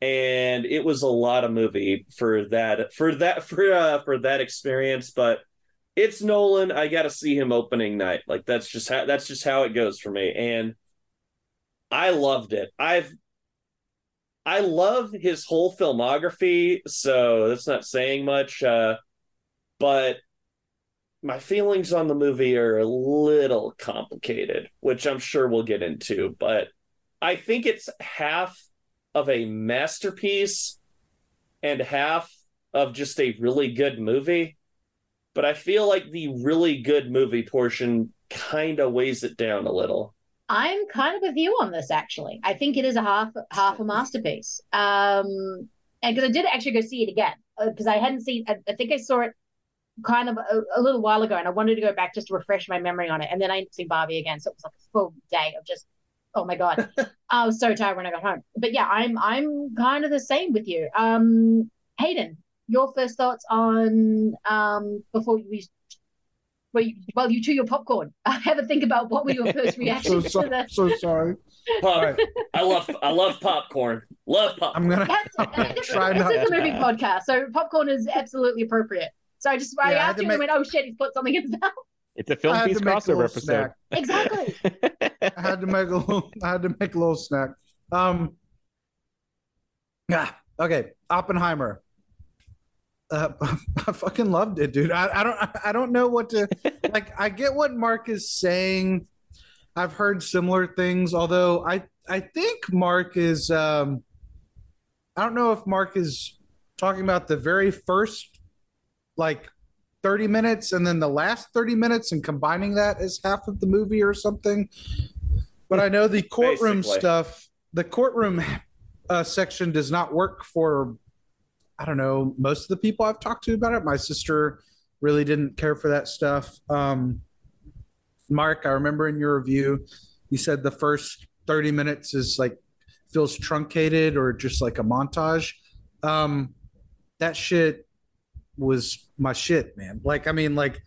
and it was a lot of movie for that for that for uh, for that experience. But it's Nolan. I got to see him opening night. Like that's just how that's just how it goes for me. And I loved it. I've I love his whole filmography, so that's not saying much. Uh, but my feelings on the movie are a little complicated, which I'm sure we'll get into. But I think it's half of a masterpiece and half of just a really good movie. But I feel like the really good movie portion kind of weighs it down a little. I'm kind of with you on this actually. I think it is a half half a masterpiece. Um, and because I did actually go see it again because I hadn't seen. I, I think I saw it kind of a, a little while ago, and I wanted to go back just to refresh my memory on it. And then I didn't see Barbie again, so it was like a full day of just, oh my god, I was so tired when I got home. But yeah, I'm I'm kind of the same with you. Um, Hayden, your first thoughts on um before we. Well, you, well, you chew your popcorn. Have a think about what were your first so, reactions to so, the so sorry. Pop- I love I love popcorn. Love popcorn. I'm gonna. That's- Try this not is a to. movie podcast, so popcorn is absolutely appropriate. So I just I Yeah, I asked to you and went, oh shit, he's put something in his mouth. It's a film I had piece to make a crossover little episode. snack. Exactly. I had to make a little. I had to make a little snack. Um. Yeah. Okay. Oppenheimer. Uh, I fucking loved it, dude. I, I don't. I don't know what to like. I get what Mark is saying. I've heard similar things, although I I think Mark is. Um, I don't know if Mark is talking about the very first, like, thirty minutes, and then the last thirty minutes, and combining that as half of the movie or something. But I know the courtroom Basically. stuff. The courtroom uh, section does not work for I don't know most of the people I've talked to about it. My sister really didn't care for that stuff. Um, Mark, I remember in your review, you said the first thirty minutes is like feels truncated or just like a montage. Um, that shit was my shit, man. Like, I mean, like,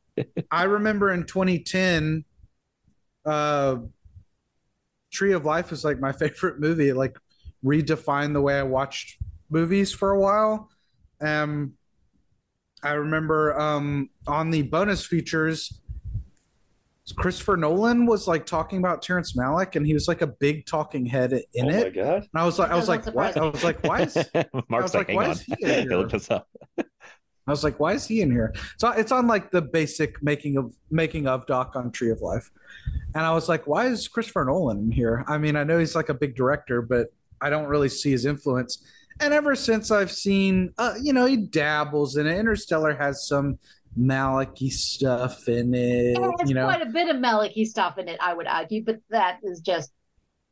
I remember in 2010, uh, Tree of Life is like my favorite movie. It like redefined the way I watched movies for a while. Um, I remember um, on the bonus features, Christopher Nolan was like talking about Terrence Malick, and he was like a big talking head in oh it. my god. And I was like, I was like, not what? I was like, why is I Mark's was like, like, why on. is he in here? looked this up. I was like, why is he in here? So it's on like the basic making of making of doc on Tree of Life. And I was like, why is Christopher Nolan in here? I mean, I know he's like a big director, but I don't really see his influence. And ever since I've seen, uh, you know, he dabbles in it. Interstellar has some Malicky stuff in it. It has You know, quite a bit of Malicky stuff in it, I would argue, but that is just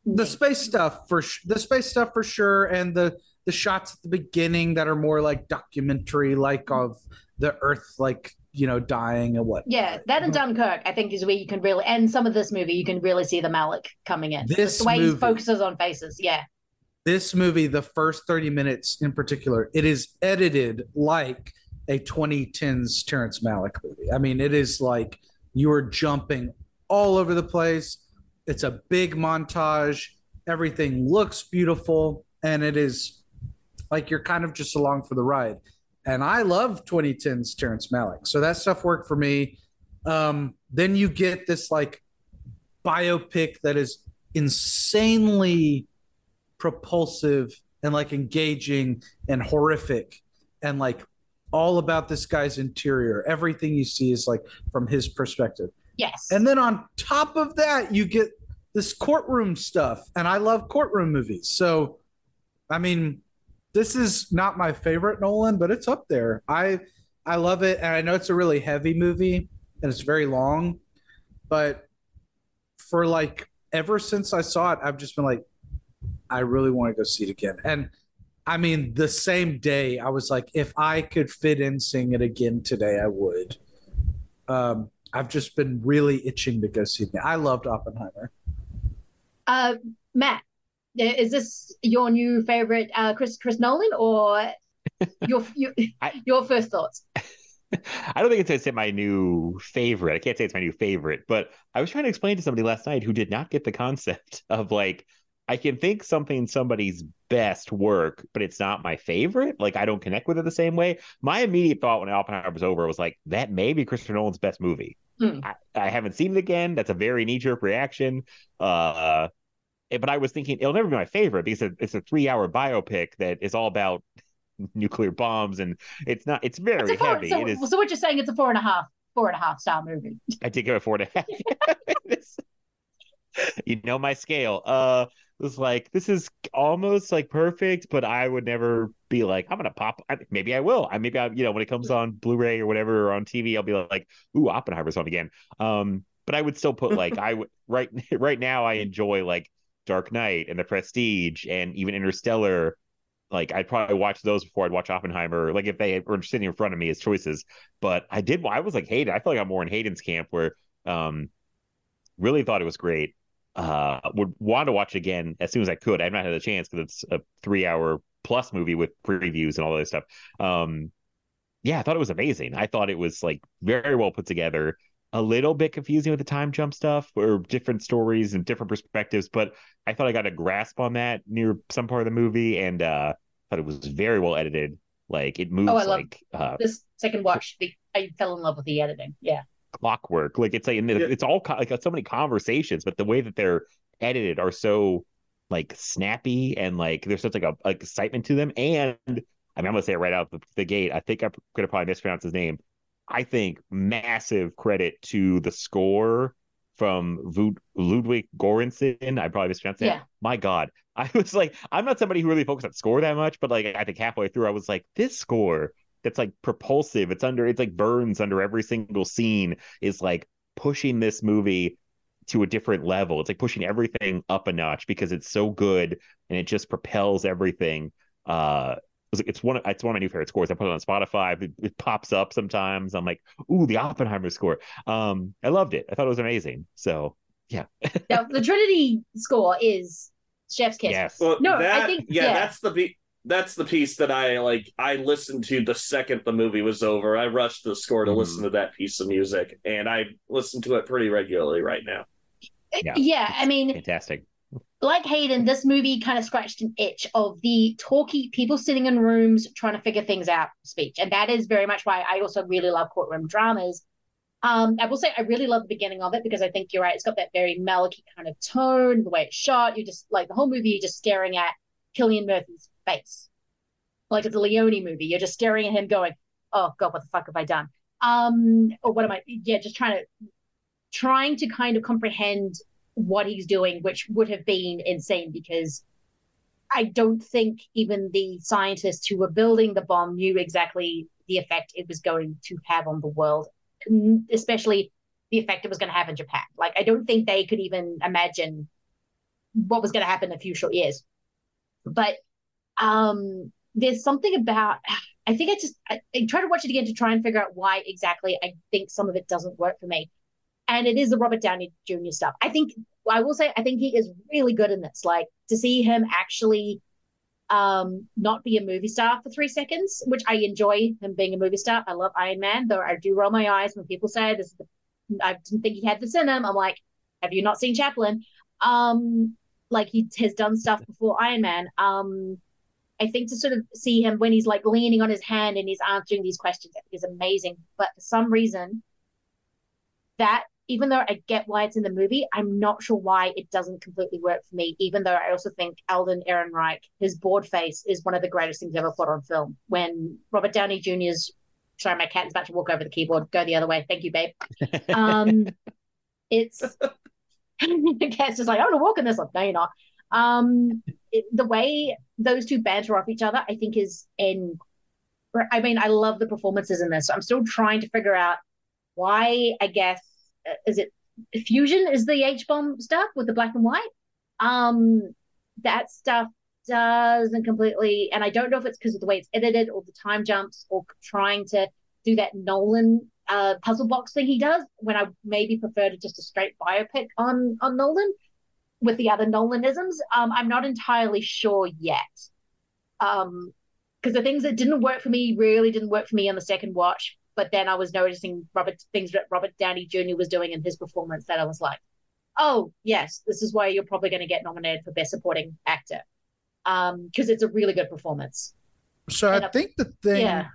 the space stuff for sh- the space stuff for sure, and the the shots at the beginning that are more like documentary, like of the Earth, like you know, dying and what. Yeah, that and Dunkirk, I think, is where you can really, and some of this movie, you can really see the Malick coming in. This the way he movie- focuses on faces. Yeah. This movie, the first 30 minutes in particular, it is edited like a 2010s Terrence Malick movie. I mean, it is like you are jumping all over the place. It's a big montage. Everything looks beautiful, and it is like you're kind of just along for the ride. And I love 2010s Terrence Malick, so that stuff worked for me. Um, then you get this like biopic that is insanely propulsive and like engaging and horrific and like all about this guy's interior. Everything you see is like from his perspective. Yes. And then on top of that, you get this courtroom stuff. And I love courtroom movies. So, I mean, this is not my favorite Nolan, but it's up there. I I love it. And I know it's a really heavy movie and it's very long, but for like ever since I saw it, I've just been like, I really want to go see it again. And I mean, the same day, I was like, if I could fit in seeing it again today, I would. Um, I've just been really itching to go see it. I loved Oppenheimer. Uh, Matt, is this your new favorite uh, Chris Chris Nolan or your your, your first thoughts? I don't think it's gonna say my new favorite. I can't say it's my new favorite, but I was trying to explain to somebody last night who did not get the concept of like I can think something somebody's best work, but it's not my favorite. Like I don't connect with it the same way. My immediate thought when Oppenheimer was over was like that may be Christopher Nolan's best movie. Hmm. I, I haven't seen it again. That's a very knee jerk reaction. Uh, but I was thinking it'll never be my favorite because it- it's a three hour biopic that is all about nuclear bombs and it's not. It's very It's four, heavy. so, it is. so what you're saying? It's a four and a half, four and a half star movie. I did give it four and a half. You know my scale. Uh, was like this is almost like perfect, but I would never be like I'm gonna pop. I, maybe I will. I maybe I you know when it comes on Blu-ray or whatever or on TV, I'll be like, ooh, Oppenheimer's on again. Um, but I would still put like I would right right now. I enjoy like Dark Knight and The Prestige and even Interstellar. Like I'd probably watch those before I'd watch Oppenheimer. Like if they were sitting in front of me as choices, but I did. I was like Hayden. I feel like I'm more in Hayden's camp where um really thought it was great. Uh, would want to watch again as soon as I could. I've not had a chance because it's a three hour plus movie with previews and all that stuff. Um, yeah, I thought it was amazing. I thought it was like very well put together. A little bit confusing with the time jump stuff or different stories and different perspectives, but I thought I got a grasp on that near some part of the movie and uh thought it was very well edited. Like it moves Oh, I love like uh this second watch. The, I fell in love with the editing. Yeah. Clockwork. Like it's like and it's all like so many conversations, but the way that they're edited are so like snappy and like there's such like a like excitement to them. And I mean, I'm gonna say it right out the, the gate. I think I'm gonna probably mispronounce his name. I think massive credit to the score from Vud- Ludwig Göransson. I probably mispronounced that. Yeah. My God, I was like, I'm not somebody who really focuses on score that much, but like I think halfway through, I was like, this score that's like propulsive. It's under, it's like burns under every single scene is like pushing this movie to a different level. It's like pushing everything up a notch because it's so good and it just propels everything. Uh, it's like- it's one of it's one of my new favorite scores. I put it on Spotify. It, it pops up sometimes. I'm like, ooh, the Oppenheimer score. Um, I loved it. I thought it was amazing. So yeah, Now the Trinity score is Chef's Kiss. Yes. Well, No, that, I think yeah, yeah. that's the pe- that's the piece that I like. I listened to the second the movie was over. I rushed to the score to Mhm. listen to that piece of music, and I listen to it pretty regularly right now. Yeah, I mean, fantastic. like Hayden, this movie kind of scratched an itch of the talky people sitting in rooms trying to figure things out speech. And that is very much why I also really love courtroom dramas. Um, I will say I really love the beginning of it because I think you're right. It's got that very Malicky kind of tone, the way it's shot. You're just like the whole movie, you're just staring at Cillian Murphy's face. Like it's a Leone movie. You're just staring at him going, Oh God, what the fuck have I done? Um, or what am I yeah, just trying to trying to kind of comprehend what he's doing, which would have been insane because I don't think even the scientists who were building the bomb knew exactly the effect it was going to have on the world, especially the effect it was going to have in Japan. Like, I don't think they could even imagine what was going to happen in a few short years. But um, there's something about. I think I just I, I try to watch it again to try and figure out why exactly I think some of it doesn't work for me, and it is the Robert Downey Jr. stuff. I think I will say I think he is really good in this. Like to see him actually um not be a movie star for three seconds, which I enjoy him being a movie star. I love Iron Man, though I do roll my eyes when people say this is the I didn't think he had this in him. I'm like, have you not seen Chaplin? Um, like he has done stuff before Iron Man. Um, I think to sort of see him when he's like leaning on his hand and he's answering these questions I think is amazing. But for some reason, that even though I get why it's in the movie, I'm not sure why it doesn't completely work for me. Even though I also think Alden Ehrenreich, his bored face, is one of the greatest things ever put on film. When Robert Downey Jr.'s sorry, my cat is about to walk over the keyboard. Go the other way. Thank you, babe. Um, it's the cat's just like, I'm gonna walk in this one. No, you're not. Um, the way those two banter off each other, I think, is in. I mean, I love the performances in this. So I'm still trying to figure out why. I guess uh, is it fusion? Is the H bomb stuff with the black and white? Um, that stuff doesn't completely, and I don't know if it's because of the way it's edited or the time jumps or trying to do that Nolan uh, puzzle box thing he does. When I maybe prefer to just a straight biopic on on Nolan with the other Nolanisms. Um, I'm not entirely sure yet. Um, because the things that didn't work for me really didn't work for me on the second watch. But then I was noticing Robert things that Robert Downey Jr. was doing in his performance that I was like, oh yes, this is why you're probably going to get nominated for Best Supporting Actor, um, because it's a really good performance. So And I think the thing. Yeah.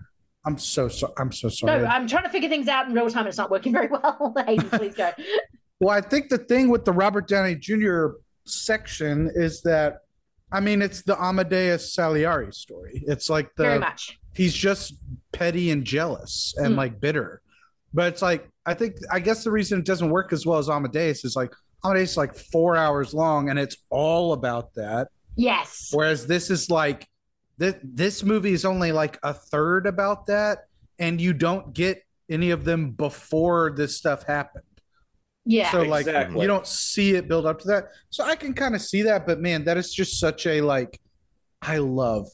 I'm so sorry. I'm so sorry. No, I'm trying to figure things out in real time. and It's not working very well. Hayden, please go. Well, I think the thing with the Robert Downey Jr. section is that, I mean, it's the Amadeus Salieri story. It's like the Very much. he's just petty and jealous and Mm. like bitter. But it's like I think I guess the reason it doesn't work as well as Amadeus is like Amadeus is like four hours long and it's all about that. Yes. Whereas this is like this this movie is only like a third about that, and you don't get any of them before this stuff happened. Yeah. So like Exactly. you don't see it build up to that. So I can kind of see that, but man, that is just such a like I love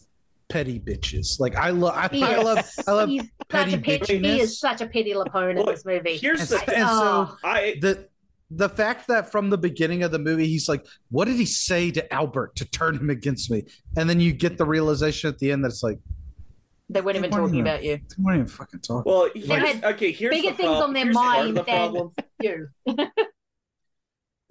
petty bitches. Like I love I, He I love I love he's petty such a petty, he is such a petty Lapone in Look, this movie. Here's And the so- thing. and so oh. I the the fact that from the beginning of the movie he's like, "What did he say to Albert to turn him against me?" And then you get the realization at the end that it's like they weren't even They weren't talking even- about you. they weren't even fucking talking. well, They here's, had okay. Here's bigger the things prob- on their here's part of mind the than problem. you.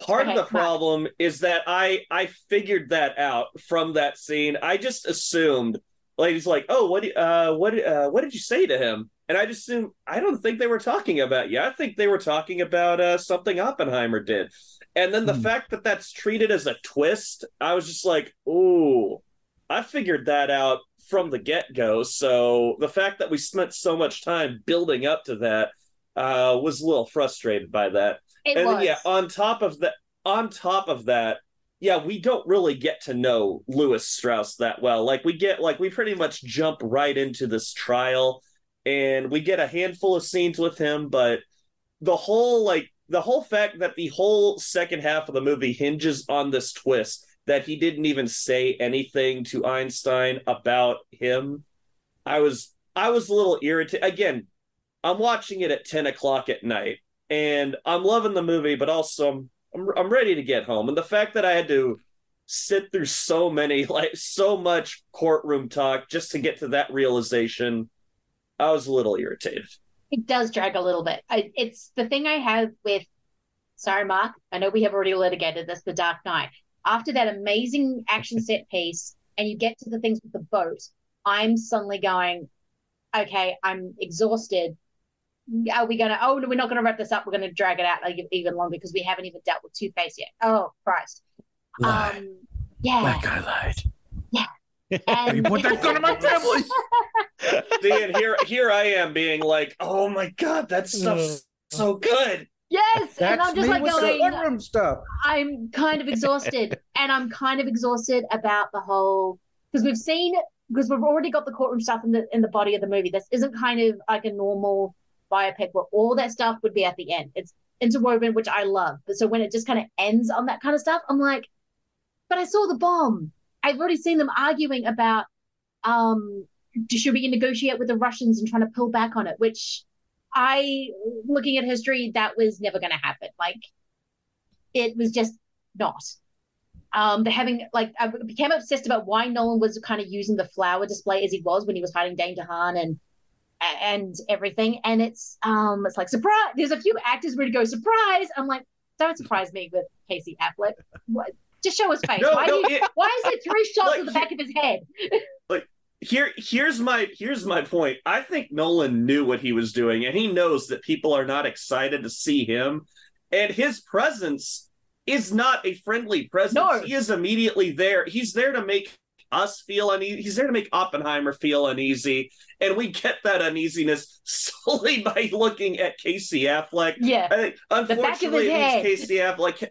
Part Okay, of the Matt. problem is that I I figured that out from that scene. I just assumed like he's like, oh, what uh what uh what did you say to him? And I just assumed I don't think they were talking about you. I think they were talking about uh something Oppenheimer did. And then the Hmm. fact that that's treated as a twist, I was just like, ooh, I figured that out from the get go. So the fact that we spent so much time building up to that uh was a little frustrated by that It and then, yeah, on top of that, on top of that, yeah, we don't really get to know Lewis Strauss that well. Like we get, like we pretty much jump right into this trial, and we get a handful of scenes with him, but the whole like the whole fact that the whole second half of the movie hinges on this twist that he didn't even say anything to Einstein about him. I was I was a little irritated. Again, I'm watching it at 10 o'clock at night and I'm loving the movie, but also I'm, I'm I'm ready to get home. And the fact that I had to sit through so many like so much courtroom talk just to get to that realization, I was a little irritated. It does drag a little bit. I, it's the thing I have with, sorry, Mark. I know we have already litigated this. The Dark Knight. After that amazing action set piece, and you get to the things with the boat, I'm suddenly going, okay, I'm exhausted. Are we gonna? Oh no, we're not gonna wrap this up. We're gonna drag it out like even longer because we haven't even dealt with Two Face yet. Oh Christ. Um, yeah. That guy lied. And- You put that gun in my family. See, and here here I am being like, oh my god, that stuff's so good. Yes, and I'm just like going. stuff. I'm kind of exhausted, and I'm kind of exhausted about the whole because we've seen because we've already got the courtroom stuff in the in the body of the movie. This isn't kind of like a normal biopic where all that stuff would be at the end. It's interwoven, which I love. But so when it just kind of ends on that kind of stuff, I'm like, but I saw the bomb. I've already seen them arguing about um should we negotiate with the Russians and trying to pull back on it, which I looking at history, that was never gonna happen. Like it was just not. Um, they're having like I became obsessed about why Nolan was kind of using the flower display as he was when he was fighting Dane DeHaan and and everything. And it's um it's like surprise. There's a few actors where to go surprise. I'm like, don't surprise me with Casey Affleck. What? Just show his face. No, why, no, do you, it- why is there three shots like, of the back of his head? Here here's my here's my point. I think nolan knew what he was doing and he knows that people are not excited to see him. And his presence is not a friendly presence. No. he is immediately there. He's there to make us feel uneasy. He's there to make oppenheimer feel uneasy. And we get that uneasiness solely by looking at casey affleck. Yeah. i think back of his unfortunately it means casey affleck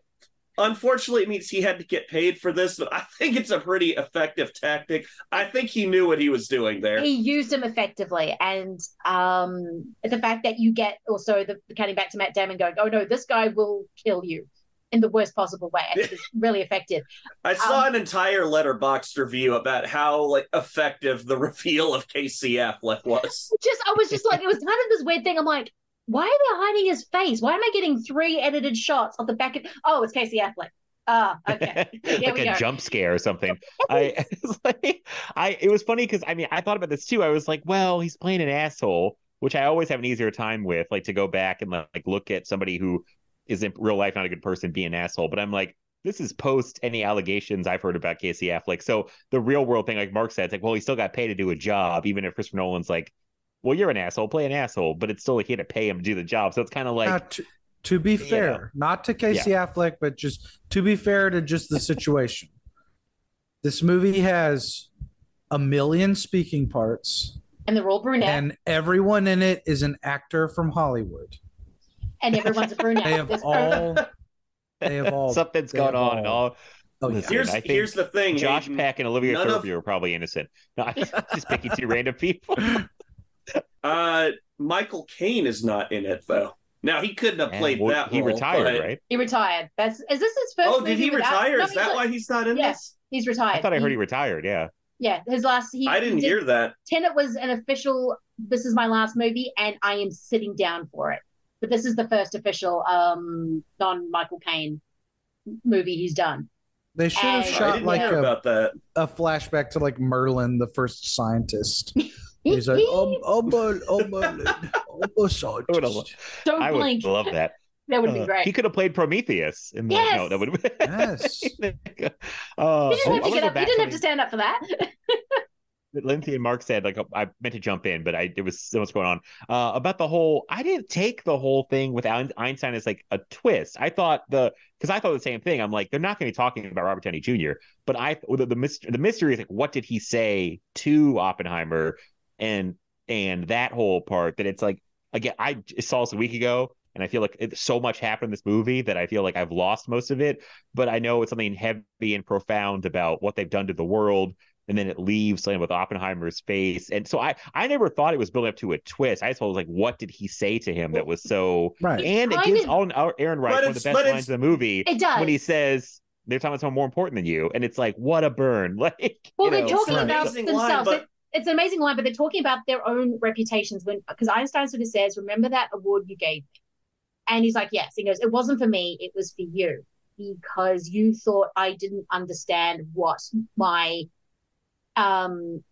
Unfortunately, it means he had to get paid for this, but I think it's a pretty effective tactic. I think he knew what he was doing there. He used him effectively, and um, the fact that you get also the cutting back to Matt Damon going, "Oh no, this guy will kill you," in the worst possible way. I think really effective. I saw Um, an entire Letterboxd review about how like effective the reveal of Casey Affleck was. Just I was just like, it was kind of this weird thing. I'm like, why are they hiding his face? Why am I getting three edited shots of the back of? Oh, it's Casey Affleck. Ah, okay. Like a go. jump scare or something. I, like, I, it was funny because I mean, I thought about this too. I was like, well, he's playing an asshole, which I always have an easier time with, like to go back and like look at somebody who is in real life not a good person be an asshole. But I'm like, this is post any allegations I've heard about Casey Affleck. So the real world thing, like Mark said, it's like, well, he still got paid to do a job, even if Christopher Nolan's like, well, you're an asshole, play an asshole, but it's still like he had to pay him to do the job. So it's kind of like, Now, to, to be fair, not to Casey Affleck, but just to be fair to just the situation. this movie has a million speaking parts, and the role all brunette, and everyone in it is an actor from Hollywood. and everyone's a brunette. They have all. They have all. something's they going have on and all. Oh, yeah. Here's- I think here's the thing, Josh Hayden. Peck and Olivia None of- Thirlby are probably innocent. No, I'm just picking two random people. Uh, Michael Caine is not in it though. Now he couldn't have And played well, that. he role, retired, but- right? He retired. That's is this his first? Oh, did movie he retire? No, Is he's that like- why he's not in Yeah, this? he's retired. I thought I heard He- he retired. Yeah. Yeah, his last. He, I didn't he did- hear that. Tenet was an official. This is my last movie, and I am sitting down for it. But this is the first official um non Michael Caine movie he's done. They should have And- I shot like a, about that. a flashback to like Merlin, the first scientist. He's like, oh, oh, Merlin, oh, Merlin, oh, I would. Don't I would blink. love that. That would have been Uh, great. He could have played Prometheus. In the, Yes! No, that would have. Yes. uh, you didn't have to wanna get up. You back didn't have to stand up for that. what Lindsay and Mark said, like I meant to jump in, but I there was so much going on uh, about the whole. I didn't take the whole thing with Einstein as like a twist. I thought the because I thought the same thing. I'm like they're not going to be talking about Robert Downey Jr. But I the the, mystery, the mystery is like what did he say to Oppenheimer and and that whole part that it's like again I saw this a week ago. And I feel like it, so much happened in this movie that I feel like I've lost most of it. But I know it's something heavy and profound about what they've done to the world and then it leaves something with Oppenheimer's face. And so I I never thought it was building up to a twist. I just was like, what did he say to him that was so Right. and it gives of- all Aaron Wright one of the best lines it's- in the movie It does. when he says they're talking about someone more important than you, and it's like what a burn. Like Well, you they're know, talking about amazing line, themselves. but- It- it's an amazing line, but they're talking about their own reputations. When because Einstein sort of says, "Remember that award you gave me," and he's like, "Yes." He goes, "It wasn't for me. It was for you because you thought I didn't understand what my um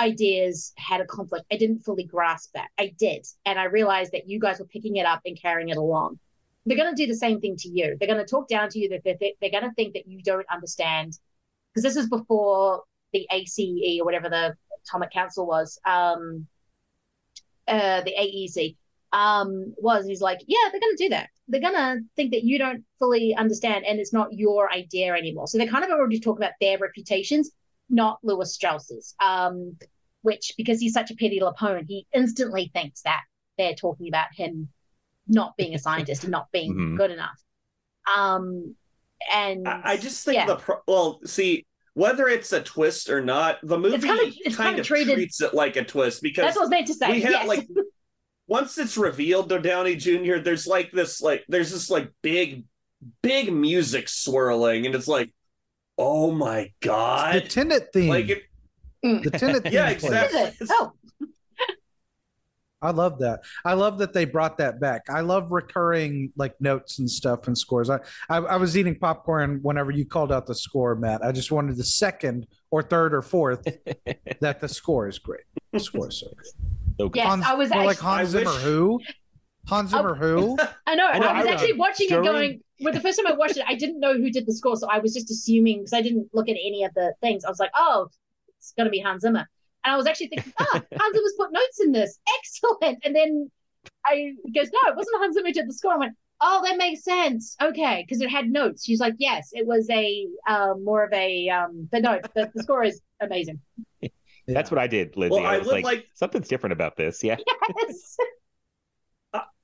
ideas had a conflict. I didn't fully grasp that. I did, and I realized that you guys were picking it up and carrying it along." They're going to do the same thing to you. They're going to talk down to you. That they're, they're going to think that you don't understand because this is before the ACE or whatever the Atomic Council was, um, uh, the AEC um, was. He's like, yeah, they're going to do that. They're going to think that you don't fully understand, and it's not your idea anymore. So they're kind of already talking about their reputations, not Lewis Strauss's. Um, which, because he's such a petty little opponent, he instantly thinks that they're talking about him not being a scientist and not being Mhm. good enough. Um, and I, I just think yeah. the pro- well, see whether it's a twist or not, the movie kinda- it's kind kinda of treated- treats it like a twist because that's what I was meant to say. we have yes. like once it's revealed to Downey Jr., there's like this like there's this like big big music swirling, and it's like Oh my god! The Tenet theme. Like it, mm. the Tenet theme. yeah, plays. exactly. Oh, I love that. I love that they brought that back. I love recurring like notes and stuff and scores. I, I I was eating popcorn whenever you called out the score, Matt. I just wanted the second or third or fourth that the score is great. The score is so good. So good. yes, Hans, I was actually. like Hans I Zimmer wish- who? Hans Zimmer who? I know. I know, I was I- actually watching it going. Well, the first time I watched it, I didn't know who did the score, so I was just assuming because I didn't look at any of the things. I was like, oh, it's going to be Hans Zimmer. And I was actually thinking, ah, Hans Zimmer's put notes in this. Excellent. And then I he goes, no, it wasn't Hans Zimmer who did the score. I went, oh, that makes sense. Okay, because it had notes. She's like, yes, it was a um, more of a um, the note. The, the score is amazing. That's what I did, Lizzie. Well, I I was would like, like- something's different about this. Yeah. Yes.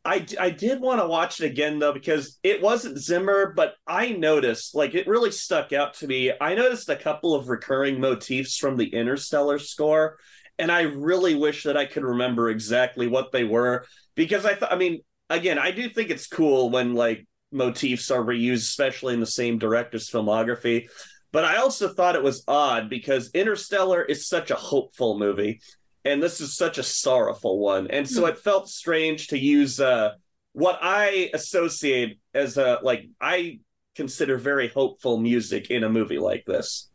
I, I did want to watch it again though because it wasn't Zimmer, but I noticed like it really stuck out to me. I noticed a couple of recurring motifs from the Interstellar score, and I really wish that I could remember exactly what they were because I thought I mean again I do think it's cool when like motifs are reused, especially in the same director's filmography. But I also thought it was odd because Interstellar is such a hopeful movie and this is such a sorrowful one and so it felt strange to use uh what i associate as a like i consider very hopeful music in a movie like this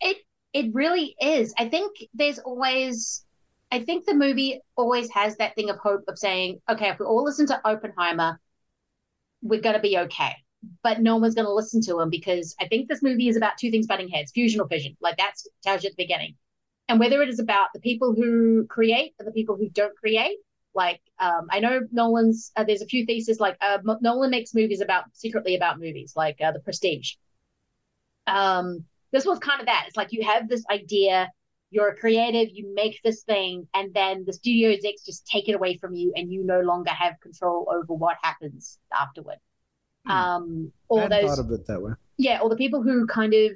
It it really is. I think there's always I think the movie always has that thing of hope of saying, okay, if we all listen to Oppenheimer, we're gonna be okay. But no one's gonna listen to him because I think this movie is about two things butting heads, fusion or fission. Like that's tells you at the beginning. And whether it is about the people who create and the people who don't create, like um, I know Nolan's uh, there's a few theses like uh, M- Nolan makes movies about secretly about movies, like uh, The Prestige. Um, this was kind of that. It's like you have this idea, you're a creative, you make this thing, and then the studio execs just take it away from you, and you no longer have control over what happens afterward. Um, I all those, thought of it that way. yeah, or the people who kind of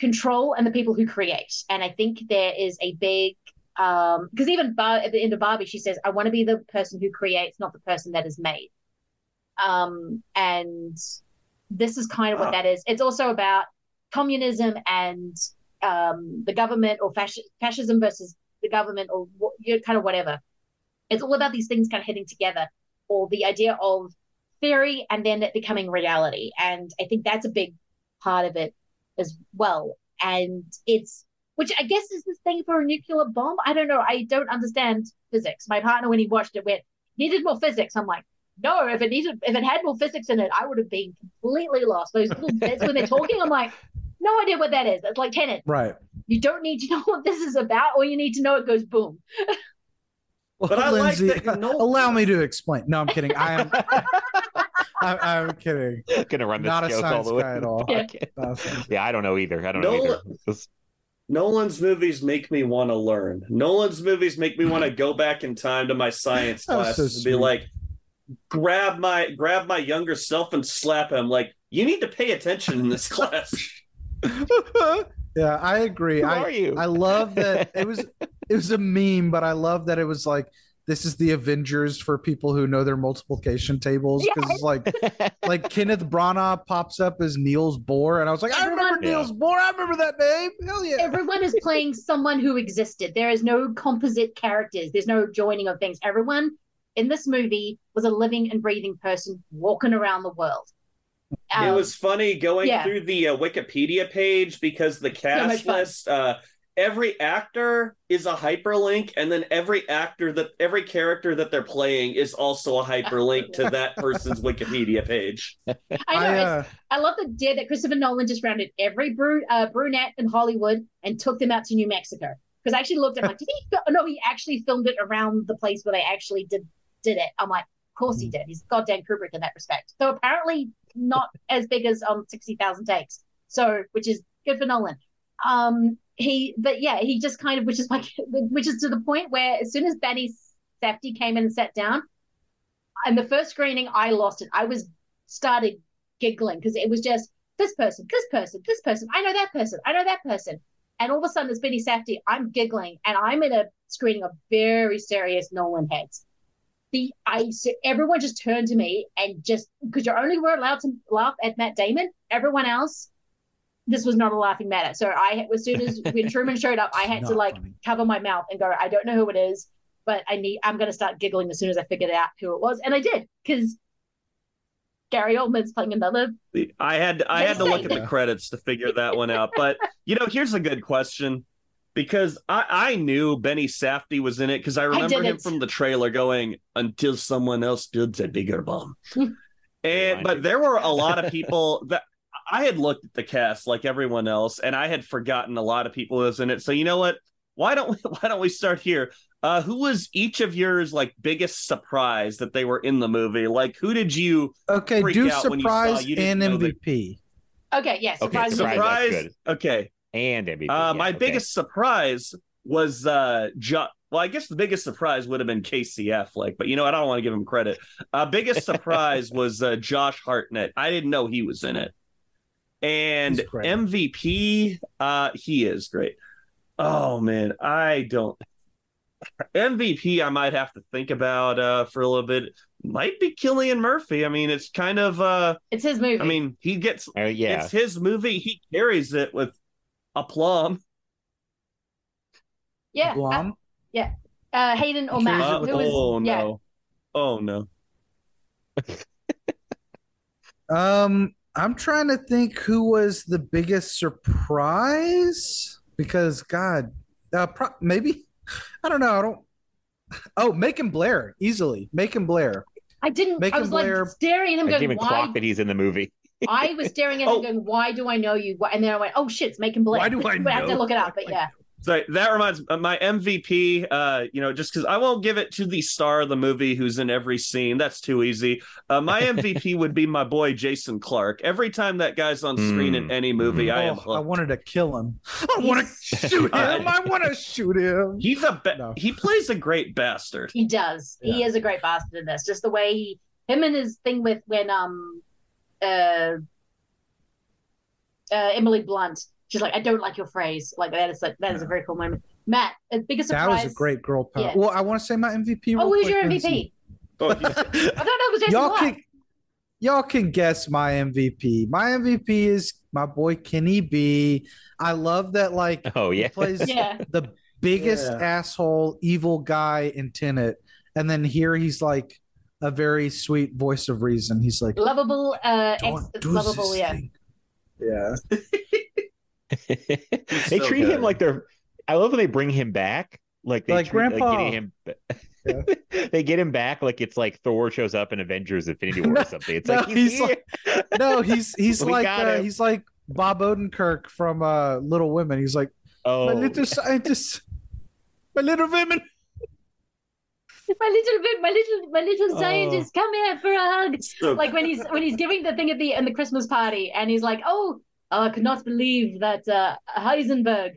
control and the people who create. And I think there is a big um because even Bar- at the end of Barbie, she says, I want to be the person who creates, not the person that is made. Um, and this is kind of what that is. It's also about communism and um the government or fasc- fascism versus the government or you know, kind of whatever. It's all about these things kind of hitting together, or the idea of theory and then it becoming reality. And I think that's a big part of it as well. And it's which I guess is the thing for a nuclear bomb. I don't know. I don't understand physics. My partner, when he watched it, went, needed more physics. I'm like, no, if it needed if it had more physics in it, I would have been completely lost. Those little bits when they're talking, I'm like, no idea what that is. It's like Tenet. Right. You don't need to know what this is about. All you need to know it goes boom. Well, But I like Lindsay, that Nolan- allow me to explain. No, I'm kidding. I am. I, I'm kidding. Gonna run this Not a joke all the way. guy at all. Yeah. Not a Yeah, I don't know either. I don't know either. Nolan's movies make me want to learn nolan's movies make me want to go back in time to my science That was class so and be like grab my grab my younger self and slap him like you need to pay attention in this class yeah, I agree. Who I are you? I love that it was it was a meme, but I love that it was like this is the Avengers for people who know their multiplication tables because it's like like Kenneth Branagh pops up as Niels Bohr, and I was like, I remember Everyone- Yeah. Niels Bohr. I remember that name. Hell yeah! Everyone is playing someone who existed. There is no composite characters. There's no joining of things. Everyone in this movie was a living and breathing person walking around the world. it Um, was funny going yeah. through the uh, wikipedia page because the cast fun. list uh every actor is a hyperlink and then every actor that every character that they're playing is also a hyperlink to that person's wikipedia page I know. I, uh, I love the idea that Christopher Nolan just rounded every bru- uh, brunette in Hollywood and took them out to New Mexico. Because I actually looked at, like, did he? Fil- no, he actually filmed it around the place where they actually did did it. I'm like, of course he did. He's goddamn Kubrick in that respect. So apparently not as big as um sixty thousand takes. So which is good for Nolan. Um, he, but yeah, he just kind of, which is like, which is to the point where as soon as Benny Safdie came in and sat down, and the first screening, I lost it. I was started giggling because it was just this person, this person, this person. I know that person. I know that person. And all of a sudden, it's Benny Safdie. I'm giggling, and I'm in a screening of very serious Nolan heads. The I so everyone just turned to me and just because you're only were allowed to laugh at Matt Damon. Everyone else this was not a laughing matter. So I, as soon as when Truman showed up, I had to like funny. cover my mouth and go, I don't know who it is, but I need, I'm going to start giggling as soon as I figured out who it was. And I did because Gary Oldman's playing another. I had I had to look at the credits to figure that one out. But you know, here's a good question because I I knew Benny Safdie was in it because I remember him from the trailer going until someone else builds a bigger bomb. and but there were a lot of people that I had looked at the cast like everyone else, and I had forgotten a lot of people who was in it. So you know what? Why don't we why don't we start here? Uh, who was each of yours like biggest surprise that they were in the movie? Like, who did you Okay, freak do out when you saw surprise you and MVP. Okay, yeah, surprise. surprise. surprise. surprise? Okay, and MVP. Uh, yeah, my okay. biggest surprise was uh, jo- well, I guess the biggest surprise would have been KCF, like, but you know, I don't want to give him credit. Uh, biggest surprise was uh, Josh Hartnett. I didn't know he was in it, and MVP, uh, he is great. Oh man, I don't. MVP, I might have to think about uh, for a little bit. Might be Cillian Murphy. I mean, it's kind of. Uh, It's his movie. I mean, he gets. Uh, yeah, It's his movie. He carries it with aplomb. yeah. Uh, Blom. uh, Hayden or Matt. it with Who was, oh no. yeah. Oh no. Um, I'm trying to think who was the biggest surprise because God, uh, pro- maybe I don't know. I don't. Oh, Macon Blair easily. Macon Blair. I didn't. I was Blair- like staring at him, I didn't going, even "Why?" clock that he's in the movie. I was staring at Oh. him, going, "Why do I know you?" And then I went, "Oh shit, it's Macon Blair." Why do I But I had to look it up. But yeah, So that reminds uh, my MVP. Uh, you know, just because I won't give it to the star of the movie who's in every scene. That's too easy. Uh, my MVP would be my boy Jason Clarke. Every time that guy's on screen in Mm. any movie, I am. Oh, I wanted to kill him. I want to shoot him. I want to shoot him. He's a ba- No. he plays a great bastard. he does. He is a great bastard in this. Just the way he, him and his thing with when um, uh, uh, Emily Blunt. She's like, "I don't like your phrase." Like that is like that is a very cool moment. Matt, biggest That surprise. was a great girl power. Yeah. Well, I want to say my MVP. Oh, real who's your MVP? Oh, I thought that was y'all Clarke. can y'all can guess my MVP. My MVP is my boy Kenny B. I love that like Oh he yeah, plays Yeah. the biggest Yeah. asshole evil guy in Tenet, and then here he's like a very sweet voice of reason. He's like, Lovable, uh, ex- "Don't do lovable, this yeah. thing." Yeah, they so treat good. him like they're. I love when they bring him back. Like they Like treat, Grandpa. getting him. they get him back like it's like Thor shows up in Avengers Infinity War No, or something. It's no, like he's, he's here. like- no, he's he's like uh, he's like Bob Odenkirk from uh, Little Women. He's like oh, my little scientist, my little women. My little bit, my little, my little Oh. scientist, come here for a hug. So- Like when he's when he's giving the thing at the in the Christmas party, and he's like, "Oh, I could not believe that uh, Heisenberg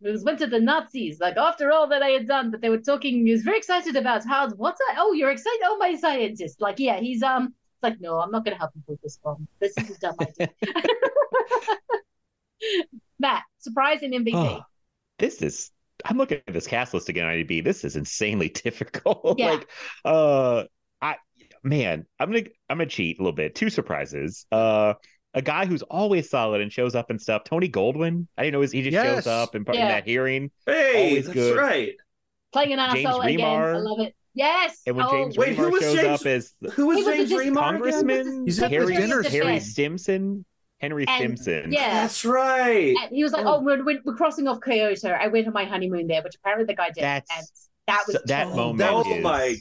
was went to the Nazis. Like after all that I had done, but they were talking. He was very excited about how. What's that? Oh, you're excited? Oh, my scientist. Like, yeah, he's um. It's like, no, I'm not going to help him with this one. This is a dumb idea. Matt, surprising MVP. Oh, this is. I'm looking at this cast list again on IMDb. This is insanely difficult. Yeah. like, uh, I man, I'm gonna I'm gonna cheat a little bit. Two surprises. Uh, a guy who's always solid and shows up and stuff. Tony Goldwyn. I didn't know he just Yes. shows up and in Yeah. that hearing. Hey, Always that's good. right. Playing an James asshole again. I love it. Yes. And when oh, James Wait, who was shows James- up as Who was He was James a Remar? Congressman He's at Harry dinner Harry scene. Stimson. Henry And- Stimson. yeah. That's right. And he was like, "Oh, we're, we're, we're crossing off Kyoto. I went on my honeymoon there," which apparently the guy did. That's- and that was so- that moment that was- oh is- my,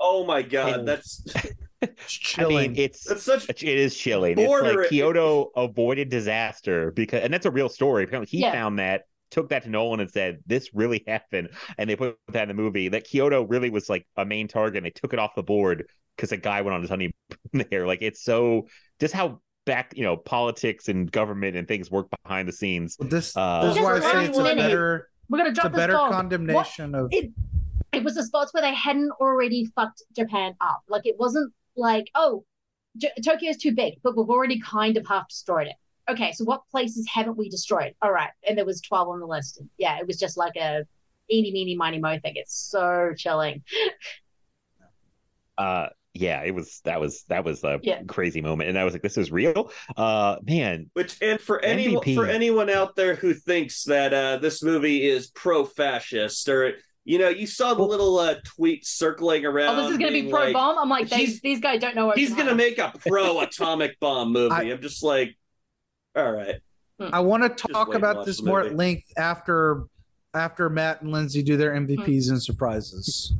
oh my God, And- that's It's I mean, it's that's such. it is chilling. It's like Kyoto avoided disaster because, and that's a real story. Apparently, he Yeah. found that, took that to Nolan, and said, "This really happened," and they put that in the movie. That Kyoto really was like a main target. and They took it off the board because a guy went on his honeymoon there. Like it's so just how back you know politics and government and things work behind the scenes. this, Uh, this is why I say it's a better, We're gonna it's a drop this better bomb. condemnation of. It, it was the spots where they hadn't already fucked Japan up. Like it wasn't like, oh, J- Tokyo's too big, but we've already kind of half destroyed it. Okay, so what places haven't we destroyed? All right, and there was twelve on the list. And yeah, it was just like a eeny, meeny, miny, mo thing. It's so chilling. Uh, yeah, it was that was that was a Yeah. crazy moment, and I was like, this is real. Uh, man, Which and for anyone MVP. for anyone out there who thinks that uh, this movie is pro-fascist or you know you saw the little uh, tweet circling around. Oh, this is going to be pro like, bomb. I'm like, they, these guys don't know. What he's going to make a pro atomic bomb movie. I- I'm just like, all right. I want to talk about this more at length after after Matt and Lindsay do their MVPs and surprises.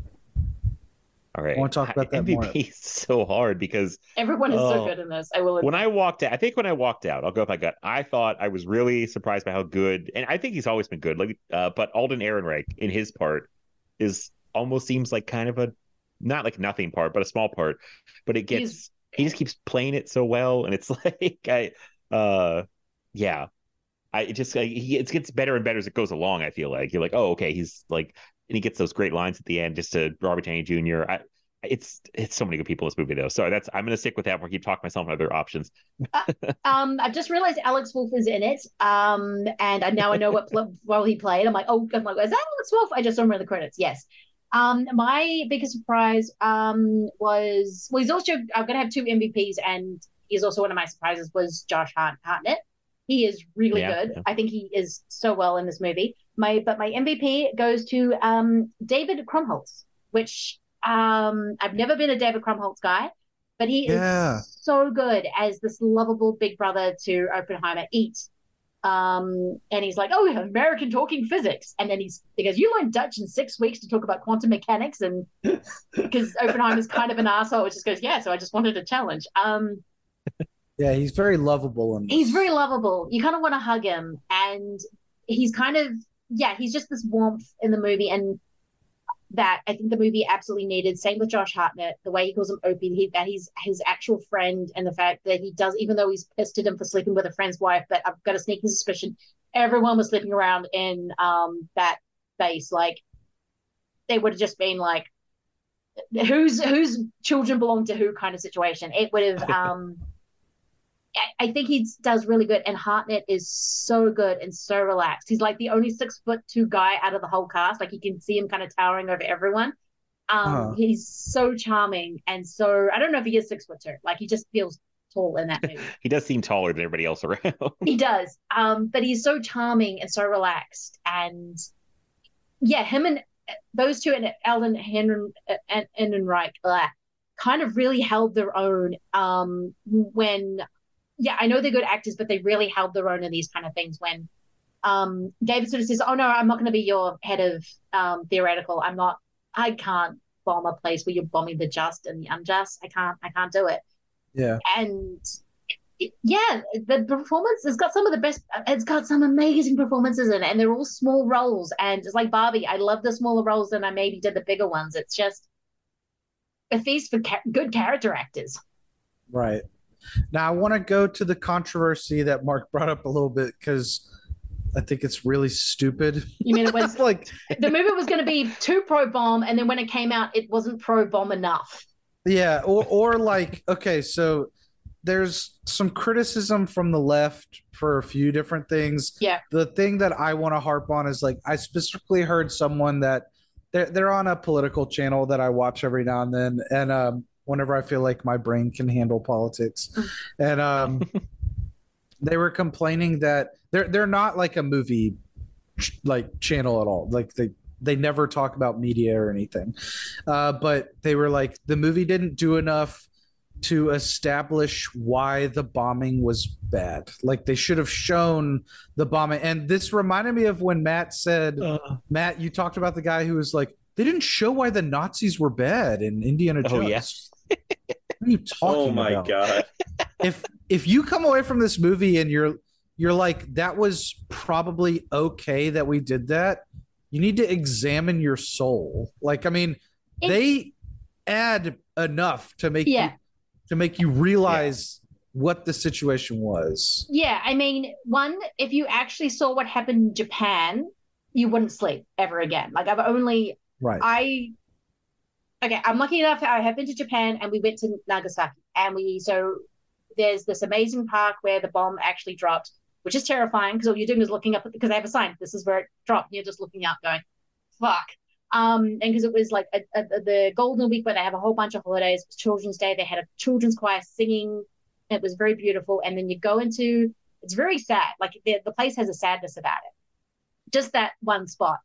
all right, I wanna talk about that more. Is so hard because Everyone is so Oh. good in this. I will. when. I walked out, I think when I walked out, I'll go with my gut. I thought I was really surprised by how good, and I think he's always been good. Like, uh, but Alden Ehrenreich in his part is almost seems like kind of a not like nothing part, but a small part. But it gets He's- he just keeps playing it so well, and it's like I, uh, yeah, I it just like, he it gets better and better as it goes along. I feel like you're like, oh, okay, he's like, and he gets those great lines at the end, just to Robert Downey Jr. I, it's it's so many good people in this movie though. So that's I'm gonna stick with that. We'll keep talking myself on other options. Um, I've just realized Alex Wolff is in it. Um, and I now I know what pl- role he played. I'm like, oh, I'm like, is that Alex Wolff? I just saw him in the credits. Yes. Um, my biggest surprise um was well, he's also I'm gonna have two MVPs, and he's also one of my surprises was Josh Hart- Hartnett. He is really Yeah, good. yeah. I think he is so well in this movie. My but my MVP goes to um David Krumholtz, which um I've never been a David Krumholtz guy, but he Yeah. is so good as this lovable big brother to Oppenheimer. Eat. Um, and he's like, "Oh, American talking physics," and then he's he goes, "You learned Dutch in six weeks to talk about quantum mechanics," and because Oppenheimer's kind of an asshole, it just goes, "Yeah." So I just wanted a challenge. Um, Yeah, he's very lovable in he's very lovable. You kind of want to hug him, and he's kind of yeah, he's just this warmth in the movie, and that I think the movie absolutely needed. Same with Josh Hartnett, the way he calls him Opie, he, that he's his actual friend, and the fact that he does, even though he's pissed at him for sleeping with a friend's wife, but I've got a sneaking suspicion everyone was sleeping around in um that base, like they would have just been like whose whose children belong to who kind of situation. It would have um I- I think he does really good, and Hartnett is so good and so relaxed. He's like the only six foot two guy out of the whole cast. Like you can see him kind of towering over everyone. Um, Uh-huh. He's so charming and so I don't know if he is six foot two. Like he just feels tall in that movie. He does seem taller than everybody else around. he does, um, but he's so charming and so relaxed, and yeah, him and those two and Alden Henry and Ehrenreich uh, kind of really held their own um, when yeah, I know they're good actors, but they really held their own in these kind of things when um, David sort of says, "Oh no, I'm not going to be your head of um, theoretical. I'm not. I can't bomb a place where you're bombing the just and the unjust. I can't. I can't do it." Yeah. And it- yeah, the performance has got some of the best. It's got some amazing performances in it, and they're all small roles. And it's like Barbie. I love the smaller roles than I maybe did the bigger ones. It's just a feast for ca- good character actors. Right. Now I want to go to the controversy that Mark brought up a little bit because I think it's really stupid. You mean it was like the movie was going to be too pro bomb, and then when it came out, it wasn't pro bomb enough. Yeah, or or like okay, so there's some criticism from the left for a few different things. Yeah. The thing that I want to harp on is like I specifically heard someone that they're they're on a political channel that I watch every now and then, and um, whenever I feel like my brain can handle politics, and um, they were complaining that they're they're not like a movie like channel at all. Like they they never talk about media or anything, uh, but they were like the movie didn't do enough to establish why the bombing was bad. Like they should have shown the bombing. And this reminded me of when Matt said, Matt, you talked about the guy who was like, they didn't show why the Nazis were bad in Indiana Oh, Jones. yes. What are you talking Oh my about? god. if if you come away from this movie and you're you're like that was probably okay that we did that you need to examine your soul like i mean they add enough to make Yeah. you to make you realize what the situation was Yeah, I mean, one, if you actually saw what happened in Japan, you wouldn't sleep ever again. Like I've only right I okay, I'm lucky enough I have been to Japan and we went to Nagasaki and we so there's this amazing park where the bomb actually dropped, which is terrifying because all you're doing is looking up because they have a sign, this is where it dropped, and you're just looking up going, fuck. Um, and because it was like a, a, the Golden Week where they have a whole bunch of holidays, it was Children's Day. They had a children's choir singing. It was very beautiful. And then you go into it's very sad. Like the, the place has a sadness about it. Just that one spot.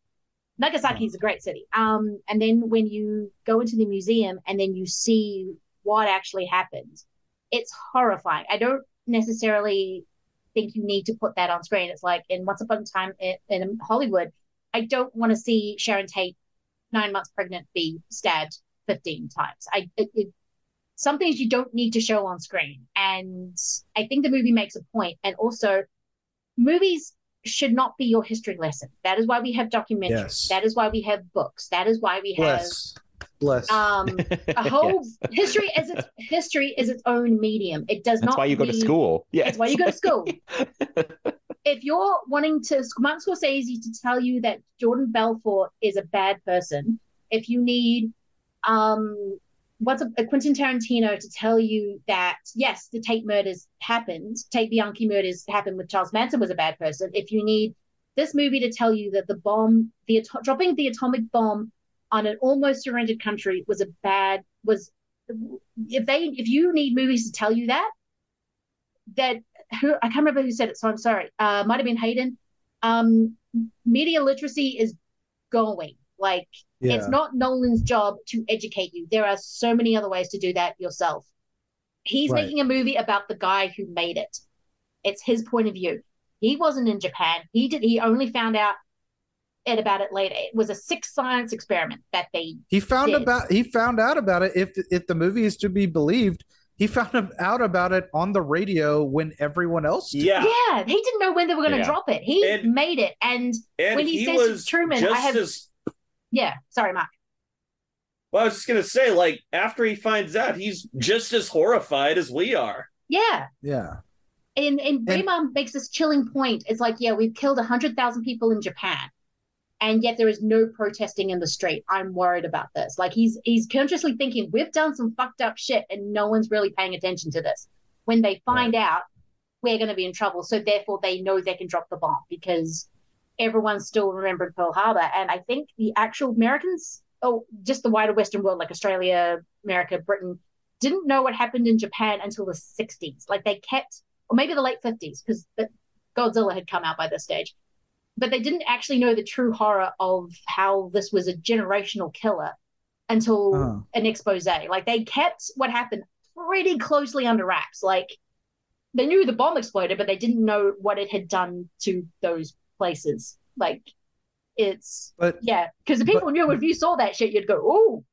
Nagasaki is a great city. Um, and then when you go into the museum and then you see what actually happened, it's horrifying. I don't necessarily think you need to put that on screen. It's like in Once Upon a Time in, in Hollywood, I don't want to see Sharon Tate, nine months pregnant, be stabbed 15 times. I it, it, some things you don't need to show on screen. And I think the movie makes a point. And also, movies should not be your history lesson. That is why we have documentaries. Yes. That is why we have books. That is why we Bless. Bless. have um, a whole history is its history is its own medium. It does That's not. why you go to school. Yeah. That's why you go to school. if you're wanting to, Martin Scorsese to tell you that Jordan Belfort is a bad person, if you need, um, what's a, a Quentin Tarantino to tell you that yes, the Tate murders happened, Tate Bianchi murders happened with Charles Manson was a bad person. If you need this movie to tell you that the bomb, the dropping the atomic bomb on an almost surrendered country was a bad was if they if you need movies to tell you that that who I can't remember who said it, so I'm sorry. Uh, might have been Hayden. Um, media literacy is going. Like Yeah. it's not Nolan's job to educate you. There are so many other ways to do that yourself. He's Right. making a movie about the guy who made it. It's his point of view. He wasn't in Japan. He did. He only found out it about it later. It was a sick science experiment that they He found did. about he found out about it if if the movie is to be believed. He found out about it on the radio when everyone else did. Yeah. Yeah, he didn't know when they were going to Yeah. drop it. He And- made it, and, And when he, he says was to Truman, just "I have," as yeah, sorry, Mark. well, I was just gonna say, like, after he finds out, he's just as horrified as we are. Yeah, Yeah. and and Raymond makes this chilling point. It's like, yeah, we've killed hundred thousand people in Japan, and yet there is no protesting in the street. I'm worried about this. Like he's he's consciously thinking we've done some fucked up shit, and no one's really paying attention to this. When they find out, we're going to be in trouble. So therefore, they know they can drop the bomb because everyone's still remembering Pearl Harbor. And I think the actual Americans, oh, just the wider Western world, like Australia, America, Britain, didn't know what happened in Japan until the 60s. Like they kept, or maybe the late 50s, because Godzilla had come out by this stage. But they didn't actually know the true horror of how this was a generational killer until Uh-huh. an expose. Like they kept what happened pretty closely under wraps. Like they knew the bomb exploded, but they didn't know what it had done to those places. Like it's But yeah, because the people knew if you saw that shit, you'd go, "Oh,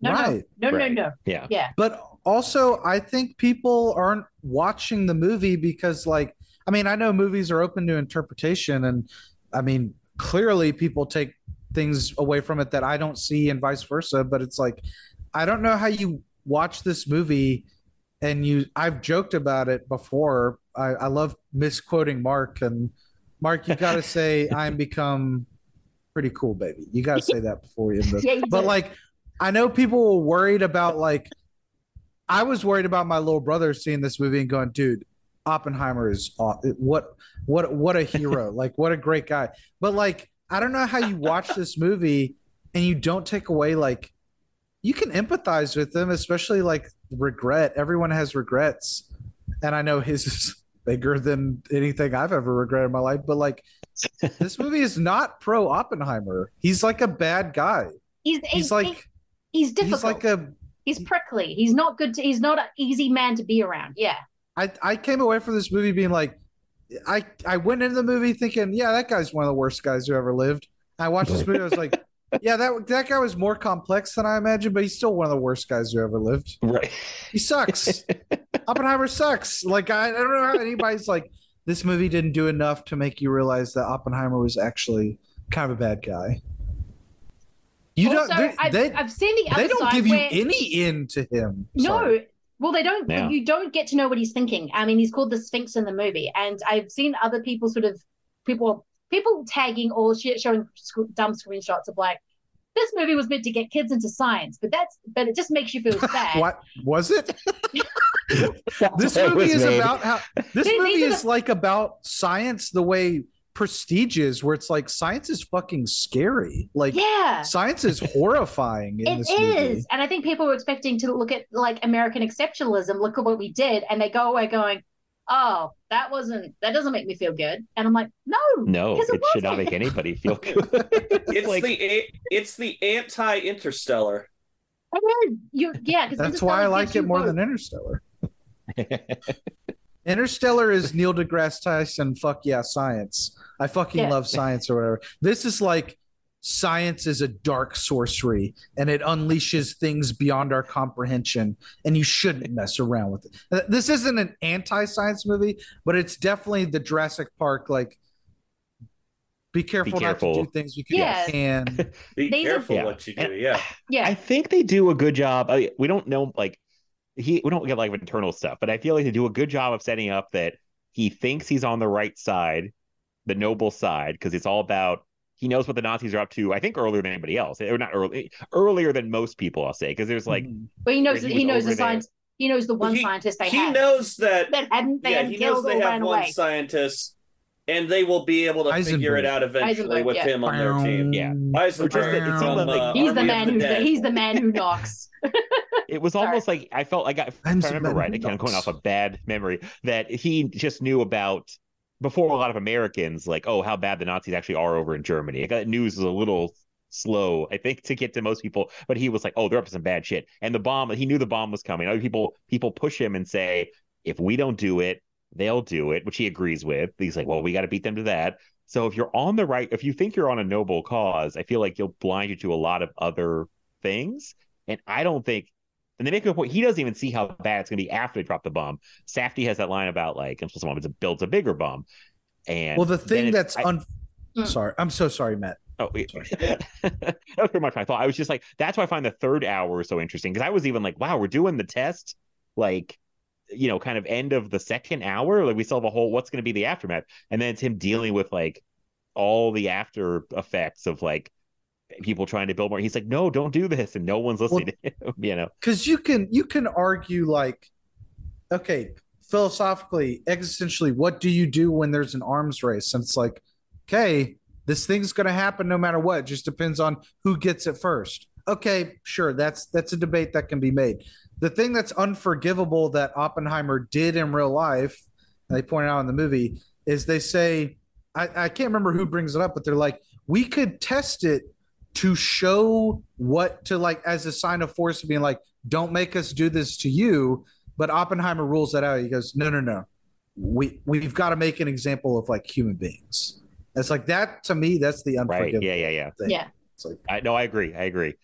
no, Right. no, no, Right. no, no." Yeah. Yeah, But also, I think people aren't watching the movie because, like, I mean, I know movies are open to interpretation, and I mean, clearly people take things away from it that I don't see, and vice versa. But it's like, I don't know how you watch this movie, and you. I've joked about it before. I, I love misquoting Mark, and Mark, you got to say, "I'm become pretty cool, baby." You got to say that before you end. Yeah, but like, I know people were worried about like. I was worried about my little brother seeing this movie and going, dude, Oppenheimer is aw- what what what a hero. like what a great guy. But like I don't know how you watch this movie and you don't take away like you can empathize with them, especially like regret. Everyone has regrets. And I know his is bigger than anything I've ever regretted in my life, but like this movie is not pro Oppenheimer. He's like a bad guy. he's He's he's like like he's difficult. he's like a he's prickly. He's not good to. He's not an easy man to be around. Yeah, I I came away from this movie being like, I I went into the movie thinking, yeah, that guy's one of the worst guys who ever lived. I watched this movie, I was like, yeah, that that guy was more complex than I imagined, but he's still one of the worst guys who ever lived. Right. He sucks. Oppenheimer sucks. Like I, I don't know how anybody's like, this movie didn't do enough to make you realize that Oppenheimer was actually kind of a bad guy. You also, don't. they- I've, They, I've seen the other they don't side give you any in to him. No, Sorry. well, they don't. Yeah. You don't get to know what he's thinking. I mean, he's called the Sphinx in the movie, and I've seen other people sort of people people tagging or sh- showing sc- dumb screenshots of like this movie was meant to get kids into science, but that's but it just makes you feel sad. What was it? this movie is made. about how this These- movie these are is like about science the way prestigious where it's like science is fucking scary. Like Yeah. science is horrifying in It this is, movie. and I think people were expecting to look at like American exceptionalism. Look at what we did, and they go away going, "Oh, that wasn't. That doesn't make me feel good." And I'm like, "No, No, because it should not make anybody feel good. It's Like- the it's the anti Interstellar. And then you, yeah, That's why I like it more than Interstellar. Interstellar is Neil deGrasse Tyson. Fuck yeah, science. I fucking Yeah. love science or whatever. This is like science is a dark sorcery and it unleashes things beyond our comprehension, and you shouldn't mess around with it. Uh, This isn't an anti-science movie, but it's definitely the Jurassic Park. Like, be careful, not careful. to do things because Yeah. you can. Be These are- careful Yeah. what you do. And- Yeah. Yeah, I think they do a good job. I, we don't know like he we don't get like internal stuff, but I feel like they do a good job of setting up that he thinks he's on the right side, the noble side, because it's all about he knows what the Nazis are up to. I think earlier than anybody else, or not early, earlier than most people. I'll say because there's like Mhm. but he knows He he, knows the over there. science. He knows the one He- scientist they he had knows that. that hadn't they yeah, hadn't he knows killed or they have one away. scientist, and they will be able to figure it out eventually Heisenberg, with yeah. him on their team. Yeah. Heisenberg Or just that it seemed from, like- uh, He's the man of who the he's the man who knocks. it was Sorry. almost like I felt like I, if I I'm remember right, who I kind of going off a bad memory that he just knew about before a lot of Americans, like, oh, how bad the Nazis actually are over in Germany. That news is a little slow, I think, to get to most people, but he was like, oh, they're up to some bad shit. And the bomb, he knew the bomb was coming. Other people, people push him and say, if we don't do it, they'll do it, which he agrees with. He's like, well, we got to beat them to that. So if you're on the right, if you think you're on a noble cause, I feel like you'll blind you to a lot of other things. And I don't think, and they make a point, he doesn't even see how bad it's going to be after they drop the bomb. Safdie has that line about like, I'm supposed to bomb, it's a builds a bigger bomb. And Well, the thing it's- that's I- un. Mm. Sorry, I'm so sorry, Matt. Oh, wait. that was pretty much my thought. I was just like, that's why I find the third hour so interesting because I was even like, wow, we're doing the test, like, you know, kind of end of the second hour. Like, we still have a whole what's going to be the aftermath, and then it's him dealing with like all the after effects of like people trying to build more. He's like, no, don't do this, and no one's listening to him. You know, because you can you can argue like okay philosophically existentially what do you do when there's an arms race and it's like okay this thing's going to happen no matter what it just depends on who gets it first okay sure that's that's a debate that can be made the thing that's unforgivable that oppenheimer did in real life they pointed out in the movie is they say I, I can't remember who brings it up but they're like we could test it to show what to like as a sign of force being like don't make us do this to you but oppenheimer rules that out he goes no no no we we've got to make an example of like human beings it's like that to me that's the right? unforgivable Yeah, yeah, yeah. thing. Yeah, it's like I no, I agree. I agree.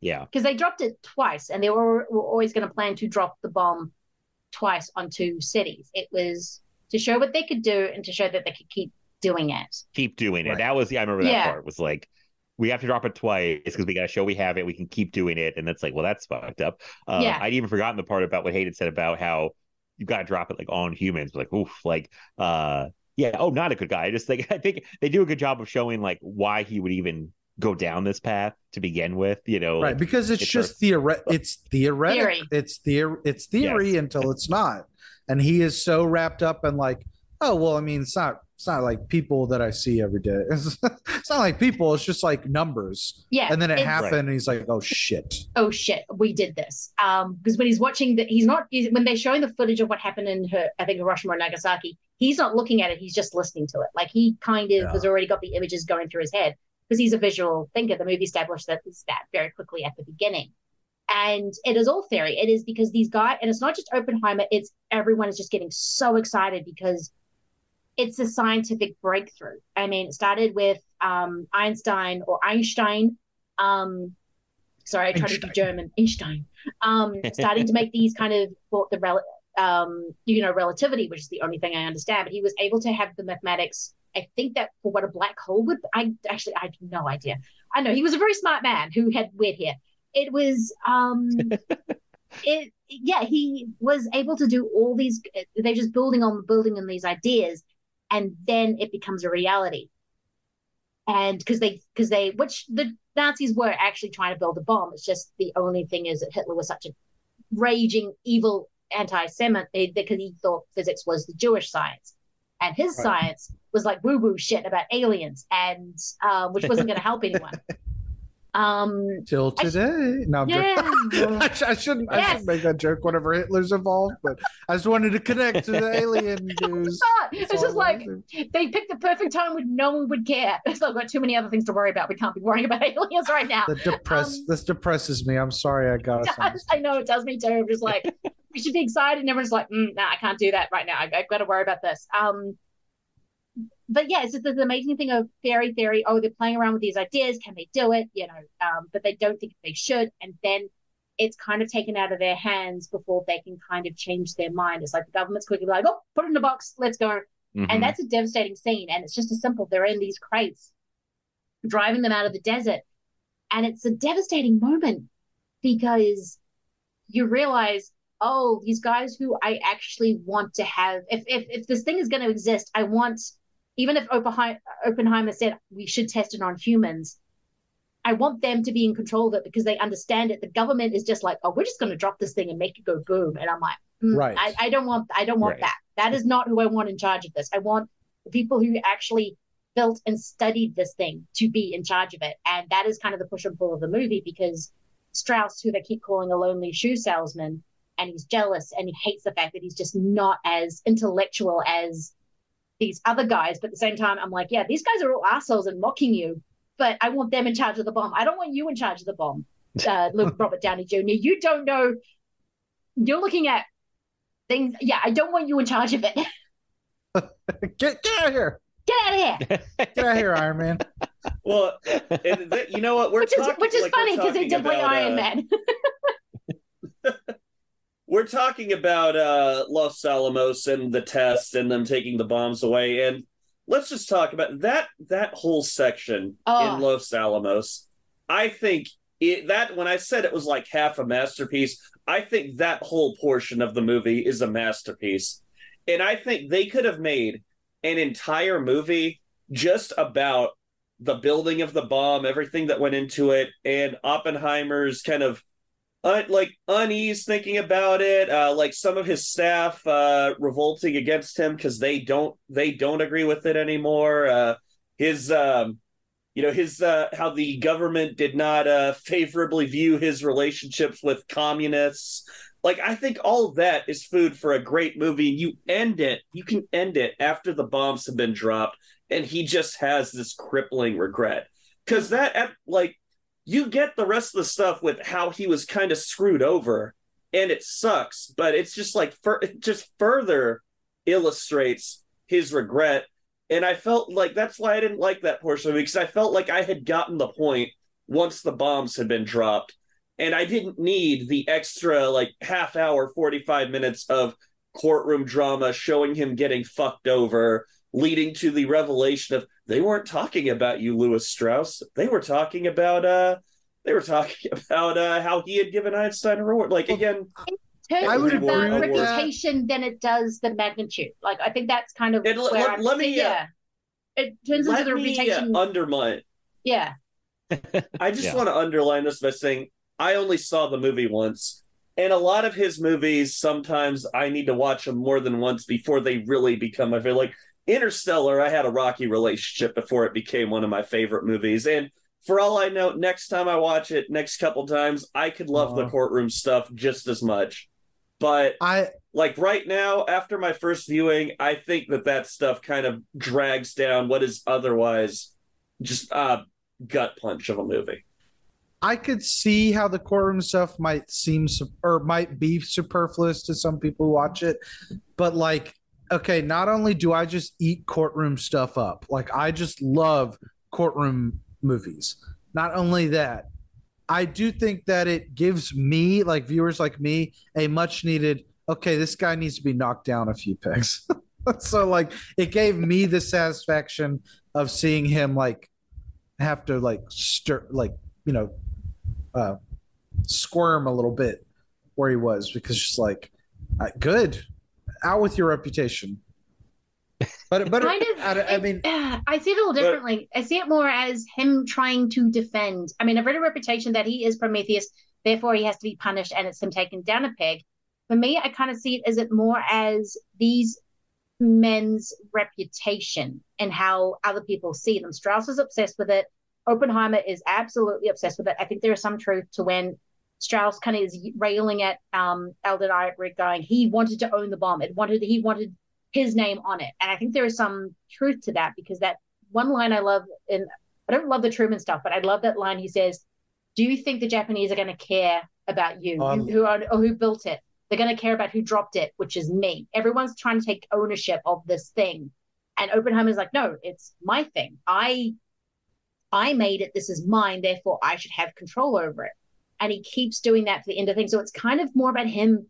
Yeah, because they dropped it twice, and they were, were always going to plan to drop the bomb twice on two cities. It was to show what they could do and to show that they could keep doing it. keep doing it. Right. That was, yeah, I remember that Yeah. part. Was like, we have to drop it twice because we got to show we have it. We can keep doing it, and that's like, well, that's fucked up. Uh, Yeah. I'd even forgotten the part about what Hayden said about how you got to drop it like on humans. Like, oof, like, uh, yeah, oh, not a good guy. I just think I think they do a good job of showing like why he would even go down this path to begin with. You know, right because it's it's just our- theoret it's theoretic Theory. it's theor it's theory until it's not and he is so wrapped up in like oh well i mean it's not it's not like people that i see every day it's, it's not like people it's just like numbers Yeah, and then it happened and he's like oh shit oh shit, we did this. Um, because when he's watching that, he's not he's, when they're showing the footage of what happened in her, I think Hiroshima or Nagasaki. He's not looking at it; he's just listening to it. Like he kind of Yeah. has already got the images going through his head because he's a visual thinker. The movie established that that very quickly at the beginning. And it is all theory. It is because these guys, and it's not just Oppenheimer, it's everyone is just getting so excited because it's a scientific breakthrough. I mean, it started with um, Einstein or Einstein. Um, sorry, I tried to do German. Einstein. Um, starting to make these kind of thought the rel- um, you know, relativity, which is the only thing I understand. But he was able to have the mathematics. I think that for what a black hole would. I actually I have no idea. I know he was a very smart man who had weird hair. It was um, it yeah he was able to do all these. They're just building on building on these ideas, and then it becomes a reality. And because they because they which the Nazis were actually trying to build a bomb. It's just the only thing is that Hitler was such a raging evil anti-Semite because he thought physics was the Jewish science, and his Right. science was like woo woo shit about aliens, and uh, which wasn't going to help anyone. Um, Till sh- today. no, yeah. I, sh- I shouldn't. I shouldn't make that joke whenever Hitler's involved, but I just wanted to connect to the alien news. It's just like they picked the perfect time when no one would care. So I've got too many other things to worry about. We can't be worrying about aliens right now. That depress. Um, this depresses me. I'm sorry. I got us. I know it does me too. I'm just like, we should be excited, and everyone's like, mm, nah, I can't do that right now. I, I've got to worry about this. Um, but yeah, it's just this amazing thing of fairy theory. Oh, they're playing around with these ideas. Can they do it? You know, um, but they don't think they should, and then it's kind of taken out of their hands before they can kind of change their mind. It's like the government's quickly like, oh, put it in a box, let's go. Mhm. And that's a devastating scene. And it's just as simple. They're in these crates, driving them out of the desert. And it's a devastating moment because you realize, oh, these guys who I actually want to have, if if, if this thing is going to exist, I want, even if Oppenheimer, Oppenheimer said we should test it on humans, I want them to be in control of it because they understand it. The government is just like, oh, we're just going to drop this thing and make it go boom. And I'm like, mm, Right. I, I don't want, I don't want Right. that. That is not who I want in charge of this. I want the people who actually built and studied this thing to be in charge of it. And that is kind of the push and pull of the movie because Strauss, who they keep calling a lonely shoe salesman, and he's jealous and he hates the fact that he's just not as intellectual as these other guys. But at the same time, I'm like, yeah, these guys are all assholes and mocking you, but I want them in charge of the bomb. I don't want you in charge of the bomb, uh, Luke Robert Downey Jr. You don't know. You're looking at things. Yeah, I don't want you in charge of it. Get get out of here. Get out of here. Get out of here, Iron Man. Well, and th- you know what? We're Which is talking, which is like, funny because they talking did play Iron uh, Man. We're talking about uh Los Alamos and the test and them taking the bombs away and let's just talk about that that whole section Oh. in Los Alamos. I think it that when I said it was like half a masterpiece, I think that whole portion of the movie is a masterpiece. And I think they could have made an entire movie just about the building of the bomb, everything that went into it, and Oppenheimer's kind of like unease thinking about it uh like some of his staff uh revolting against him because they don't they don't agree with it anymore uh his um you know his uh how the government did not uh favorably view his relationships with communists. Like i think all that is food for a great movie you end it you can end it after the bombs have been dropped and he just has this crippling regret. Because that at like you get the rest of the stuff with how he was kind of screwed over and it sucks but it's just like it just further illustrates his regret. And i felt like that's why i didn't like that portion of it because i felt like i had gotten the point once the bombs had been dropped and i didn't need the extra like half hour 45 minutes of courtroom drama showing him getting fucked over leading to the revelation of they weren't talking about you Lewis Strauss they were talking about uh they were talking about uh how he had given Einstein a reward like again I would more agree about with that. reputation than it does the magnitude. Like I think that's kind of And let- where let- I'm let me, uh, yeah. It turns let into the me uh, reputation. undermine yeah. I just Yeah. want to underline this by saying I only saw the movie once. And a lot of his movies, sometimes I need to watch them more than once before they really become my favorite. Like Interstellar, I had a rocky relationship before it became one of my favorite movies. And for all I know, next time I watch it, next couple times, I could love the courtroom stuff just as much. But I like right now, after my first viewing, I think that that stuff kind of drags down what is otherwise just a gut punch of a movie. I could see how the courtroom stuff might seem or might be superfluous to some people who watch it, but like, okay, not only do I just eat courtroom stuff up, like I just love courtroom movies. Not only that, I do think that it gives me, like viewers like me, a much needed. Okay, this guy needs to be knocked down a few pegs. so like, it gave me the satisfaction of seeing him like have to like stir like you know uh, squirm a little bit where he was because just like good out with your reputation but but kind of. I, I mean I see it a little differently. I see it more as him trying to defend. I mean, I've read a reputation that he is Prometheus, therefore he has to be punished, and it's him taken down a peg. For me, I kind of see it as it more as these men's reputation and how other people see them. Strauss is obsessed with it. Oppenheimer is absolutely obsessed with it. I think there is some truth to when Strauss kind of is railing at um, Alden Ehrenreich, going, he wanted to own the bomb. It wanted he wanted his name on it, and I think there is some truth to that because that one line I love, and I don't love the Truman stuff, but I love that line. He says, "Do you think the Japanese are going to care about you, Um, who, who are, or who built it? They're going to care about who dropped it, which is me. Everyone's trying to take ownership of this thing, and Oppenheimer's like, no, it's my thing. I I made it. This is mine. Therefore, I should have control over it. And he keeps doing that to the end of things. So it's kind of more about him.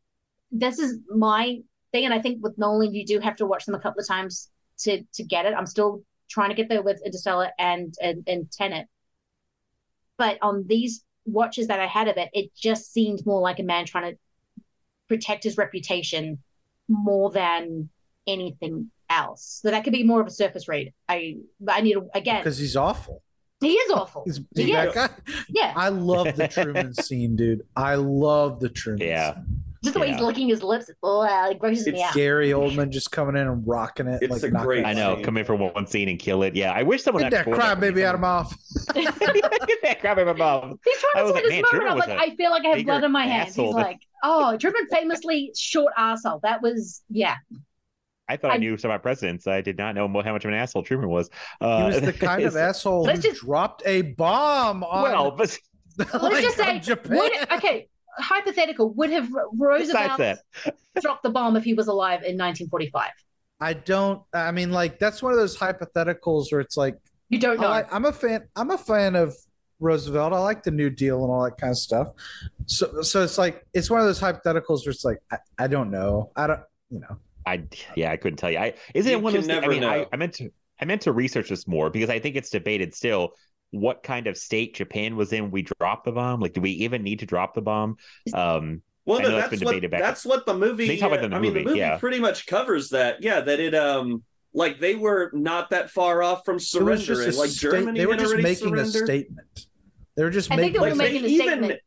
This is my thing. And I think with Nolan, you do have to watch them a couple of times to to get it. I'm still trying to get there with Interstellar and and, and Tenet. But on these watches that I had of it, it just seemed more like a man trying to protect his reputation more than anything else. So that could be more of a surface read. I I need to again because he's awful. He is awful. He's, He he's that is. guy. Yeah. I love the Truman scene, dude. I love the Truman. Yeah. scene. Just the way he's licking his lips, oh, it grosses me out. Gary Oldman just coming in and rocking it. It's like a great I know, scene. come in for one scene and kill it. Yeah, I wish someone had to. Get that actually- crybaby out of my mouth. Get that crybaby out of mouth. He's trying was to like, say man, this moment. I'm like, a I feel like I have blood in my hands. He's like, oh, Truman famously short arsehole. That was, yeah. I thought I, I- knew some of about presidents. I did not know how much of an asshole Truman was. Uh, He was the kind of asshole who just- dropped a bomb on. Well, but Let's just say, Japan. would, okay, hypothetical, would have Roosevelt besides that, dropped the bomb if he was alive in 1945? I don't. I mean, like that's one of those hypotheticals where it's like You don't I know. like, I'm a fan. I'm a fan of Roosevelt. I like the New Deal and all that kind of stuff. So, so it's like it's one of those hypotheticals where it's like I, I don't know. I don't. You know. I yeah, I couldn't tell you. I isn't You it one of those? things- I mean, I, know. I meant to I meant to research this more because I think it's debated still what kind of state Japan was in. We dropped the bomb. Like, do we even need to drop the bomb? Um, Well, no, know that's that's been what debated back- that's what the movie. They talk about the I mean, the movie, movie yeah. pretty much covers that. Yeah, that it um like they were not that far off from surrendering. just like state- Germany They were had just already making a statement. They were just I think making. they were Like, making they a even- statement.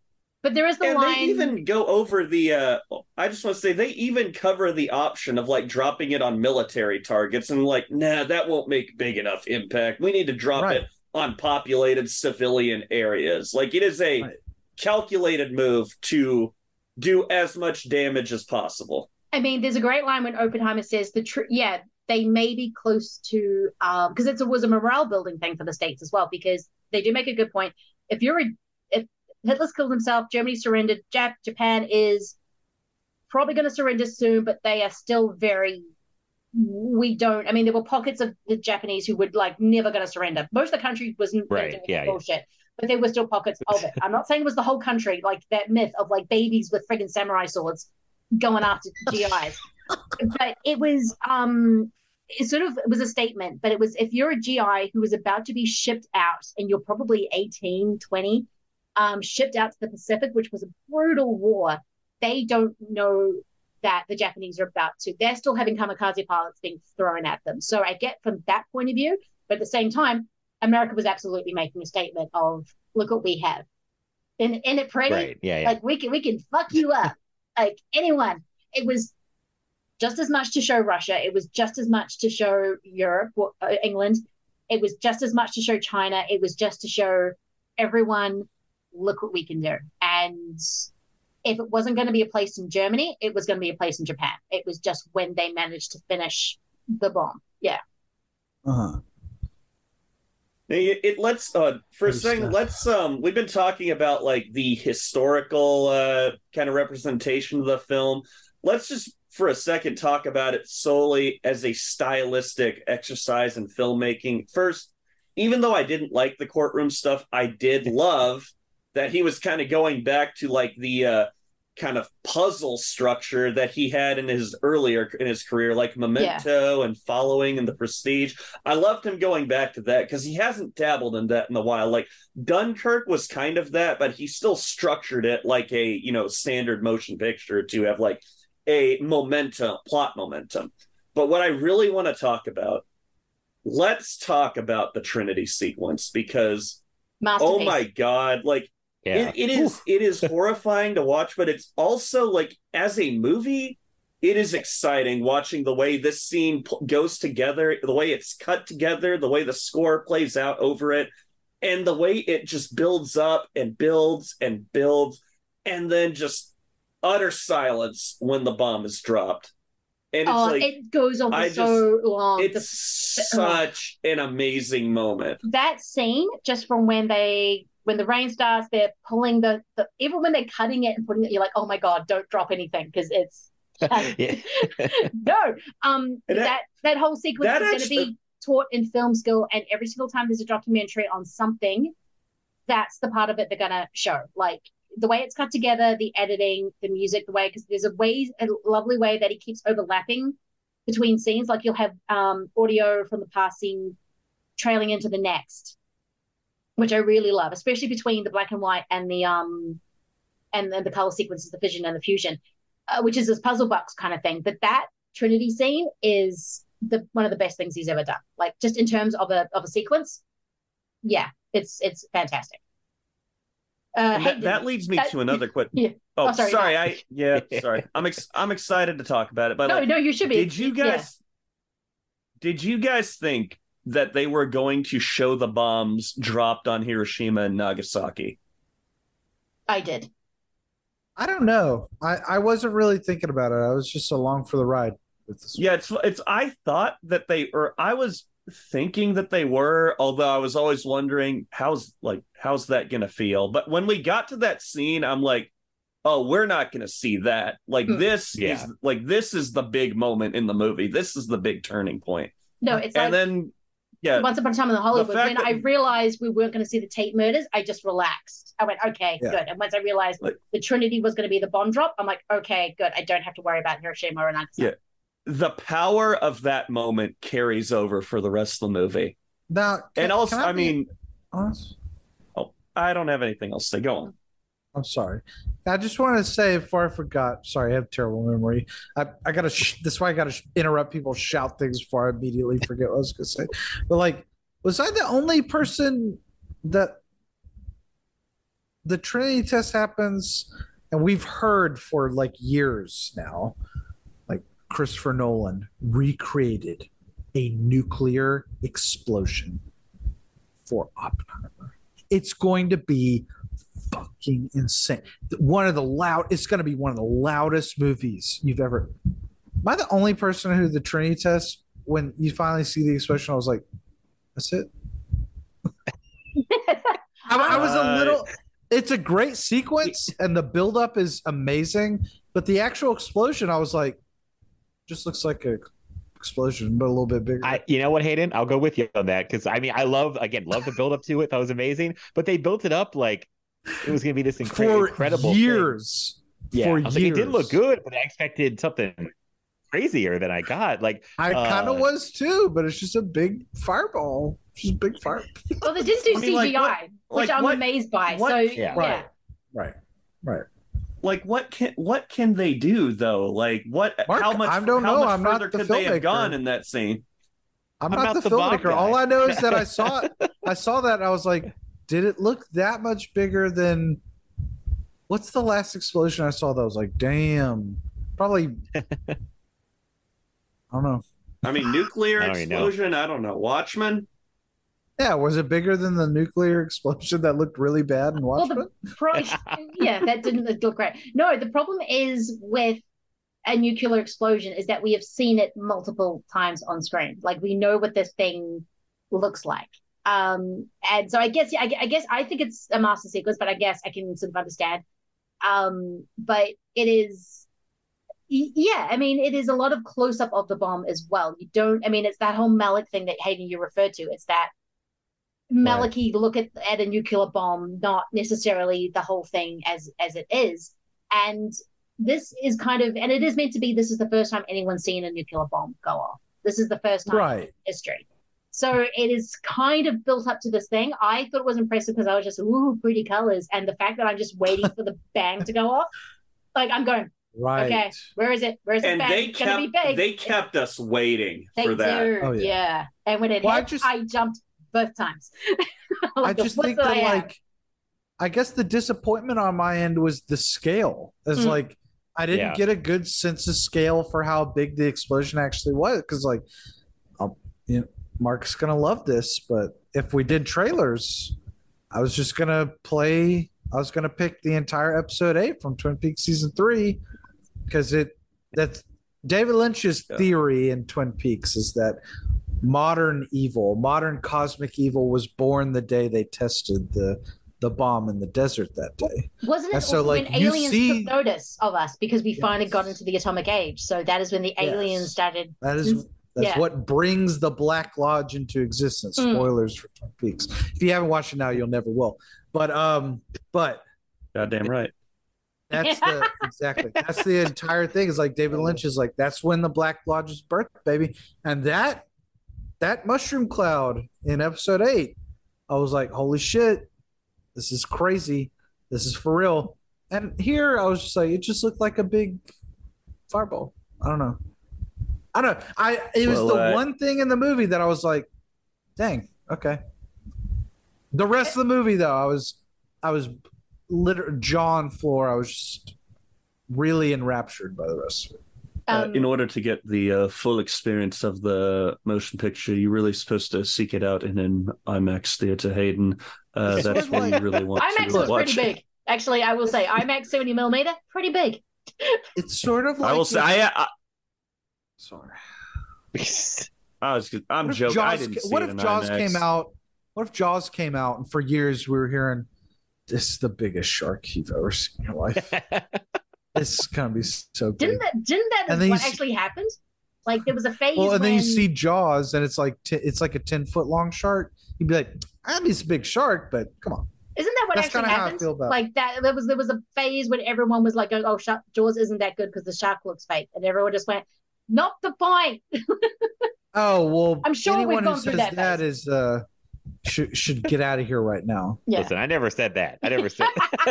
But there is the and line. they even go over the uh i just want to say they even cover the option of like dropping it on military targets and like nah that won't make big enough impact we need to drop Right. it on populated civilian areas like it is a Right. calculated move to do as much damage as possible I mean, there's a great line when Oppenheimer says the truth. Yeah, they may be close to um because it was a morale building thing for the states as well because they do make a good point. If you're a if Hitler's killed himself, Germany surrendered, Jap- Japan is probably going to surrender soon, but they are still very. We don't. I mean, there were pockets of the Japanese who would like never going to surrender. Most of the country wasn't gonna Right, do yeah, yeah. bullshit, but there were still pockets of it. I'm not saying it was the whole country, like that myth of like babies with friggin' samurai swords going after GIs. but it was um it sort of it was a statement, but it was if you're a GI who was about to be shipped out and you're probably 18, 20, um, shipped out to the Pacific, which was a brutal war, they don't know that the Japanese are about to. They're still having kamikaze pilots being thrown at them. So I get from that point of view, but at the same time, America was absolutely making a statement of look what we have. And and it pretty right? Yeah, yeah. like we can we can fuck you up like anyone it was just as much to show russia it was just as much to show europe uh, england it was just as much to show china it was just to show everyone look what we can do and if it wasn't going to be a place in germany it was going to be a place in japan it was just when they managed to finish the bomb yeah Uh-huh. It, it let's uh for a Good second stuff. let's um we've been talking about like the historical uh kind of representation of the film. Let's just for a second talk about it solely as a stylistic exercise in filmmaking. First, even though I didn't like the courtroom stuff, I did love that he was kind of going back to like the uh kind of puzzle structure that he had in his earlier in his career like memento and following and the prestige. I loved him going back to that because he hasn't dabbled in that in a while. Like dunkirk was kind of that but he still structured it like a you know standard motion picture to have like a momentum plot momentum. But what i really want to talk about let's talk about the trinity sequence because oh my god like yeah. it, it is it is horrifying to watch but it's also like as a movie it is exciting watching the way this scene pl- goes together, the way it's cut together, the way the score plays out over it, and the way it just builds up and builds and builds, and then just utter silence when the bomb is dropped. And it's oh, like it goes on for I so long. The- it's uh, such an amazing moment. that scene just from when they when the rain starts they're pulling the, the even when they're cutting it and putting it you're like oh my god don't drop anything because it's no um that, that- that whole sequence that is going to be taught in film school and every single time there's a documentary on something that's the part of it they're going to show. Like the way it's cut together the editing the music the way because there's a way a lovely way that he keeps overlapping between scenes. Like you'll have um audio from the passing trailing into the next which I really love, especially between the black and white and the um and then the color sequences, the fission and the fusion, uh, which is this puzzle box kind of thing. But that Trinity scene is the one of the best things he's ever done. Like just in terms of a of a sequence, yeah, it's it's fantastic. Uh, that, Hayden, that leads me that- to another question. Yeah. Oh, Oh, sorry, sorry. no. I yeah, sorry. I'm ex- I'm excited to talk about it. But No, like, no, you should be. Did you Yeah. guys? Did you guys think that they were going to show the bombs dropped on Hiroshima and Nagasaki? I did. I don't know. I, I wasn't really thinking about it. I was just along for the ride with this. Yeah, it's it's. I thought that they or I was thinking that they were, although I was always wondering how's like how's that gonna feel. But when we got to that scene, I'm like, oh, we're not gonna see that. Like Hmm. this Yeah. is like this is the big moment in the movie. This is the big turning point. No, it's like and then yeah, Once Upon a Time in the Hollywood, fact when that- I realized we weren't going to see the Tate murders, I just relaxed. I went, okay, Yeah. good. And once I realized Like- the Trinity was going to be the bomb drop, I'm like, okay, good. I don't have to worry about Hiroshima or Nagasaki. Yeah. the power of that moment carries over for the rest of the movie. Now, can- and also, can I, mean, honest? oh, I don't have anything else to say. go on. I'm sorry. I just wanted to say before I forgot. Sorry, I have terrible memory. I, I gotta. Sh- this is why I gotta sh- interrupt people, shout things before I immediately forget what I was gonna say. But like, was I the only person that the Trinity test happens, and we've heard for like years now, like Christopher Nolan recreated a nuclear explosion for Oppenheimer. It's going to be fucking insane. One of the loud. It's going to be one of the loudest movies you've ever. Am I the only person who the Trinity test when you finally see the explosion? I was like, that's it. I, I was a little. It's a great sequence, and the buildup is amazing. But the actual explosion, I was like, just looks like a explosion, but a little bit bigger. I, you know what, Hayden? I'll go with you on that because I mean, I love again, love the build up to it. That was amazing, but they built it up like it was going to be this incre- for incredible thing. years. Yeah, for I was like, it did look good, but I expected something crazier than I got. Like, I kind uh, of was too, but it's just a big fireball. Just a big fire. Well, they didn't do I mean, CGI, like, what- which like, I'm what- amazed by. what- so, Yeah. yeah. Right. Right. Right. Like what can what can they do though? Like what? Mark, how much? I don't know. I'm not further the could they have filmmaker. gone in that scene? I'm How not about the the filmmaker. All? I know is that I saw it. I saw that. And I was like, did it look that much bigger than? What's the last explosion I saw? That was like, damn. Probably. I don't know. I mean, nuclear I don't know. explosion. I don't know. Watchmen. Yeah, was it bigger than the nuclear explosion that looked really bad in Well, Watchmen? pro- yeah, that didn't look great. No, the problem is with a nuclear explosion is that we have seen it multiple times on screen. Like we know what this thing looks like. Um, and so I guess, yeah, I, I guess I think it's a master sequence, but I guess I can sort of understand. Um, but it is, yeah, I mean, it is a lot of close up of the bomb as well. You don't, I mean, it's that whole Malick thing that Hayden you referred to. It's that Malachi look at at a nuclear bomb, not necessarily the whole thing as as it is. And this is kind of, and it is meant to be. This is the first time anyone's seen a nuclear bomb go off. This is the first time in Right. history. So it is kind of built up to this thing. I thought it was impressive because I was just ooh pretty colors, and the fact that I'm just waiting for the bang to go off, like I'm going, Right. okay, where is it? Where's the And bang? they It's gonna be kept big. they kept us waiting They for that. do, Oh, yeah. yeah. And when it Well, I hit, just- I jumped both times. I just think that I like I guess the disappointment on my end was the scale. As Mm. like I didn't Yeah. get a good sense of scale for how big the explosion actually was because, like, I'll, you know, Mark's gonna love this, but if we did trailers, I was just gonna play. I was gonna pick the entire episode eight from Twin Peaks season three because it that's David Lynch's Yeah. theory in Twin Peaks is that modern evil, modern cosmic evil, was born the day they tested the the bomb in the desert that day. Wasn't it so, like, when you aliens see- took notice of us because we finally got into the atomic age? So that is when the aliens Yes. started. That is mm. That's Yeah. what brings the Black Lodge into existence. Mm. Spoilers for Twin Peaks. If you haven't watched it now, you'll never will. But um, but Goddamn right. that's the exactly that's the entire thing. Is like David Lynch is like that's when the Black Lodge's birth, baby. And that that mushroom cloud in episode eight, I was like, holy shit, this is crazy. This is for real. And here I was just like, it just looked like a big fireball. I don't know. I don't know. I it was Well, the uh, one thing in the movie that I was like, dang, okay. The rest of the movie though, I was I was literally jaw on floor. I was just really enraptured by the rest of it. Uh, Um, in order to get the uh, full experience of the motion picture, you're really supposed to seek it out in an IMAX theater, Hayden. Uh, that's sort where of you really want IMAX to was watch pretty big. Actually, I will say IMAX 70 millimeter, pretty big. It's sort of like I will say, I, I, sorry. I was, I'm What if joking. I Jaws, didn't see what if Jaws IMAX. came out? What if Jaws came out and for years we were hearing this is the biggest shark you've ever seen in your life. this is gonna be so big. Didn't that? Didn't that? And what you s- actually happened? Like there was a phase. Well, and then you see Jaws, and it's like t- it's like a ten foot long shark. You'd be like, I mean, it's a big shark, but come on. Isn't that what That's actually kinda how I happened? feel about like that. There was there was a phase when everyone was like, "Oh, oh shark, Jaws isn't that good because the shark looks fake," and everyone just went, "Not the point." Oh well, I'm sure we've anyone gone who through says that that is uh should should get out of here right now. Yeah. Listen, I never said that. I never said.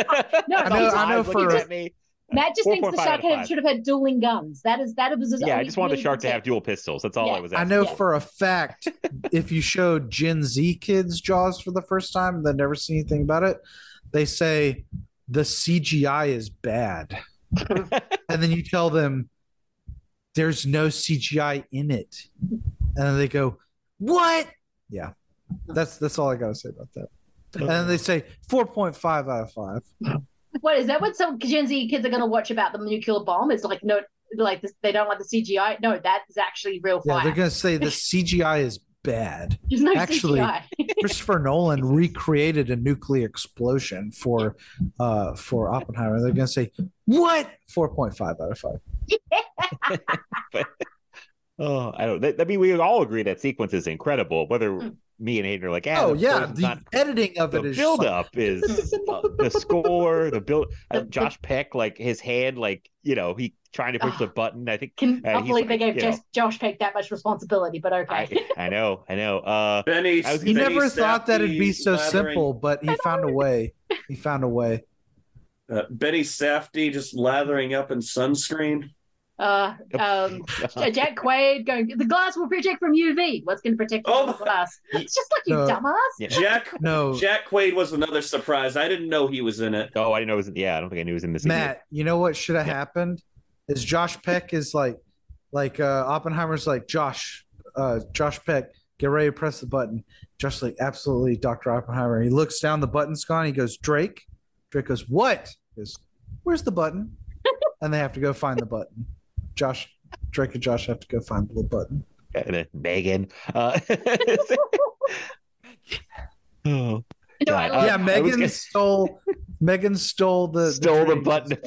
No, I know- I know for- he just- me. Matt just thinks the shark had, should have had dueling guns. That is that was his Yeah, I just want the shark to have dual pistols. That's all Yeah. I was I know Yeah. for a fact if you showed Gen Z kids Jaws for the first time and they've never seen anything about it, they say the CGI is bad. and then you tell them there's no CGI in it. And then they go, What? Yeah. That's that's all I gotta say about that. And then they say 4.5 out of 5. What is that? What some Gen Z kids are going to watch about the nuclear bomb? It's like no, like this, they don't like the CGI. No, that is actually real Yeah, they're gonna say the CGI is bad. No Actually, Christopher Nolan recreated a nuclear explosion for uh for Oppenheimer. They're gonna say what? Four point five out of five. Oh, I don't. I mean, we all agree that sequence is incredible. Whether Mm. Me and Hayden are like, ah, oh yeah, the not editing of the it is build like- up is uh, the score, the build. Uh, Josh Peck, like his hand, like you know, he trying to push the button. I think Can Uh, not he's believe they gave you know- Josh, Josh Peck that much responsibility, but okay. I, I know, I know. Uh, Benny, I was- He Benny never thought that it'd be so lathering- simple, but he found a way. He found a way. Uh, Benny Safdie just lathering up in sunscreen. Uh, um, Jack Quaid going, the glass will protect from UV. What's going to protect Oh from the glass? It's just like you No. dumbass. Yeah. Jack No, Jack Quaid was another surprise. I didn't know he was in it. oh, I didn't know it was. Yeah, I don't think I knew he was in this. Matt, you know what should have happened? Is Josh Peck is like like uh Oppenheimer's like Josh, uh Josh Peck, get ready to press the button. Josh like, absolutely, Dr. Oppenheimer. He looks down, the button's gone. He goes, Drake. Drake goes, What? He goes, Where's the button? and they have to go find the button. Josh, Drake and Josh have to go find the little button. And then Megan. Uh, oh, No, I yeah, I was Megan gonna- stole Megan stole the Stole the Drake- button.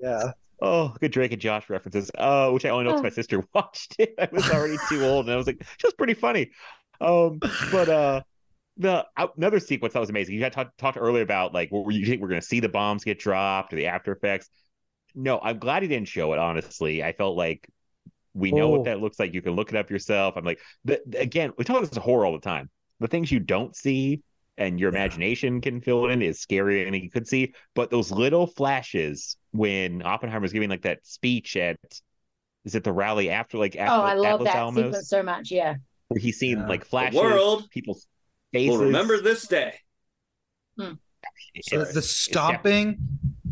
Yeah. Oh, good Drake and Josh references. Uh, which I only know because Oh. my sister watched it. I was already too old, and I was like, she was pretty funny. Um, but uh, the uh, another sequence that was amazing. You had talked talked earlier about like, what were you think we're going to see the bombs get dropped or the after effects? No, I'm glad he didn't show it. Honestly, I felt like we know Oh. what that looks like. You can look it up yourself. I'm like, the, again, we talk about this horror all the time. The things you don't see and your imagination can fill it in is scarier than you could see. But those little flashes when Oppenheimer's giving like that speech at is it the rally after like after oh, I love Atlas that Alamos sequence so much. Yeah. where he's seeing Yeah. like The flashes, world people's faces. will remember this day. Hmm. The, the stomping,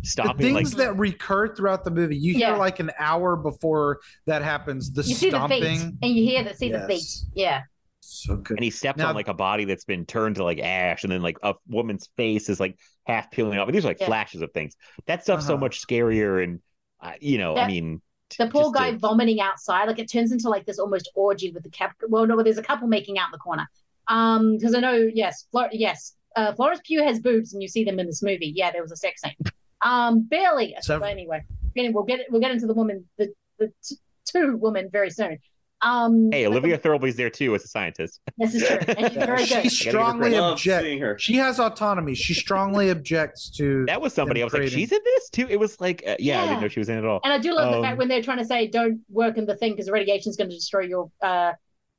stomping the things like that recur throughout the movie. You Yeah. hear like an hour before that happens. The you see the stomping. feet and you hear the see the feet. Yeah. So good. and he steps Now- on like a body that's been turned to like ash, and then like a woman's face is like half peeling off. And these are like Yeah. flashes of things. That stuff's so Uh-huh. much scarier, and uh, you know, I mean, The poor guy a- vomiting outside, like it turns into like this almost orgy with the cap. Well, no, there's a couple making out in the corner. Um, because I know, yes, Flor- yes, uh, Florence Pugh has boobs, and you see them in this movie. Yeah, there was a sex scene. Um, barely. So, But anyway, anyway, we'll get we'll get into the woman, the the t- two women very soon. Um, hey, but Olivia Thirlby's there too as a scientist. This is true, and she's very she good. Gotta give her strongly credit. Love seeing her. objects. She has autonomy. She strongly objects to. That was somebody. I them was like, she's in this too. It was like, uh, yeah, I didn't know she was in it at all. And I do love the Um, fact when they're trying to say, "Don't work in the thing because radiation is going to destroy your uh,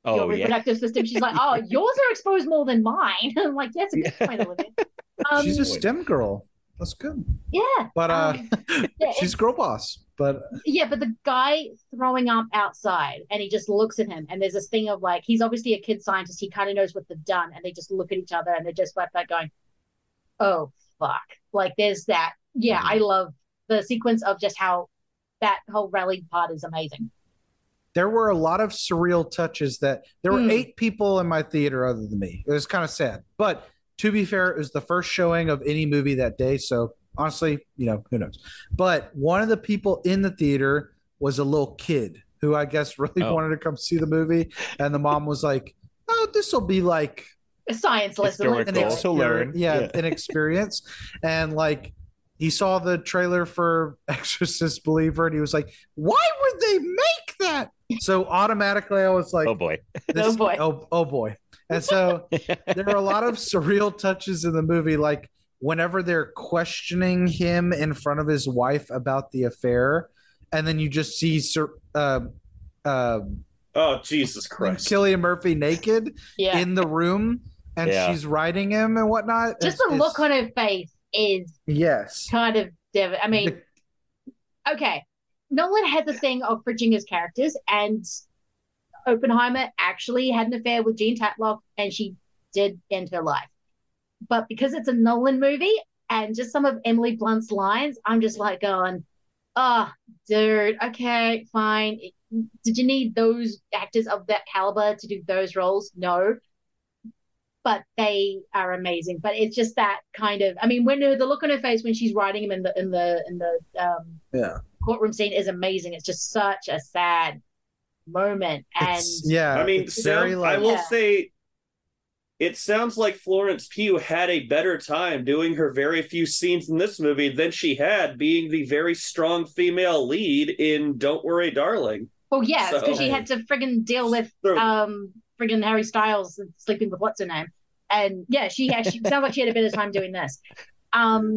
your Oh yeah, reproductive system." She's like, "Oh, yours are exposed more than mine." I'm like, "That's a good point, Olivia." Um, she's a STEM girl. That's good. yeah, But uh, um, yeah, she's girl boss. But yeah, but the guy throwing up outside, and he just looks at him, and there's this thing of like, he's obviously a kid scientist. He kind of knows what they've done, and they just look at each other, and they're just like that, going, "Oh fuck!" Like there's that. Yeah, I love the sequence of just how that whole rally part is amazing. There were a lot of surreal touches that there were Hmm. eight people in my theater other than me. It was kind of sad. But to be fair, it was the first showing of any movie that day. So honestly, you know, who knows? But one of the people in the theater was a little kid who I guess really Oh. wanted to come see the movie. And the mom was like, Oh, this will be like A science lesson. Historical. an do it. to learn. Yeah, Yeah. an experience. and like he saw the trailer for Exorcist Believer and he was like, Why would they make that? So automatically I was like, oh boy, this, Oh, boy. Oh, oh boy. And so there are a lot of surreal touches in the movie, like whenever they're questioning him in front of his wife about the affair, and then you just see Sir, uh, uh, Oh Jesus Christ! Cillian Murphy naked Yeah. in the room, and Yeah. she's writing him and whatnot. just It's- the look on her face is yes, kind of dev- I mean, okay, Nolan had the thing of bridging his characters, and Oppenheimer actually had an affair with Jean Tatlock, and she did end her life. But because it's a Nolan movie, and just some of Emily Blunt's lines, I'm just like going, "Oh, dude, okay, fine. Did you need those actors of that caliber to do those roles? No." But they are amazing. But it's just that kind of. I mean, when her, the look on her face when she's writing him in the in the in the um, yeah, courtroom scene is amazing. It's just such a sad moment, and It's- yeah. I mean, it's sound- like I will Yeah. say, it sounds like Florence Pugh had a better time doing her very few scenes in this movie than she had being the very strong female lead in "Don't Worry, Darling." well, yeah, because So- she had to friggin' deal with True. um friggin' Harry Styles sleeping with what's her name, and yeah, she actually sounds like she had a bit of time doing this. Um,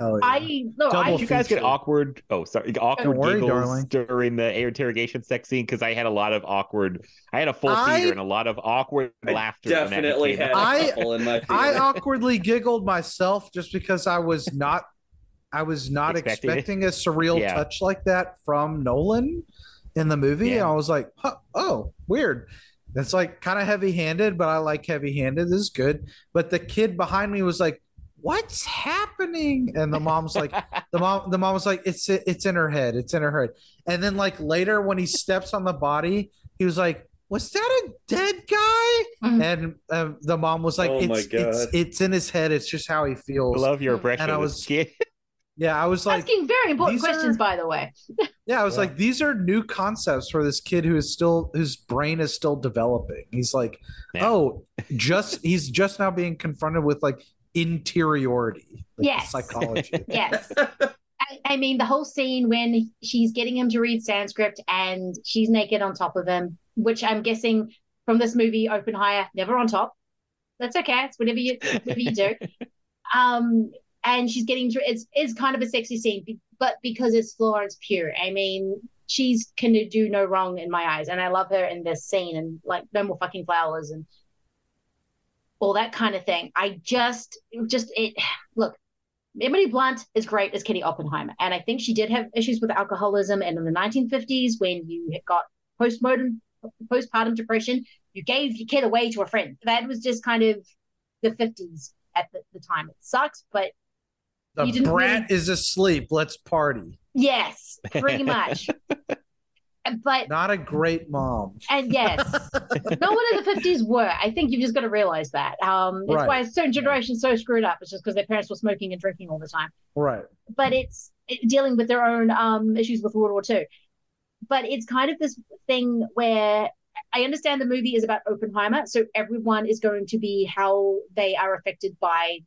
oh, yeah. I no, Double I Did you guys get awkward? Oh, sorry, awkward worry, giggles darling. during the air interrogation sex scene because I had a lot of awkward. I had a full I- theater and a lot of awkward I laughter. definitely had up. a I- couple in my. I awkwardly giggled myself just because I was not I was not Expecting expecting a surreal Yeah. touch like that from Nolan in the movie. Yeah. I was like, huh, oh, weird. That's like kind of heavy handed, but I like heavy handed. This is good. But the kid behind me was like, What's happening? And the mom's like, the mom, the mom was like, It's it's in her head. It's in her head. And then like later when he steps on the body, he was like, Was that a dead guy? Mhm. And uh, the mom was like, Oh my it's, it's God. it's in his head. It's just how he feels I feels. love your And impression I was- this kid. yeah, I was like, asking very important questions, are- by the way. yeah, I was Yeah. like, these are new concepts for this kid who is still whose brain is still developing. He's like, Yeah. oh, just he's just now being confronted with like interiority, like Yes. psychology. Yes. I, I mean, the whole scene when she's getting him to read Sanskrit and she's naked on top of him, which I'm guessing from this movie, Oppenheimer, never on top. That's okay. It's whatever you whatever you do. Um, and she's getting it's it's kind of a sexy scene, but because it's Florence Pugh, I mean, she's can do no wrong in my eyes, and I love her in this scene, and like no more fucking flowers and all that kind of thing. I just just it look. Emily Blunt is great as Kitty Oppenheimer, and I think she did have issues with alcoholism. And in the 1950s, when you got postmodern postpartum depression, you gave your kid away to a friend. That was just kind of the 50s, at the, the time. It sucks, but The you didn't brat is asleep. Let's party. yes, pretty much. but Not a great mom. and yes, no one in the fifties were. I think you've just got to realize that. Um, it's Right. why a certain generation's so screwed up. It's just because their parents were smoking and drinking all the time. Right. but it's it, dealing with their own um, issues with World War II. But it's kind of this thing where I understand the movie is about Oppenheimer, so everyone is going to be how they are affected by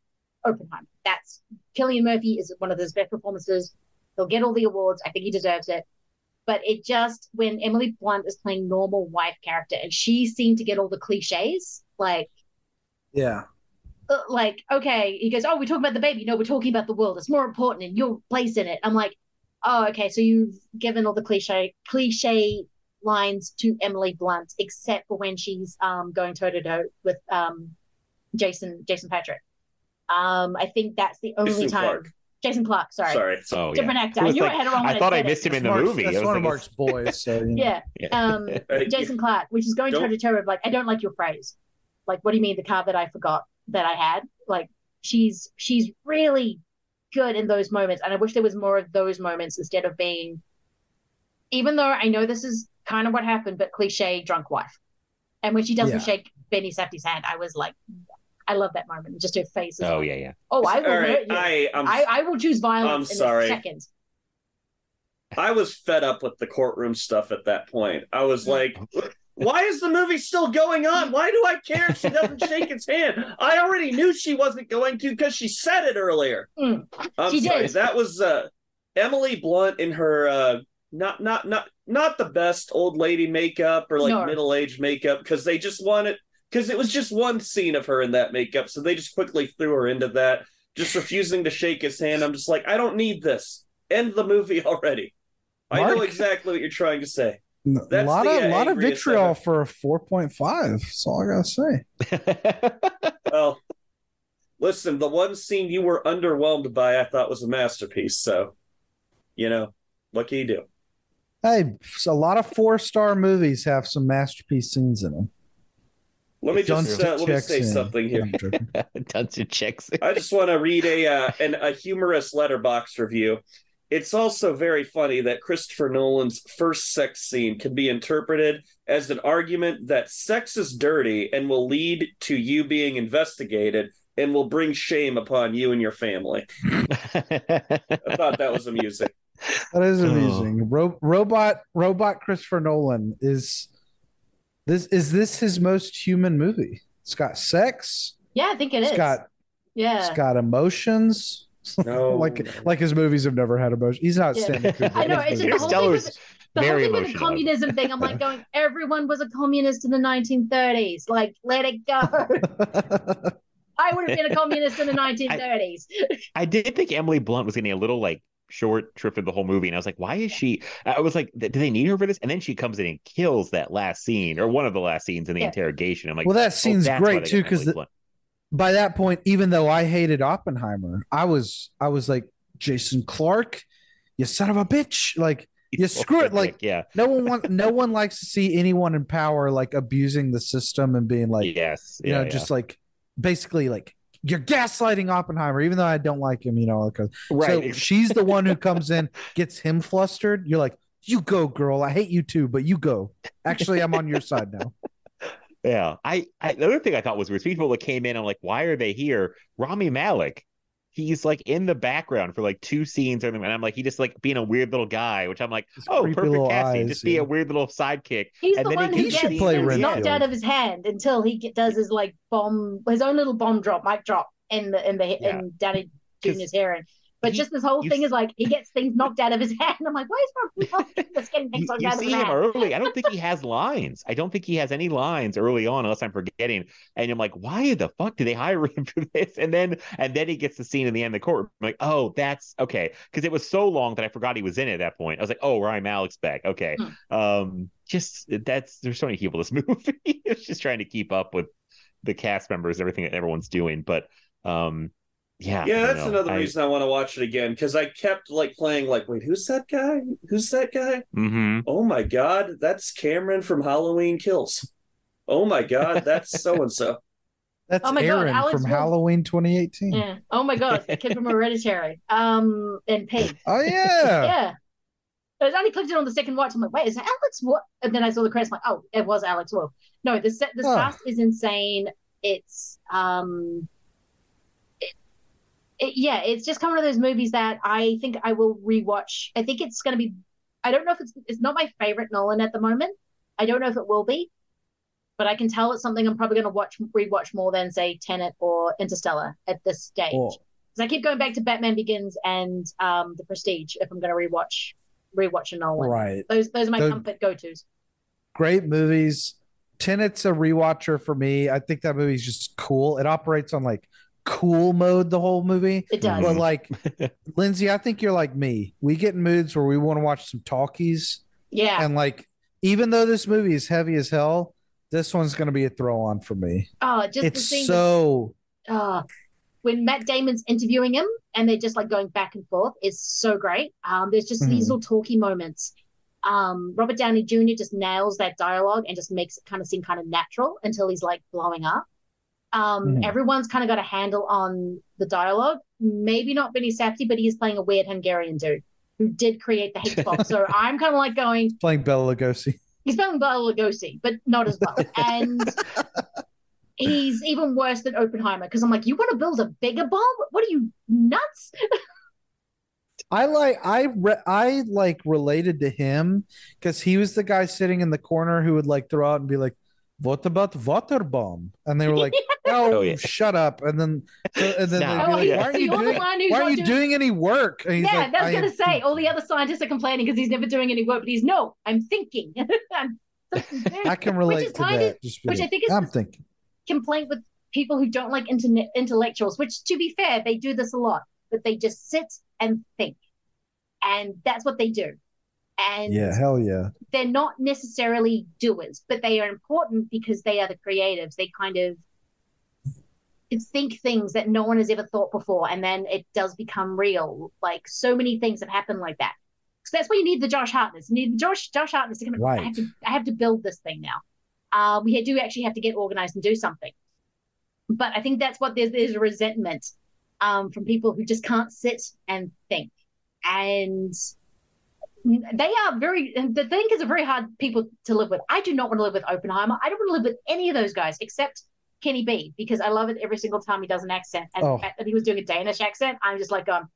Oppenheimer. That's Cillian Murphy is one of his best performances. He'll get all the awards. I think he deserves it. But it just when Emily Blunt is playing normal wife character and she seemed to get all the cliches, like Yeah. uh, like, okay, he goes, oh, we're talking about the baby. No, we're talking about the world. It's more important and your place in it. I'm like, oh, okay, so you've given all the cliche cliche lines to Emily Blunt, except for when she's um going toe to toe with um Jason Jason Patric. Um, I think that's the only Jason time. Clarke. Jason Clarke, sorry. Sorry. Oh, Different yeah. actor. I You like- had it wrong I I thought I said it. missed him in the Mark's- movie. That's was one of Mark's boys. So, you know. Yeah. Yeah. Um, Jason Clarke, which is going toe Don't- to toe with like, I don't like your phrase. Like, what do you mean the car that I forgot that I had? Like, she's she's really good in those moments, and I wish there was more of those moments instead of being. Even though I know this is kind of what happened, but cliche drunk wife, and when she doesn't Yeah. shake Benny Safdie's hand, I was like, I love that moment. Just her face. Oh like, yeah, yeah. Oh, I will All right, hurt you. I- I'm- I, I will choose I'm in sorry. a second. I was fed up with the courtroom stuff at that point. I was like, why is the movie still going on? Why do I care if she doesn't shake his hand? I already knew she wasn't going to because she said it earlier. Mm. I'm She sorry. did. That was uh, Emily Blunt in her uh, not not not not the best old lady makeup or like No. middle aged makeup because they just wanted because it was just one scene of her in that makeup, so they just quickly threw her into that, just refusing to shake his hand. I'm just like, I don't need this. End the movie already. I know exactly what you're trying to say. A lot the, of uh, lot of vitriol ever. for a four point five. That's all I gotta say. Well, listen, the one scene you were underwhelmed by, I thought was a masterpiece. So, you know, what can you do? Hey, a lot of four star movies have some masterpiece scenes in them. Let me Don't just uh, let me say in. something here. I'm joking. Checks. I just want to read a uh, an, a humorous Letterboxd review. It's also very funny that Christopher Nolan's first sex scene can be interpreted as an argument that sex is dirty and will lead to you being investigated and will bring shame upon you and your family. I thought that was amusing. That is Oh. amusing. Ro- robot robot Christopher Nolan is this is this his most human movie? It's got sex. Yeah, I think it It's is. got yeah. it's got emotions. No, like like his movies have never had emotion. He's not Yeah. Stanley Kubrick. I know, His it's just the whole thing Interstellar with the whole thing with the communism thing. I'm like going, everyone was a communist in the 1930s. Like, let it go. I would have been a communist in the 1930s. I did think Emily Blunt was getting a little like short trip of the whole movie, and I was like, why is she? I was like, do they need her for this? And then she comes in and kills that last scene or one of the last scenes in the Yeah. interrogation. I'm like, well, that oh, scene's that's great too because Emily by that point, even though I hated Oppenheimer, I was I was like Jason Clarke, you son of a bitch. Like you screw it. Like yeah, no one want no one likes to see anyone in power like abusing the system and being like yes, you yeah, know yeah. just like basically like you're gaslighting Oppenheimer, even though I don't like him, you know. Because uh, right. so she's the one who comes in, gets him flustered. You're like, you go, girl. I hate you too, but you go. Actually, I'm on your side now. Yeah. I, I the other thing I thought was weird. People that came in, I'm like, why are they here? Rami Malek. He's like in the background for like two scenes, or something, and I'm like, he just like being a weird little guy, which I'm like, His oh, perfect casting. eyes, Just be yeah. a weird little sidekick. He's and the then one he who gets gets should play things scenes- knocked out of his hand until he get, does his like bomb, his own little bomb drop, mic drop in the in the Yeah. in Danny 'Cause Jr.'s hearing. But he- just this whole thing is like he gets things knocked out of his hand. I'm like, why is Rob just getting things knocked you out of his head? You see him early. I don't think he has lines. I don't think he has any lines early on, unless I'm forgetting. And I'm like, why the fuck did they hire him for this? And then and then he gets the scene in the end of the court. I'm like, oh, that's okay. Because it was so long that I forgot he was in it at that point. I was like, oh, Rami Malek's back. Okay. Um, just that's there's so many people in this movie. it's just trying to keep up with the cast members, everything that everyone's doing. But um, yeah, Yeah, that's know. another I- reason I want to watch it again because I kept like playing like, wait, who's that guy? Who's that guy? Mhm. Oh my god, that's Cameron from Halloween Kills. Oh my god, that's so and so. That's Oh my God, Aaron Alex from Wolff. Halloween 2018. Yeah. Oh my god, the kid from Hereditary. Um, and Pig. Oh yeah. Yeah. I only clicked it on the second watch. I'm like, wait, is it Alex what? And then I saw the credits. I'm like, oh, it was Alex Wolff. No, the set, the Oh. cast is insane. It's um, it, it, yeah, it's just kind of one of those movies that I think I will rewatch. I think it's going to be. I don't know if it's it's not my favorite Nolan at the moment. I don't know if it will be, but I can tell it's something I'm probably going to watch rewatch more than say Tenet or Interstellar at this stage. Because I keep going back to Batman Begins and um, The Prestige if I'm going to rewatch rewatch a Nolan. Right. Those those are my The- comfort go tos. Great movies. Tenet's a rewatcher for me. I think that movie's just cool. It operates on like cool mode the whole movie. It does. But like Lindsay, I think you're like me. We get in moods where we want to watch some talkies. Yeah. And like even though this movie is heavy as hell, this one's gonna be a throw on for me. oh, just the it's scene. so uh, when Matt Damon's interviewing him and they're just like going back and forth is so great. Um, there's just these Mhm. little talky moments. Um, Robert Downey Jr. just nails that dialogue and just makes it kind of seem kind of natural until he's like blowing up. Um, Mhm. everyone's kind of got a handle on the dialogue. Maybe not Benny Safdie, but he is playing a weird Hungarian dude who did create the H-bomb. so I'm kind of like going, he's playing Bela Lugosi. he's playing Bela Lugosi, but not as well. And he's even worse than Oppenheimer because I'm like, you want to build a bigger bomb? What are you nuts? I like I re- I like related to him because he was the guy sitting in the corner who would like throw out and be like, "What about water bomb?" And they were like, "Oh, Oh, yeah. shut up!" And then so, and then No. they'd be Oh, like, "Why aren't you, doing, why are you doing- doing any work?" And he's yeah, like, that's gonna say. All the other scientists are complaining because he's never doing any work, but he's no, I'm thinking. I'm. I can relate is to kind that." of Just which I think is I'm thinking. complaint with people who don't like internet intellectuals. Which, to be fair, they do this a lot, but they just sit and think, and that's what they do. And Yeah, hell yeah. they're not necessarily doers, but they are important because they are the creatives. They kind of think things that no one has ever thought before, and then it does become real. Like so many things have happened like that. So that's why you need the Josh Hartnetts. You need the Josh Josh Hartnetts to come. right. I have to I have to build this thing now. Uh, we do actually have to get organized and do something. But I think that's what there's there's a resentment um, from people who just can't sit and think, and they are very the thinkers are very hard people to live with. I do not want to live with Oppenheimer. I don't want to live with any of those guys except Kenny B because I love it every single time he does an accent. And Oh. the fact that he was doing a Danish accent, I'm just like, um,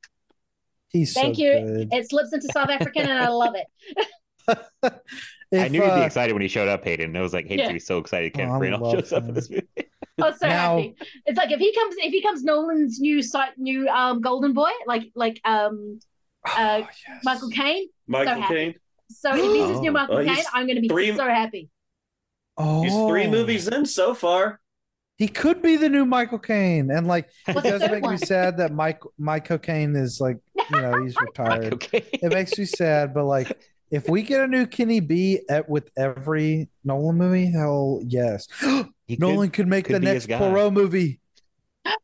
He's thank so you. good. It slips into South African and I love it. I knew you'd be uh, excited when he showed up, Hayden. I was like, Hayden's Yeah. gonna be so excited. Kenneth Oh, I Branagh love shows up in this movie. oh, was so Now- happy. It's like if he comes if he comes Nolan's new site new um golden boy, like like um uh Oh, yes. Michael Caine. Michael happy. Caine. So if he's his new Oh. Michael Well, Caine, I'm gonna be three- so happy. Oh, He's three movies in so far. He could be the new Michael Caine, and like it What's the does third make me sad that Mike Michael Caine is like you know he's retired. Okay. it makes me sad, but like if we get a new Kenny B at, with every Nolan movie, hell yes. He Nolan could make could the next his. Poirot movie.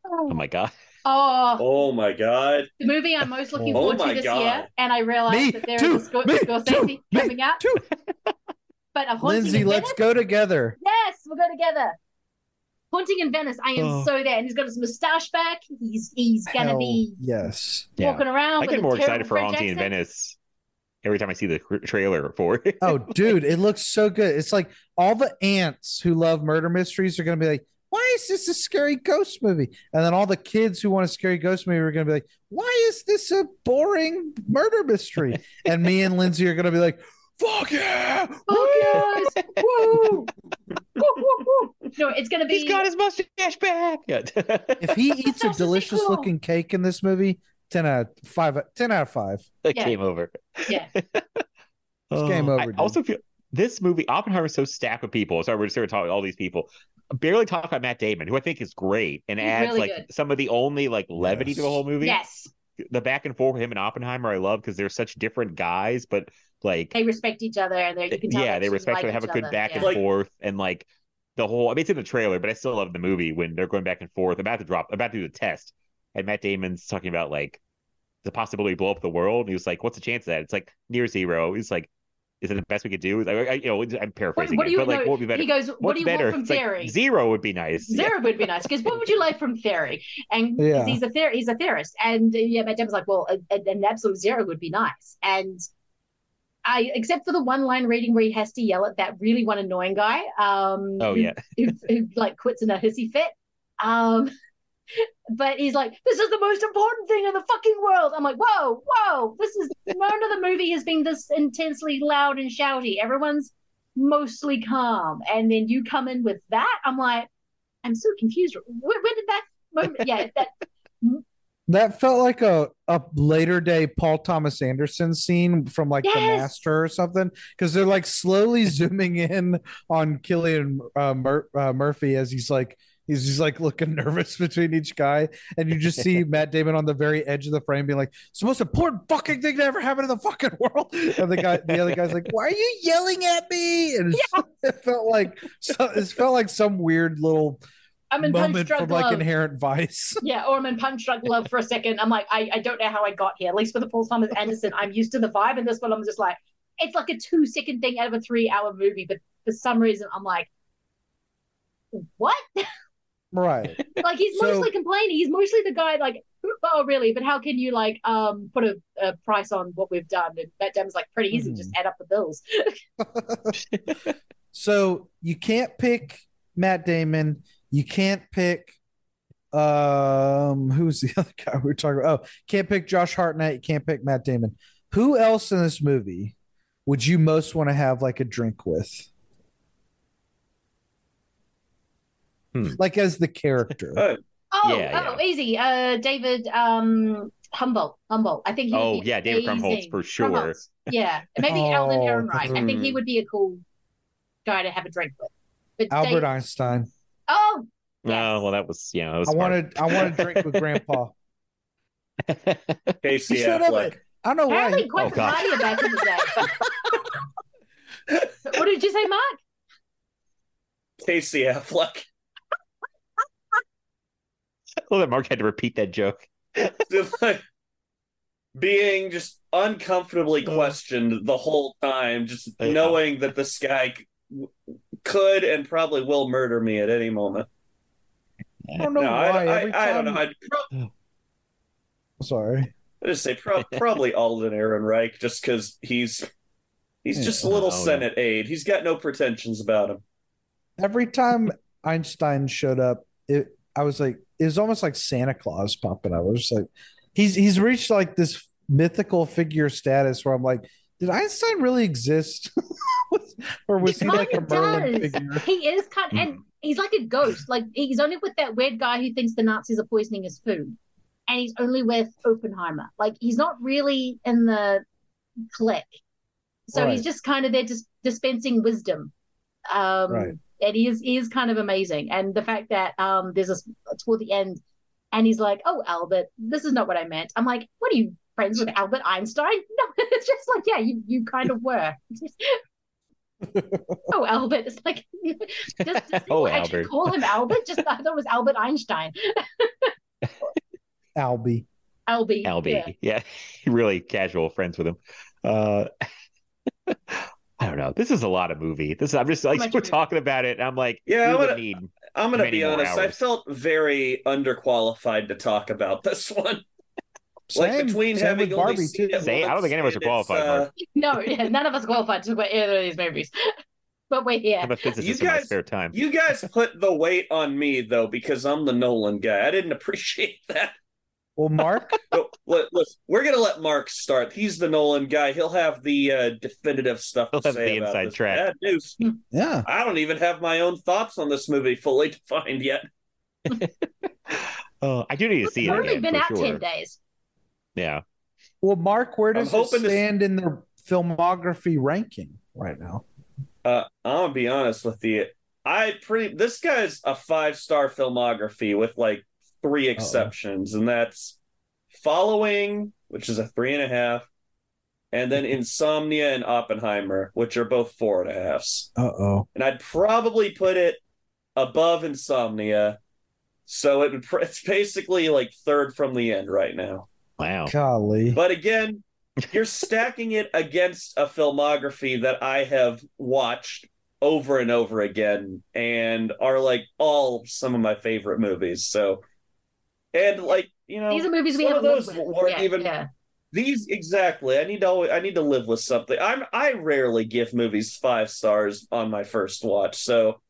Oh my god. Oh, Oh my god. the movie I'm most looking Oh forward my to this God. year, and I realized Me that there too, is a Scor- me Scorsese too, coming out. too. But a haunting Lindsay, in let's go together. Yes, we'll go together. Haunting in Venice. I am Oh. so there, and he's got his mustache back. He's he's gonna Hell be yes. Yeah. walking around. I with get more excited for French Haunting in. Venice every time I see the trailer for it. Oh, dude, it looks so good. It's like all the ants who love murder mysteries are going to be like, why is this a scary ghost movie? And then all the kids who want a scary ghost movie are going to be like, why is this a boring murder mystery? And me and Lindsay are going to be like, fuck yeah. Oh yes! Woo! woo, woo, woo. No, it's gonna be. He's got his mustache back. Yeah. If he eats a delicious cool. looking cake in this movie, 10 out of 5, 10 out of 5. That Yeah. came over. Yeah. It's game Oh, over, I also feel this movie, Oppenheimer, is so stacked with people. So we're just going to talk all these people. Barely talk about Matt Damon, who I think is great and He's adds really like good. some of the only like levity to the whole movie. Yes, The back and forth with him and Oppenheimer, I love because they're such different guys, but like they respect each other, and they you can tell yeah, they respect like it, have a good other. back yeah. and Like- forth, and like the whole. I mean, it's in the trailer, but I still love the movie when they're going back and forth. About to drop, about to do the test, and Matt Damon's talking about like the possibility to blow up the world. And he was like, "What's the chance of that?" It's like near zero. He's like, Is it the best we could do? Like, I, you know, I'm paraphrasing, what do it, you but like, know, what would be better? he goes, "What What's do you better? want from It's like, zero would be nice. Zero would be nice because what would you like from Theory? And 'cause Yeah. he's a ther- he's a theorist, and uh, yeah, Matt Damon's like, well, a, a- an absolute zero would be nice. And I, except for the one line reading where he has to yell at that really one annoying guy, um, Oh, who- yeah. who, who like quits in a hissy fit. Um, but he's like, this is the most important thing in the fucking world. I'm like, whoa, whoa, this is none of the movie has been this intensely loud and shouty. Everyone's mostly calm, and then you come in with that. I'm like, I'm so confused. Where, where did that moment? Yeah, that That felt like a, a later day Paul Thomas Anderson scene from like The Master or something because they're like slowly zooming in on Cillian uh, Mur- uh, Murphy as he's like he's just like looking nervous between each guy, and you just see Matt Damon on the very edge of the frame being like, "It's the most important fucking thing to ever happen in the fucking world," and the guy, the other guy's like, "Why are you yelling at me?" And it's, it felt like so, it felt like some weird little I'm in punch moment drunk from like love. Inherent Vice. Yeah, or I'm in punch drunk love for a second. I'm like, I, I don't know how I got here. At least for the Paul Thomas Anderson, I'm used to the vibe, and this one I'm just like, it's like a two second thing out of a three hour movie, but for some reason I'm like, what? Right. like he's So- mostly complaining. He's mostly the guy like, oh really? But how can you like um put a, a price on what we've done? And Matt Damon's like, pretty easy, just add up the bills. So you can't pick Matt Damon. You can't pick um who's the other guy we're talking about? Oh, can't pick Josh Hartnett. You can't pick Matt Damon. Who else in this movie would you most want to have like a drink with? Hmm. Like as the character. Oh, Yeah, oh, easy. Uh, David um Humboldt. Humboldt. I think Oh, yeah, David Krumholtz amazing. for sure. Krumholtz. Yeah, maybe Alden Oh, Ehrenreich. I think he hmm. would be a cool guy to have a drink with. But Albert Dave- Einstein. Oh, Oh, well, that was yeah. That was I smart. wanted I wanted to drink with Grandpa. Casey He showed up Affleck. I don't know why. apparently quite Oh, the God. back in the day. what did you say, Mark? Casey Affleck. Well, that Mark had to repeat that joke. Like, being just uncomfortably questioned the whole time, just Yeah. knowing that this guy could and probably will murder me at any moment. I don't know No, why. I, Every I, I don't know. I'd pro- Sorry. I just say pro- probably Alden Ehrenreich, just because he's he's just a little Oh, yeah. Senate aide. He's got no pretensions about him. Every time Einstein showed up, it I was like, it was almost like Santa Claus popping up. I was just like, he's he's reached like this mythical figure status where I'm like, did Einstein really exist? or was he like a Merlin does. figure? He is kind, of, and he's like a ghost. Like he's only with that weird guy who thinks the Nazis are poisoning his food, and he's only with Oppenheimer. Like he's not really in the clique, so he's just kind of there, just dispensing wisdom. Um, Right. And he is he is kind of amazing, and the fact that um there's a s- toward the end, and he's like, "Oh, Albert, this is not what I meant." I'm like, "What are you friends with Albert Einstein?" No, it's just like, yeah, you you kind of were. oh, Albert. It's like, does, does Oh, actually Albert. call him Albert? Just I thought it was Albert Einstein. Albie. Albie. Albie. Yeah. Yeah. really casual friends with him. Uh I don't know. This is a lot of movie. This I'm just like we're talking about it. And I'm like, Yeah, I'm gonna- need I'm gonna be more honest. I felt very underqualified to talk about this one. Like between same having with only Barbie, seen too. it Say, I don't think any of us are qualified, it's, uh, No, yeah, none of us qualified to talk about either of these movies. but we're here. I'm a physicist You in my guys- spare time. You guys put the weight on me though because I'm the Nolan guy. I didn't appreciate that. Well, Mark, But let, let's, we're gonna let Mark start. He's the Nolan guy. He'll have the uh, definitive stuff He'll to have say the about inside this. track. Bad news. yeah. I don't even have my own thoughts on this movie fully defined yet. Oh, I do need to see It's it only again been for out sure. ten days. Yeah. Well, Mark, where I'm does it hoping this- stand in the filmography ranking right now? Uh, I'm gonna be honest with you. I pretty this guy's a five star filmography with like three exceptions, and that's Following, which is a three and a half, and then Insomnia and Oppenheimer, which are both four and a halves. Uh oh. And I'd probably put it above Insomnia, so it would, pr- it's basically like third from the end right now. Wow. Golly. But again, you're stacking it against a filmography that I have watched over and over again and are like all some of my favorite movies. So, and like you know, These are movies we have those weren't Yeah, even yeah. these exactly. I need to always, I need to live with something. I'm I rarely give movies five stars on my first watch, so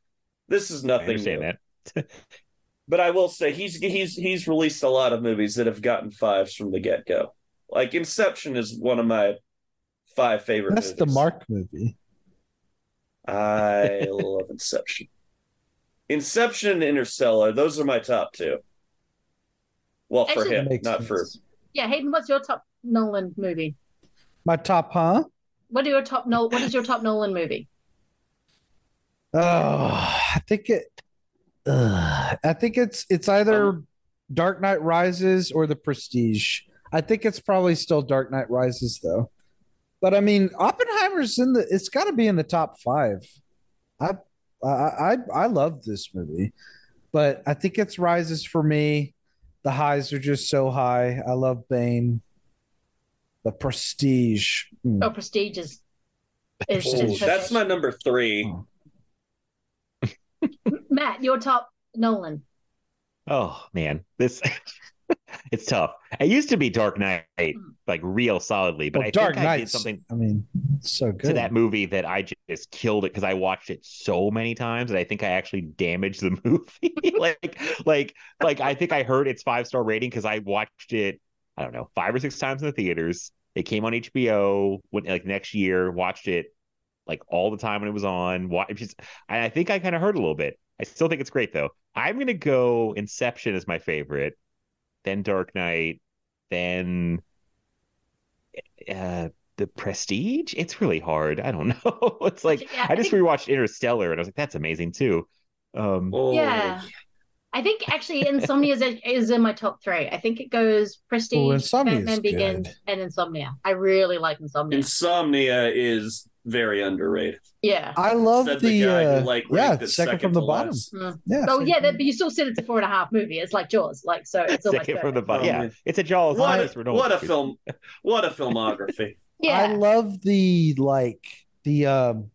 this is I nothing. understand new. that. But I will say he's he's he's released a lot of movies that have gotten fives from the get go. Like Inception is one of my five favorite. That's the. Mark movie. I love Inception. Inception and Interstellar, those are my top two. Well, for Actually- him, Makes not for. Yeah, Hayden, what's your top Nolan movie? My top, huh? What are your top Nolan? What is your top Nolan movie? Oh, I think it. Uh, I think it's it's either Dark Knight Rises or The Prestige. I think it's probably still Dark Knight Rises though. But I mean, Oppenheimer's in the. It's got to be in the top five. I I I I love this movie, but I think it's Rises for me. The highs are just so high. I love Bane. The Prestige. Mm. Oh, Prestige is. is Ooh, that's my number three. Matt, your top Nolan. Oh man, this it's tough. It used to be Dark Knight like real solidly, but Well, I Dark think I did something I mean, so good. to that movie that I just killed it because I watched it so many times that I think I actually damaged the movie. like, like, like I think I heard its five star rating because I watched it. I don't know five or six times in the theaters. It came on HBO when like next year. Watched it like all the time when it was on. Just, I think I kind of heard a little bit. I still think it's great though. I'm gonna go Inception is my favorite, then Dark Knight, then uh the Prestige. It's really hard. I don't know. It's like Yeah, I I just think- rewatched Interstellar and I was like, that's amazing too. Um, Oh, Yeah. I think actually Insomnia is, is in my top three. I think it goes Prestige, Oh, Insomnia Batman Begins, good. and Insomnia. I really like Insomnia. Insomnia is very underrated. yeah. I love Said the, the guy who, uh, like, yeah ranked second, second from the bottom. Mm. Yeah. Oh second yeah, that, but you still said it's a four and a half movie. It's like Jaws, like so. It's almost second from the bottom. Yeah, it's a Jaws. What a, what a film! What a filmography! yeah. I love the like the um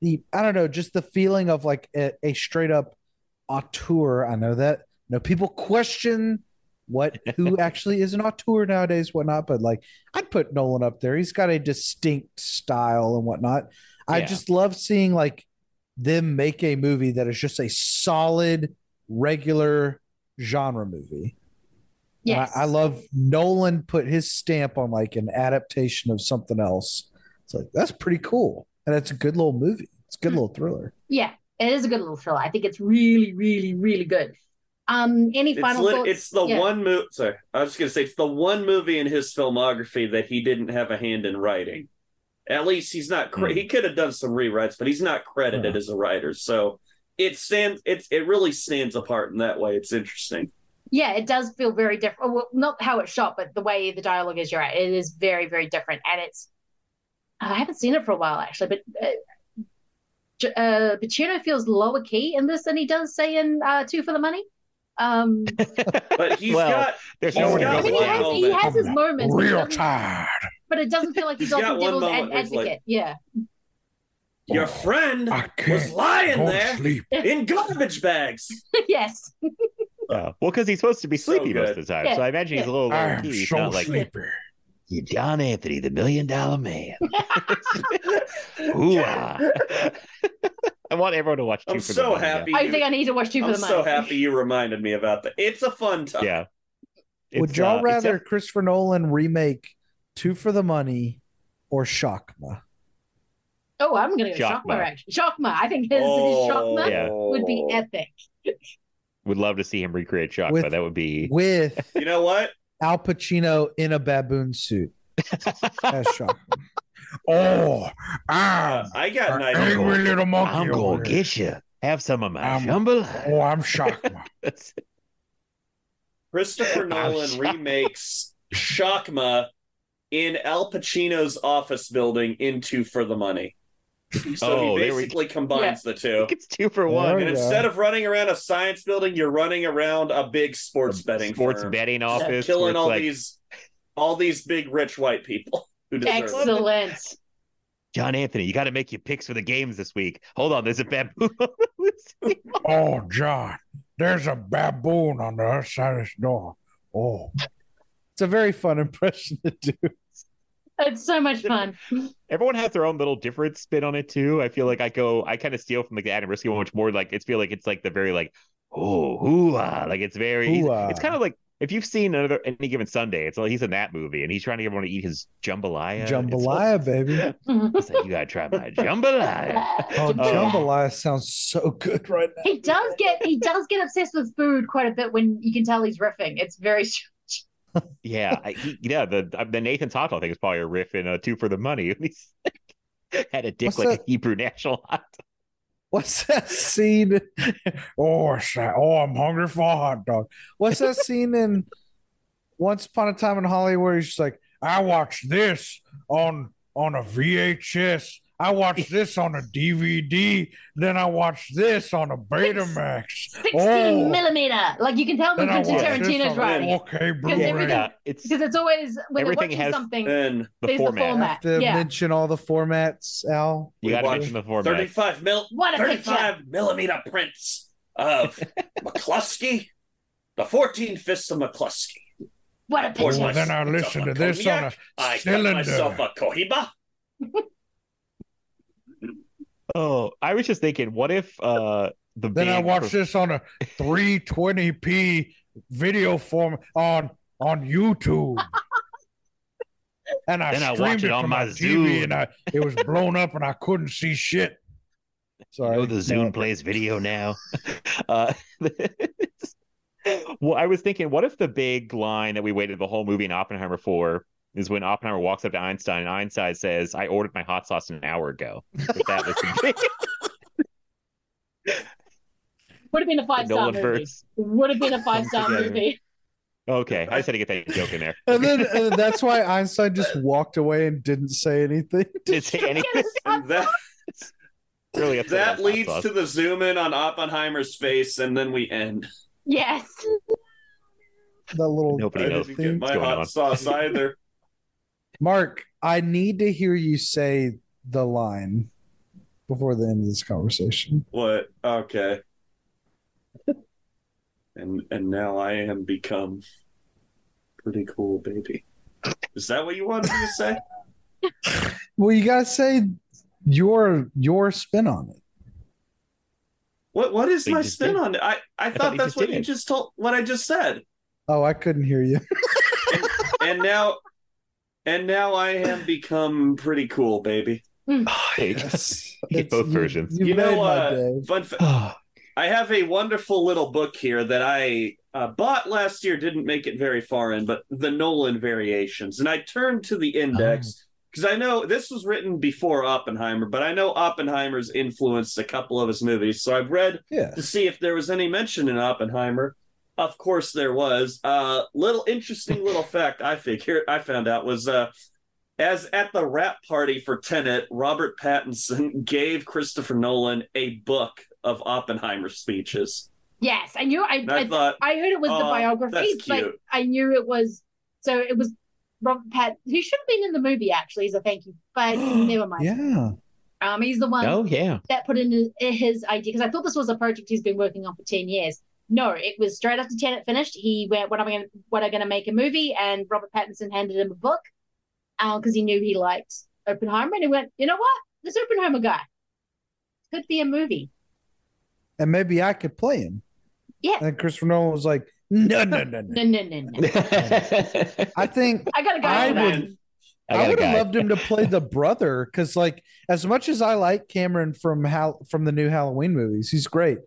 the I don't know, just the feeling of like a, a straight up auteur. I know that no people question what who actually is an auteur nowadays, whatnot, but like I'd put Nolan up there. He's got a distinct style and whatnot. I just love seeing like them make a movie that is just a solid, regular genre movie. And yes. I, I love Nolan put his stamp on like an adaptation of something else. It's like that's pretty cool, and it's a good little movie. It's a good hmm. little thriller. Yeah, it is a good little thriller. I think it's really, really, really good. Um, any It's, final lit- thoughts? it's the Yeah. one movie. Sorry, I was just gonna say it's the one movie in his filmography that he didn't have a hand in writing. At least he's not. Cre- Hmm. He could have done some rewrites, but he's not credited Yeah. as a writer. So it stands. It's it really stands apart in that way. It's interesting. Yeah, it does feel very different. Well, not how it's shot, but the way the dialogue is. You're right. It is very, very different, and it's. I haven't seen it for a while actually, but uh, J- uh, Pacino feels lower key in this than he does say in uh, Two for the Money. Um, But he's Well, got. There's he's nowhere to got I mean, he one has, he has his moments, but it, Real doesn't, tired. but it doesn't feel like he's, He's got often one devil's ad- where it's like- advocate. yeah, Your friend I was lying there sleep. in garbage bags. yes, Yeah. Well, because he's supposed to be So sleepy most of the time, Yeah, so I imagine he's a little lower I'm key. He's so not like sleepy. you, John Anthony, the million dollar man. Ooh, ah. I want everyone to watch. Two I'm for the so Money, happy. I think I need to watch Two for the Money. I'm the Money. so happy you reminded me about that. It's a fun time. Yeah. Would y'all uh, rather def- Christopher Nolan remake Two for the Money or Shakma? Oh, I'm gonna go Shakma. Shakma. Actually, Shakma. I think his, Oh. his Shakma Yeah. would be epic. would love to see him recreate Shock, With- that would be With You know what? Al Pacino in a baboon suit That's Shakma. Oh, I'm I got an an idea. angry little monkey. I'm gonna here. get you. Have some of my I'm- jambalaya. Oh, I'm shocked. Christopher Nolan remakes Shakma in Al Pacino's office building into For the Money. So Oh, he there we- basically combines the two. it's two for oh, one. we And go. instead of running around a science building, you're running around a big sports betting sports firm. betting office. killing all like, these all these big rich white people who deserve it. Excellent. John Anthony, you got to make your picks for the games this week. Hold on, there's a baboon. Oh, John, there's a baboon on the other side of this door. Oh, It's a very fun impression to do. It's so much fun. Everyone has their own little different spin on it too. I feel like I go, I kind of steal from like the Adam Risky one, which more like it's feel like it's like the very like oh hoo-ah. like it's very he's- Hoo-ah. it's kind of like if you've seen another any given Sunday, it's like he's in that movie and he's trying to get everyone to eat his jambalaya. It's Jambalaya, baby. so- He's like, you gotta try my jambalaya. Oh, Uh, jambalaya sounds so good right now. He does get he does get obsessed with food quite a bit when you can tell he's riffing. It's very strange. Yeah, I, he, yeah. The uh, the Nathan Taco thing is probably a riff in a Two for the Money. He's had a dick What's like that? a Hebrew national hot. What's that scene? oh, oh, I'm hungry for a hot dog. What's that scene in Once Upon a Time in Hollywood? He's like, I watched this on on a VHS. I watched this on a DVD. Then I watched this on a Betamax. 16 Oh, millimeter. Like you can tell when then Quentin Tarantino's on- writing. Okay, Because Yeah, it's Because it's always when they're Everything watching has something, the there's the format. format. to Yeah. mention all the formats, Al. You got to mention the format. 35 mil, What a 35 millimeter prints of McCluskey, the 14 fists of McCluskey. What a poured picture. Oh, then I myself listened to this on cognac. a I cut cylinder. myself a Cohiba. Oh, I was just thinking, what if uh the Then I watched this on a 320p video form on on YouTube. And I Then I streamed watch it on my my TV, and I it was blown up, and I couldn't see shit. You Sorry. know the Zune plays video now. uh, well, I was thinking, what if the big line that we waited the whole movie in Oppenheimer for is when Oppenheimer walks up to Einstein and Einstein says, "I ordered my hot sauce an hour ago." If that was Would have been a five star movie. verse. Would have been a five star movie. Okay, I just had to get that joke in there. And then and that's why Einstein just walked away and didn't say anything. Didn't say anything. That, Really that leads to the zoom in on Oppenheimer's face, and then we end. Yes. That little Nobody I knows didn't get my hot on? sauce either. Mark, I need to hear you say the line before the end of this conversation. What? Okay. And and now I am become pretty cool, baby. Is that what you wanted me to say? Well, you gotta say your your spin on it. What what is But my spin did. on it? I, I thought thought that's what did you just told what I just said. Oh, I couldn't hear you. And now and now I have become pretty cool, baby. Hey, Yes. Both you- versions. You, You know, my uh, fun fa- I have a wonderful little book here that I uh, bought last year, didn't make it very far in, but the Nolan variations. And I turned to the index because I know this was written before Oppenheimer, but I know Oppenheimer's influenced a couple of his movies. So I've read Yeah. to see if there was any mention in Oppenheimer. Of course, there was. Uh, little interesting little fact I figured I found out was uh, as at the wrap party for Tenet, Robert Pattinson gave Christopher Nolan a book of Oppenheimer speeches. Yes. I knew I I I, thought, I heard it was the "Oh, biography, but. I knew it was so it was Robert Pat who should have been in the movie actually as a thank you, but never mind. Yeah. Um he's the one Oh yeah. that put in his, his idea because I thought this was a project he's been working on for 10 years. No, it was straight after Tenet finished. He went, "What am I going? to What am I going to make a movie?" And Robert Pattinson handed him a book, uh, because he knew he liked Oppenheimer, and he went, "You know what? This Oppenheimer guy could be a movie." And maybe I could play him. Yeah. And Christopher Nolan was like, no, no, no, no. No, no, no, no. I think I got a guy. I would I I, would have loved him to play the brother because, like, as much as I like Cameron from Hal from the new Halloween movies, he's great.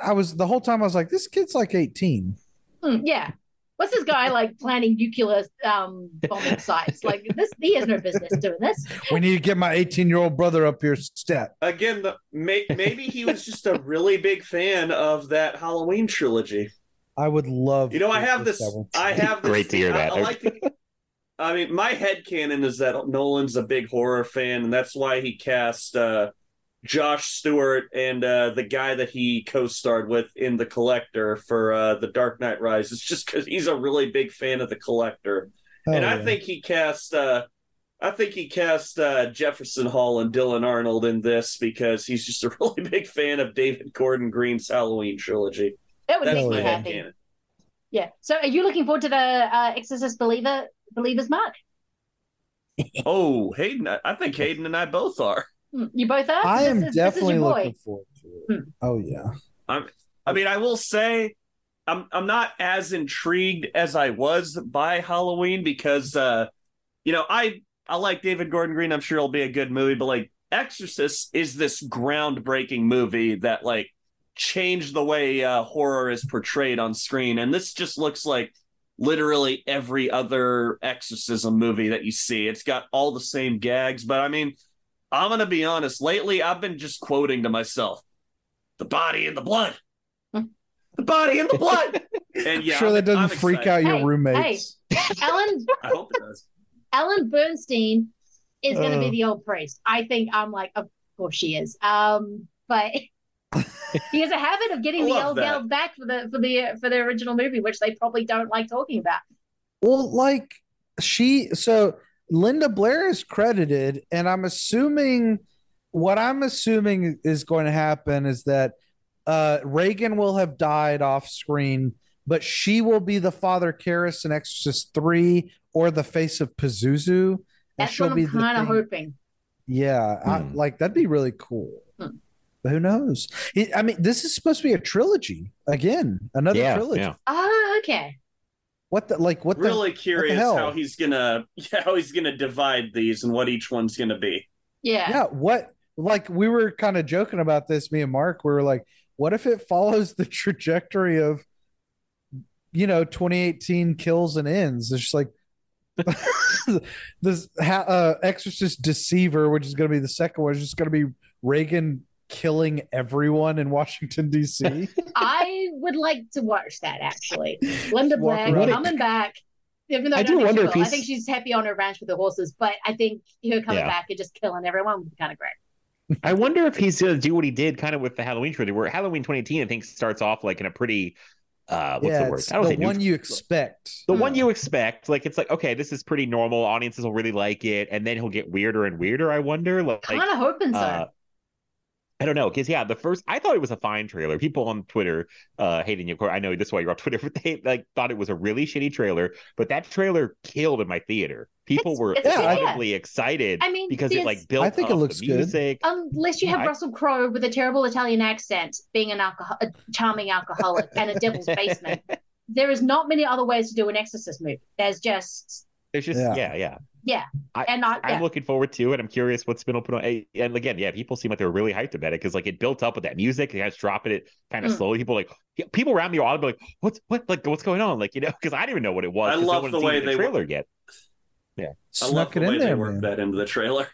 I was the whole time I was like, this kid's like 18. Hmm, yeah. What's this guy like planning nuclear um, bombing sites? Like this, he has no business doing this. We need to get my 18 year old brother up here stat. Again, the, may, maybe he was just a really big fan of that Halloween trilogy. I would love. You know, I have this. I have this. Great to hear I- that. I, like to, I mean, my head canon is that Nolan's a big horror fan, and that's why he cast uh, Josh Stewart and uh, the guy that he co-starred with in The Collector for uh, The Dark Knight Rises, just because he's a really big fan of The Collector. and Oh, I yeah. think he cast. uh I think he cast uh, Jefferson Hall and Dylan Arnold in this because he's just a really big fan of David Gordon Green's Halloween trilogy. That would That's make me happy. canon. Yeah. So, are you looking forward to the uh, Exorcist Believer Believers Mark? Oh, Hayden! I- I think Hayden and I both are. Hmm, You both are. I This am is- this is definitely looking forward to it. Oh yeah. I'm, I mean, I will say, I'm I'm not as intrigued as I was by Halloween because, uh, you know, I I like David Gordon Green. I'm sure it'll be a good movie, but like Exorcist is this groundbreaking movie that like changed the way uh, horror is portrayed on screen, and this just looks like literally every other exorcism movie that you see. It's got all the same gags, but I mean, I'm gonna be honest. Lately, I've been just quoting to myself, "The body and the blood." the body and the blood. And yeah, sure I'm- that doesn't I'm freak excited. out your Hey, roommates. Alan I hope it does. Ellen Burstyn is going to be Uh. the old priest. I think I'm like, of course she is. Um, but he has a habit of getting the old that. gal back for the for the for the original movie, which they probably don't like talking about. Well, like she, so Linda Blair is credited, and I'm assuming what I'm assuming is going to happen is that uh, Regan will have died off screen, but she will be the Father Karras in Exorcist 3 or the face of Pazuzu. And That's she'll what be I'm the kind of thing- hoping. Yeah, I, like that'd be really cool. Hmm. But who knows? I mean, this is supposed to be a trilogy again, another Yeah, trilogy. yeah. Oh, okay. What the like? What the really what the curious hell? how he's gonna how he's gonna divide these and what each one's gonna be. Yeah. Yeah, what like we were kind of joking about this, me and Mark. We were like, what if it follows the trajectory of you know 2018 kills and ends? It's just like this ha- uh, Exorcist Deceiver, which is going to be the second one, is just going to be Regan killing everyone in Washington D.C. I would like to watch that actually. Linda walk Blair coming back. Even though I, I don't think wonder she if will. I think she's happy on her ranch with the horses, but I think her coming Yeah. back and just killing everyone would be kind of great. I wonder if he's gonna do what he did kind of with the Halloween trilogy, where Halloween 2018 I think starts off like in a pretty uh what's yeah, the word? I don't think the say neutral- one you expect. the one you expect. Like it's like okay, this is pretty normal. Audiences will really like it, and then he'll get weirder and weirder. I wonder. Like, Kind of hoping so. uh, I don't know, because yeah, the first I thought it was a fine trailer. People on Twitter, uh, hating you, of course, I know this is why you're on Twitter, but they like thought it was a really shitty trailer. But that trailer killed in my theater. People It's- were it's- yeah. excited I mean, because it like built I think it looks the good. music. Unless you have I- Russell Crowe with a terrible Italian accent, being an alcohol, a charming alcoholic, and a devil's basement, there is not many other ways to do an Exorcist movie. There's just There's just Yeah. yeah, yeah. Yeah, I, and not, I'm looking forward to it. I'm curious what's been put on. And again, yeah, people seem like they were really hyped about it because like it built up with that music. They guys dropping it kind of Mm. slowly. People like people around me are all like, "What's what? Like what's going on?" Like you know, because I didn't even know what it was. I love no the seen way the they trailer yet. Yeah, I love Snuck the it way in they there, worked man. that into the trailer.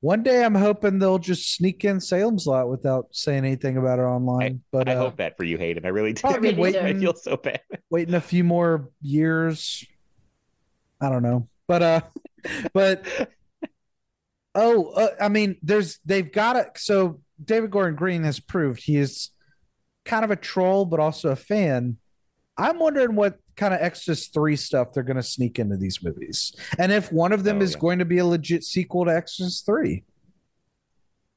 One day, I'm hoping they'll just sneak in Salem's Lot without saying anything about it online. but I uh, hope that for you, Hayden. I really do. Probably really do. I feel so bad. waiting a few more years. I don't know, but uh, but oh, uh, I mean, there's they've got it. So David Gordon Green has proved he is kind of a troll, but also a fan. I'm wondering what kind of Exorcist three stuff they're going to sneak into these movies, and if one of them Oh, is yeah. going to be a legit sequel to Exorcist three.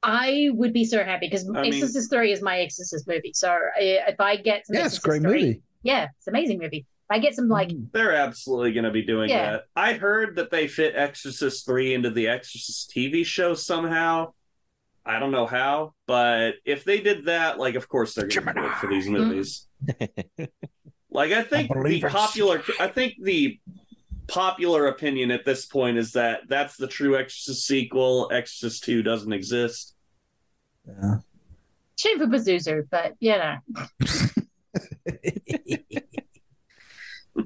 I would be so happy because I mean- Exorcist Three is my Exorcist movie. So if I get some Yeah, it's a great 3 movie. yeah, it's an amazing movie. If I get some like mm-hmm. They're absolutely going to be doing Yeah. that. I heard that they fit Exorcist 3 into the Exorcist TV show somehow. I don't know how, but if they did that, like, of course they're going to do it for these movies. Mm-hmm. like, I think the believers. popular, I think the popular opinion at this point is that that's the true Exorcist sequel. Exorcist 2 doesn't exist. Yeah. shame for Pazuzu, but you know,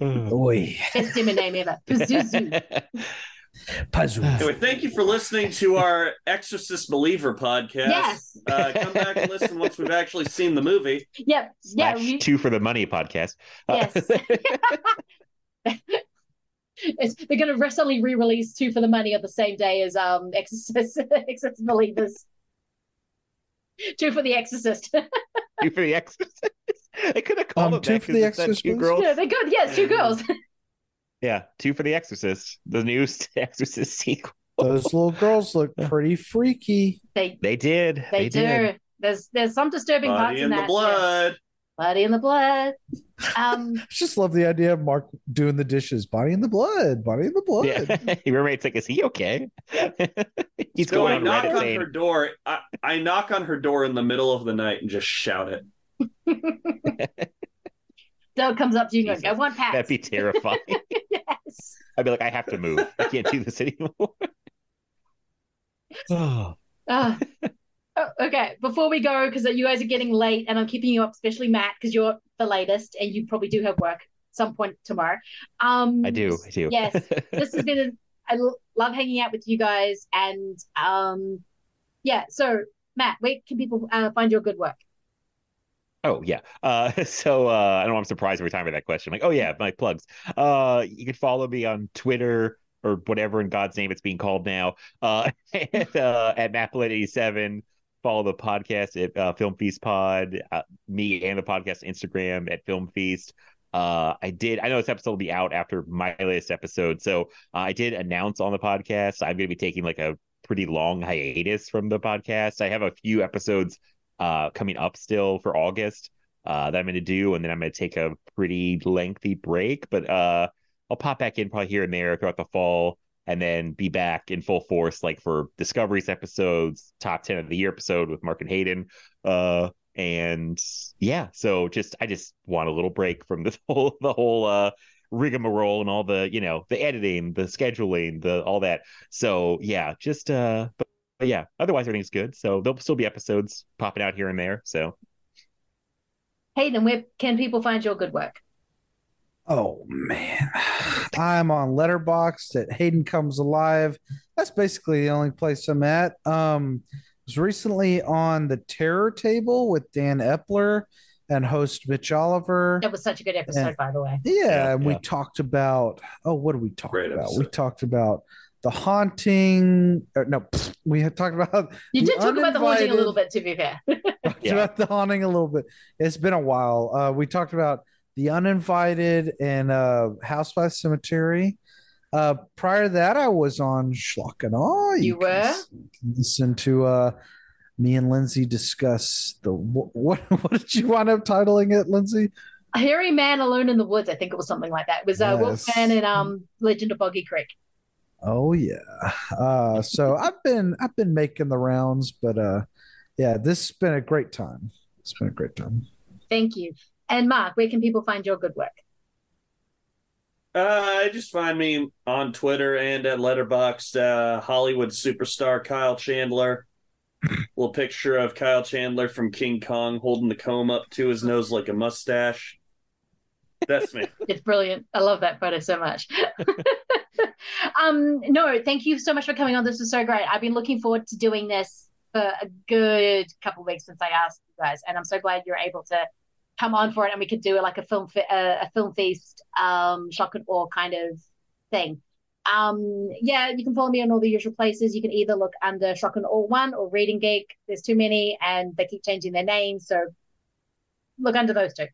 Oy. best Dimmer name ever. Pazuzu. Puzzle. Anyway, thank you for listening to our Exorcist Believer podcast. Yes. Uh, come back and listen once we've actually seen the movie. Yep. Yeah. We, two for the money podcast. Uh, Yes. it's, they're going to recently re-release Two for the Money on the same day as um Exorcist, Exorcist Believers. Two for the Exorcist. two for the Exorcist. They could have called Um, them Two for the it Exorcist, two girls. yeah, they're good. Yes, two girls. Yeah, two for The Exorcist, the new Exorcist sequel. Those little girls look pretty freaky. They They did. they, do. did. There's there's some disturbing parts Body in in the that. blood. Body in the blood. Um, I just love the idea of Mark doing the dishes. Body in the blood. Body in the blood. Yeah. Your roommate's like, is he okay? He's So going I on knock Reddit on saying, her door. I, I knock on her door in the middle of the night and just shout it. Doug comes up to you and goes. I want Pat. that'd be terrifying. yes. I'd be like, I have to move. I can't do this anymore. oh, Uh, oh, okay, before we go, because you guys are getting late and I'm keeping you up, especially Matt, because you're the latest and you probably do have work some point tomorrow. Um, I do. I do. Yes, this has been, a, I l- love hanging out with you guys. And um, yeah, so Matt, where can people uh, find your good work? Oh yeah. Uh, so uh, I don't know. I'm surprised every time with that question. like, oh yeah, my plugs. Uh, you can follow me on Twitter or whatever in God's name it's being called now. Uh, uh at Maplet87. Follow the podcast at uh, Film Feast Pod. Me and the podcast Instagram at Film Feast. I did. I know this episode will be out after my latest episode, so I did announce on the podcast I'm going to be taking like a pretty long hiatus from the podcast. I have a few episodes uh coming up still for August uh that I'm gonna do, and then I'm gonna take a pretty lengthy break. But uh I'll pop back in probably here and there throughout the fall and then be back in full force like for Discoveries episodes, top 10 of the year episode with Mark and Hayden. Uh and yeah, so just I just want a little break from the whole the whole uh rigmarole and all the, you know, the editing, the scheduling, the all that. So yeah, just uh but but yeah, otherwise everything's good. So there'll still be episodes popping out here and there. So Hey, then where can people find your good work? Oh man, I'm on Letterboxd at Hayden Comes Alive. That's basically the only place I'm at. Um, I was recently on the Terror Table with Dan Epler and host Mitch Oliver. That was such a good episode, Yeah. by the way. Yeah, and we talked about oh, what did we talk Great about? We talked about the haunting. Or no, we had talked about You did talk about the haunting a little bit, to be fair. talked Yeah. about the haunting a little bit. It's been a while. Uh, we talked about the uninvited and uh, House by Cemetery. Uh, prior to that, I was on Schlock and Awe. You can were? s- listen to uh, me and Lindsay discuss the what, what? What did you wind up titling it, Lindsay? A hairy Man Alone in the Woods, I think it was something like that. It was uh, Yes. Wolfman and um, Legend of Boggy Creek. Oh yeah. Uh, so I've been I've been making the rounds, but uh, yeah, this has been a great time. It's been a great time. Thank you. And Mark, where can people find your good work? Uh, just find me on Twitter and at Letterboxd. Uh, Hollywood superstar Kyle Chandler. Little picture of Kyle Chandler from King Kong holding the comb up to his nose like a mustache. That's me. It's brilliant. I love that photo so much. um, no, thank you so much for coming on. This was so great. I've been looking forward to doing this for a good couple weeks since I asked you guys, and I'm so glad you're able to come on for it, and we could do like a film a, a film feast, um, Schlock and Awe kind of thing. Um, yeah, you can follow me on all the usual places. You can either look under Schlock and Awe One or Reading Geek. There's too many, and they keep changing their names, so look under those two.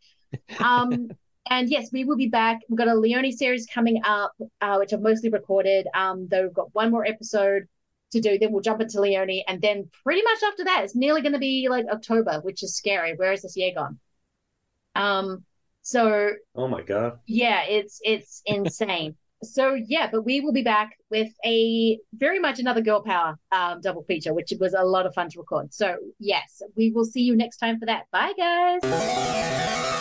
Um, and yes, we will be back. We've got a Leone series coming up, uh, which I've mostly recorded. Um, though we've got one more episode to do. Then we'll jump into Leone, and then pretty much after that, it's nearly going to be like October, which is scary. Where is this year gone? Um, so Oh my god. yeah, it's it's insane. So yeah, but we will be back with a very much another girl power um, double feature, which was a lot of fun to record. So yes, we will see you next time for that. Bye guys.